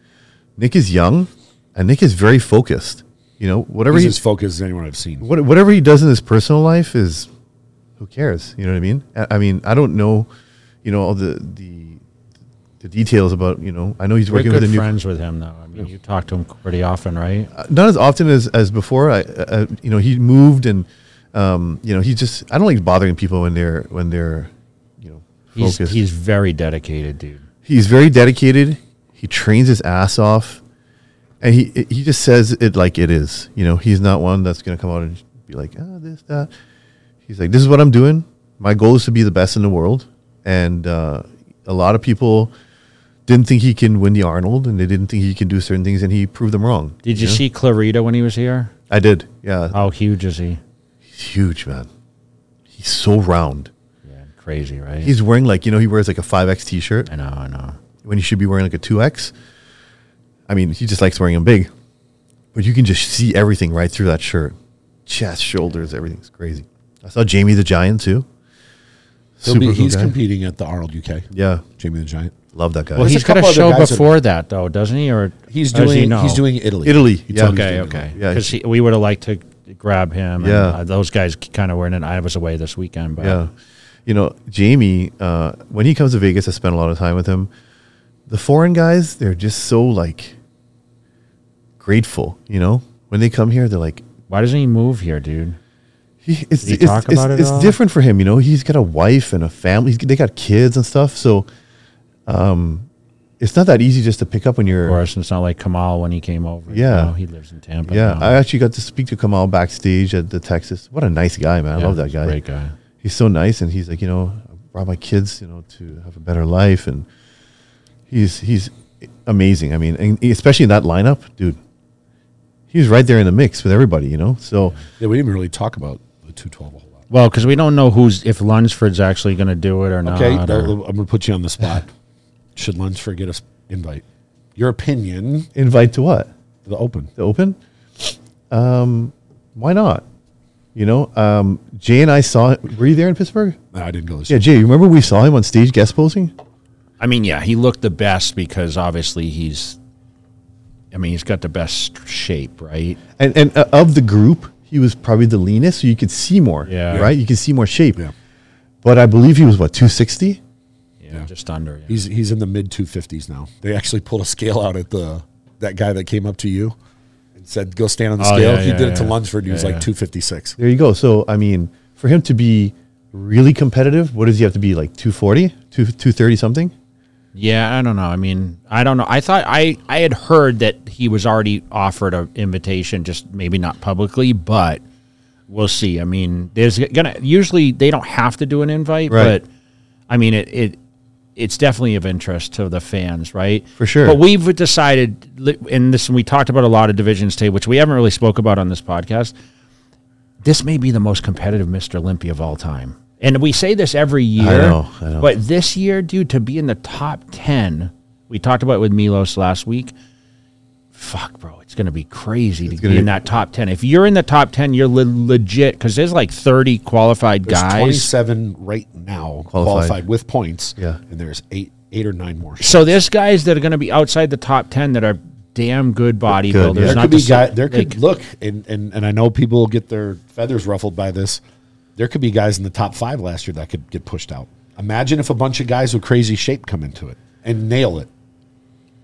Nick is young, and Nick is very focused. You know, whatever He's he as focused as anyone I've seen. what, whatever he does in his personal life is, who cares? You know what I mean? I, I mean, I don't know, you know, all the the the details about you know. I know he's We're working good with a new friends with him, though. I mean, you talk to him pretty often, right? uh, not as often as as before. I, uh, you know, he moved and um, you know, he just I don't like bothering people when they're when they're you know He's, focused. he's very dedicated, dude. he's very dedicated. He trains his ass off, and he he just says it like it is. You know, he's not one that's going to come out and be like, ah, this that. He's like, this is what I'm doing. My goal is to be the best in the world, and uh, a lot of people didn't think he can win the Arnold, and they didn't think he can do certain things, and he proved them wrong. Did you know? see Clarita when he was here? I did. Yeah, How huge is he? he's huge, man. He's so round. Yeah, crazy, right? He's wearing like you know he wears like a five X T-shirt. I know, I know. when he should be wearing like a 2X. I mean, he just likes wearing them big. But you can just see everything right through that shirt. Chest, shoulders, everything's crazy. I saw Jamie the Giant too. He'll be, cool he's guy. competing at the Arnold UK. Yeah, Jamie the Giant. love that guy. Well, There's he's a got a show guys that- before that, though, doesn't he? Or He's or does he doing—he's doing Italy. Italy, He yeah. told me he's Okay, okay. Italy. Yeah, Because we would have liked to grab him. and, Yeah. uh, those guys kind of were in it. I was away this weekend, but yeah. You know, Jamie, uh, when he comes to Vegas, I spend a lot of time with him. The foreign guys, they're just so like grateful, you know? When they come here, they're like, why doesn't he move here, dude? He, it's he it's, talk it's, about it it's different for him, you know. He's got a wife and a family. He's, they got kids and stuff, so um, it's not that easy just to pick up when you're. course, it's not like Kamal when he came over. you Yeah. know, he lives in Tampa. Yeah, now. I actually got to speak to Kamal backstage at the Texas. What a nice guy, man! I Yeah, love that guy. Great guy. He's so nice, and he's like, you know, I brought my kids, you know, to have a better life, and he's he's amazing. I mean, and especially in that lineup, dude. He's right there in the mix with everybody, you know. So Yeah, we didn't even really talk about the 212 a whole lot. Well, because we don't know who's if Lunsford's actually going to do it or not. Okay, or- I'm going to put you on the spot. Should Lunsford get us invite? Your opinion, invite to what? the Open. the open um why not you know um jay and i saw were you there in pittsburgh No, I didn't go this yeah jay you remember we saw him on stage guest posing I mean, yeah, he looked the best because obviously he's. I mean, he's got the best shape, right? and and uh, of the group he was probably the leanest so you could see more Yeah. right you can see more shape Yeah. but i believe he was what 260 Yeah, just under. Yeah. He's he's in the mid 250s now. They actually pulled a scale out at the that guy that came up to you and said, "Go stand on the Oh, scale." yeah, he yeah, did it to yeah. Lunsford. He was like yeah. two fifty six. There you go. So I mean, for him to be really competitive, what does he have to be like 240, 2 230 something? Yeah, I don't know. I mean, I don't know. I thought I I had heard that he was already offered an invitation, just maybe not publicly, but we'll see. I mean, there's gonna usually they don't have to do an invite, Right. but I mean it it it's definitely of interest to the fans, right? For sure. But we've decided, li- and this we talked about a lot of divisions today, which we haven't really spoke about on this podcast. This may be the most competitive Mr. Olympia of all time. And we say this every year. know, I know. But this year, dude, to be in the top 10, we talked about it with Milos last week. Fuck, bro. It's going to be crazy to gonna be in that top 10. If you're in the top 10, you're le- legit because there's like 30 qualified There's guys. twenty seven right now Qualified. qualified. with points. Yeah. and there's eight eight or nine more. So there's guys that are going to be outside the top 10 that are damn good bodybuilders. yeah. there not could be guy. There could like- look, and, and and I know people get their feathers ruffled by this. There could be guys in the top five last year that could get pushed out. Imagine if a bunch of guys with crazy shape come into it and nail it.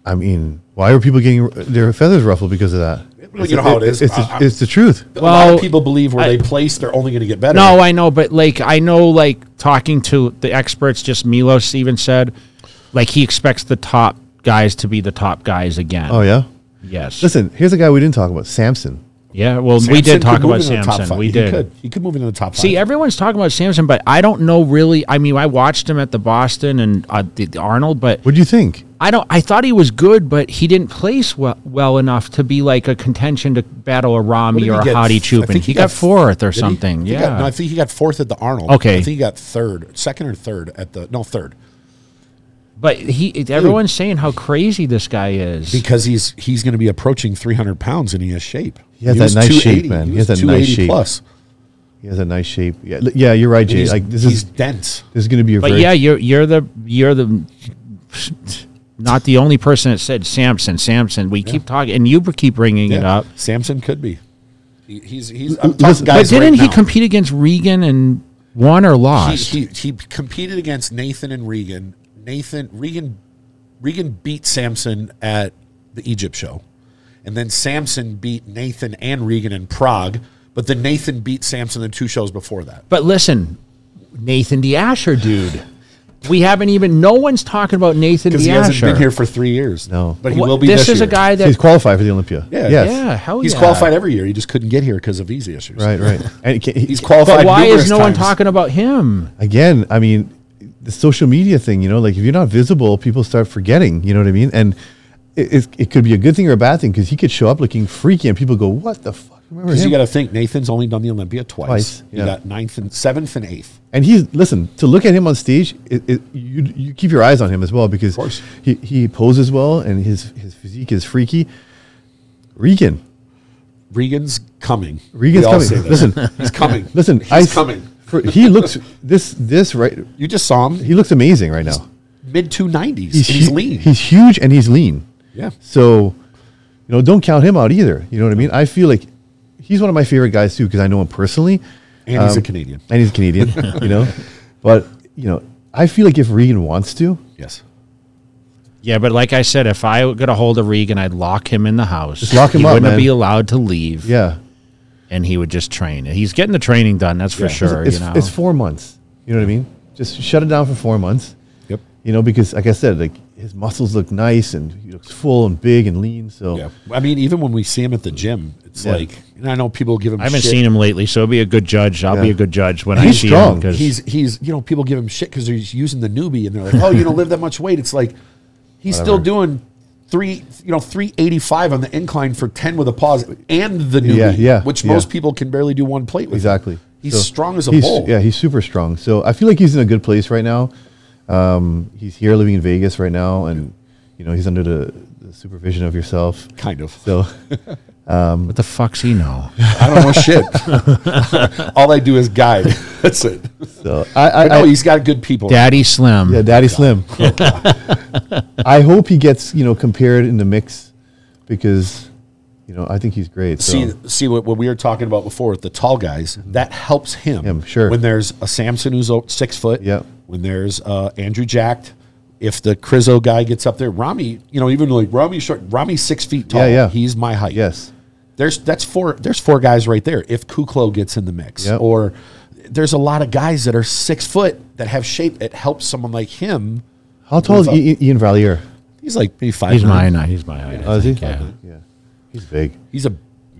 I mean, why are people getting their feathers ruffled because of that? Well, you know how it is. It's, I- uh, the, it's the truth. a lot of people believe where I- they place, they're only going to get better. No, I know, but like I know, like talking to the experts, just Milos even said, like he expects the top guys to be the top guys again. Oh yeah. yes. Listen, here's a guy we didn't talk about, Samson. Yeah. Well, we did talk about Samson. We he did. Could. He could move into the top five. See, everyone's talking about Samson, but I don't know really. I mean, I watched him at the Boston and uh, the, the Arnold, but What do you think? I don't. I thought he was good, but he didn't place well, well enough to be like a contention to battle a Ramy or a get? Hadi I Choopan. think He, got, fourth or Did he? something. He Yeah. got- no, I think he got fourth at the Arnold. Okay. I think he got third, second or third at the no third but he. Everyone's saying how crazy this guy is. because he's he's going to be approaching 300 pounds and he has shape. He has was that nice shape, 280. man. He, He was has that nice 280 shape. plus. He has a nice shape. Yeah, li- yeah, you're right, And Jay. He's, Like this he's is dense. this is going to be a But very yeah, you're you're the you're the not the only person that said Samson. Samson. We keep talking, and you keep bringing it up. Samson could be. He, he's he's. I'm Listen, talking But didn't right he now. compete against Regan and won or He, lost? he he competed against Nathan and Regan. Nathan Regan Regan beat Samson at the Egypt show, and then Samson beat Nathan and Regan in Prague. But then Nathan beat Samson the two shows before that. but listen, Nathan De Asha, dude. We haven't even. No one's talking about Nathan Because De Asha. he hasn't been here for three years. No. but he What- will be. This, This, is a year. guy that. he's qualified for the Olympia. Yeah. Yes. Yeah, hell He's yeah. qualified every year. He just couldn't get here because of visa issues. Right, right. And he- He's qualified. But why numerous is no one times. talking about him? again, I mean, the social media thing, you know, like if you're not visible, people start forgetting, you know what I mean? And it, it, it could be a good thing or a bad thing because he could show up looking freaky and people go, what the fuck? Remember Because him? you got to think Nathan's only done the Olympia twice. Twice, He yeah. got ninth and seventh and eighth. and he's, listen, to look at him on stage, it, it, you, you keep your eyes on him as well because he, he poses well and his, his physique is freaky. Regan, Regan's coming. Regan's coming. Listen, he's coming. listen, he's I, coming. For, he looks, this, this right, You just saw him he looks amazing right now. mid two nineties. He's, He's, hu- lean. He's huge and he's lean. yeah. So, you know, don't count him out either. You know what I mean? I feel like he's one of my favorite guys too because I know him personally, And he's a Um, Canadian. and he's a Canadian. you know, but you know, I feel like if Regan wants to, Yes. Yeah, but like I said, if I got a hold of Regan, I'd lock him in the house. Just lock him he up, wouldn't man. be allowed to leave. yeah, and he would just train. He's getting the training done. That's for Yeah. sure. it's, you know, it's four months. You know what I mean? Just shut it down for four months. Yep. You know, because like I said, like his muscles look nice and he looks full and big and lean. So Yeah. I mean, even when we see him at the gym, it's Yeah. like, and I know people give him. I haven't shit. seen him lately, so be a good judge. I'll be a good judge when And I see strong. him because He's he's you know people give him shit because he's using the newbie and they're like, oh, you don't live that much weight. It's like he's still doing three you know three eighty five on the incline for ten with a pause and the newbie, Yeah, yeah, which yeah. most people can barely do one plate with. exactly. He's So strong as a he's, bull. Yeah, he's super strong. So I feel like he's in a good place right now. Um, he's here living in Vegas right now, and you know he's under the, the supervision of yourself. Kind of. So what the fuck's he know? I don't know shit. All I do is guide. That's it. so I, I, But no, I he's got good people. Daddy Slim. yeah, Daddy Slim. I hope he gets you know compared in the mix because you know I think he's great. So. See, see what, what we were talking about before with the tall guys. That helps him. Him, sure. When there's a Samson who's six foot. Yeah. When there's uh, Andrew Jacked, if the Krizo guy gets up there, Ramy, you know, even like Ramy short, Ramy's six feet tall. Yeah, yeah. He's my height. Yes. There's that's four. There's four guys right there. If Kuklo gets in the mix, Yep. or there's a lot of guys that are six foot that have shape. It helps someone like him. How tall is Move. I- I- Iain Valliere? He's like maybe five. He's nine. my height. he's my height. I Oh, is he? Yeah. Yeah. He's big. He's a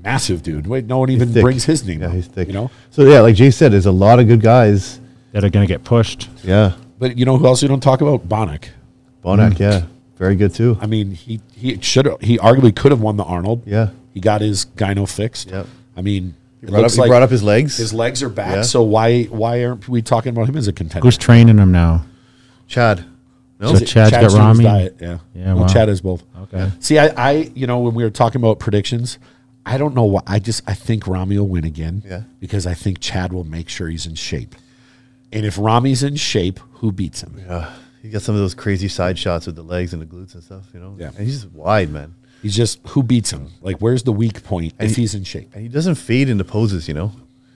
massive dude. Wait, no one even brings his name. Yeah, up, he's thick. You know, So yeah, like Jay said, there's a lot of good guys. That are going to get pushed. Yeah. But you know who else you don't talk about? Bonnick. Bonac, mm. yeah. Very good too. I mean, he he should he arguably could have won the Arnold. Yeah. He got his gyno fixed. Yep. I mean, it Brought up, looks he like brought up his legs. his legs are back. Yeah. So why why aren't we talking about him as a contender? Who's training him now? Chad. No? So Is it Chad's got doing his Ramy? diet, Yeah. Yeah, No, wow. Chad is both. Okay. See, I, I, you know, when we were talking about predictions, I don't know why. I just, I think Ramy will win again. Yeah. Because I think Chad will make sure he's in shape. And if Ramy's in shape, who beats him? Yeah. He got some of those crazy side shots with the legs and the glutes and stuff, you know? Yeah. And he's just wide, man. He's just, who beats him? Like, where's the weak point if he- he's in shape? And he doesn't fade into poses, you know?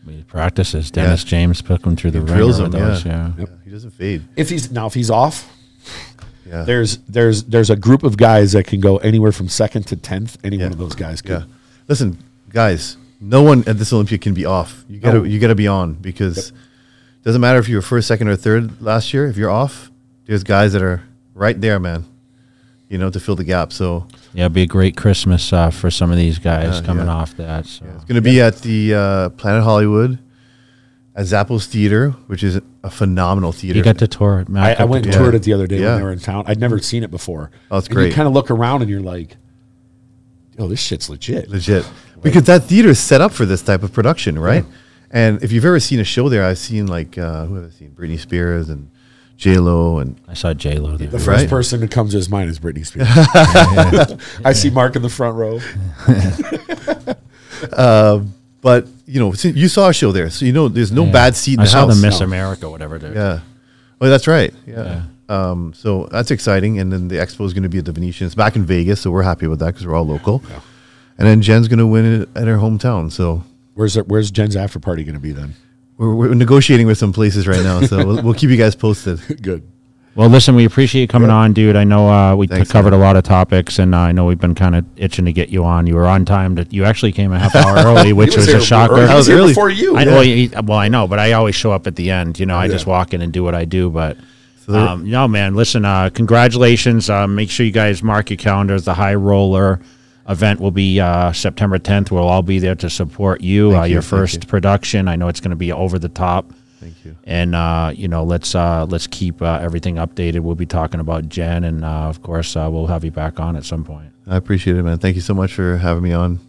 He practices. Dennis James put him through the He drills him, those, yeah. yeah. Yeah, He doesn't fade. If he's, now, if he's off, Yeah. there's, there's, there's a group of guys that can go anywhere from second to 10th. Any Yeah. one of those guys could. Yeah. Listen, guys, no one at this Olympia can be off. You gotta No. you gotta be on because doesn't matter if you were first, second, or third last year. If you're off, there's guys that are right there, man. You know, to fill the gap. So Yeah, it'd be a great Christmas uh, for some of these guys Yeah, coming yeah. off that. So. it's gonna be at the uh, Planet Hollywood at Zappos Theater, which is a phenomenal theater. You got to tour it. I, Matt I got went and toured it the other day Yeah. when they were in town. I'd never seen it before. Oh, it's And great. You kind of look around and you're like, "Oh, this shit's legit." legit because that theater is set up for this type of production, right? And if you've ever seen a show there, I've seen like uh, who have I seen? Britney Spears and J Lo and I saw J Lo there. The first Right. person that comes to his mind is Britney Spears. I see Mark in the front row. But you know, see- you saw a show there, so you know there's no Yeah. bad seat in I the saw house. the Miss No. America, whatever. It is. Yeah. Oh, that's right. Yeah. Um, so that's exciting, and then the expo is going to be at the Venetian. It's back in Vegas, so we're happy with that because we're all local. And then Jen's going to win it at her hometown. So Where's it, Where's Jen's after party going to be then? we're, we're negotiating with some places right now. So we'll, we'll keep you guys posted. Good. Well, listen, we appreciate you coming on, dude. I know uh, we t- Thanks, covered man. a lot of topics, and uh, I know we've been kind of itching to get you on. You were on time. To, you actually came a half hour early, which He was, here a shocker. early- he That was here early. before you. I, well, you- well, I know, but I always show up at the end. You know, I just walk in and do what I do. But there- um, no, man, listen, uh, congratulations. Uh, make sure you guys mark your calendars. The High Roller event will be uh, September 10th. We'll all be there to support you. Uh, you, your first you. production. I know it's going to be over the top. Thank you. And uh, you know, let's uh, let's keep uh, everything updated. We'll be talking about Jen, and uh, of course, uh, we'll have you back on at some point. I appreciate it, man. Thank you so much for having me on.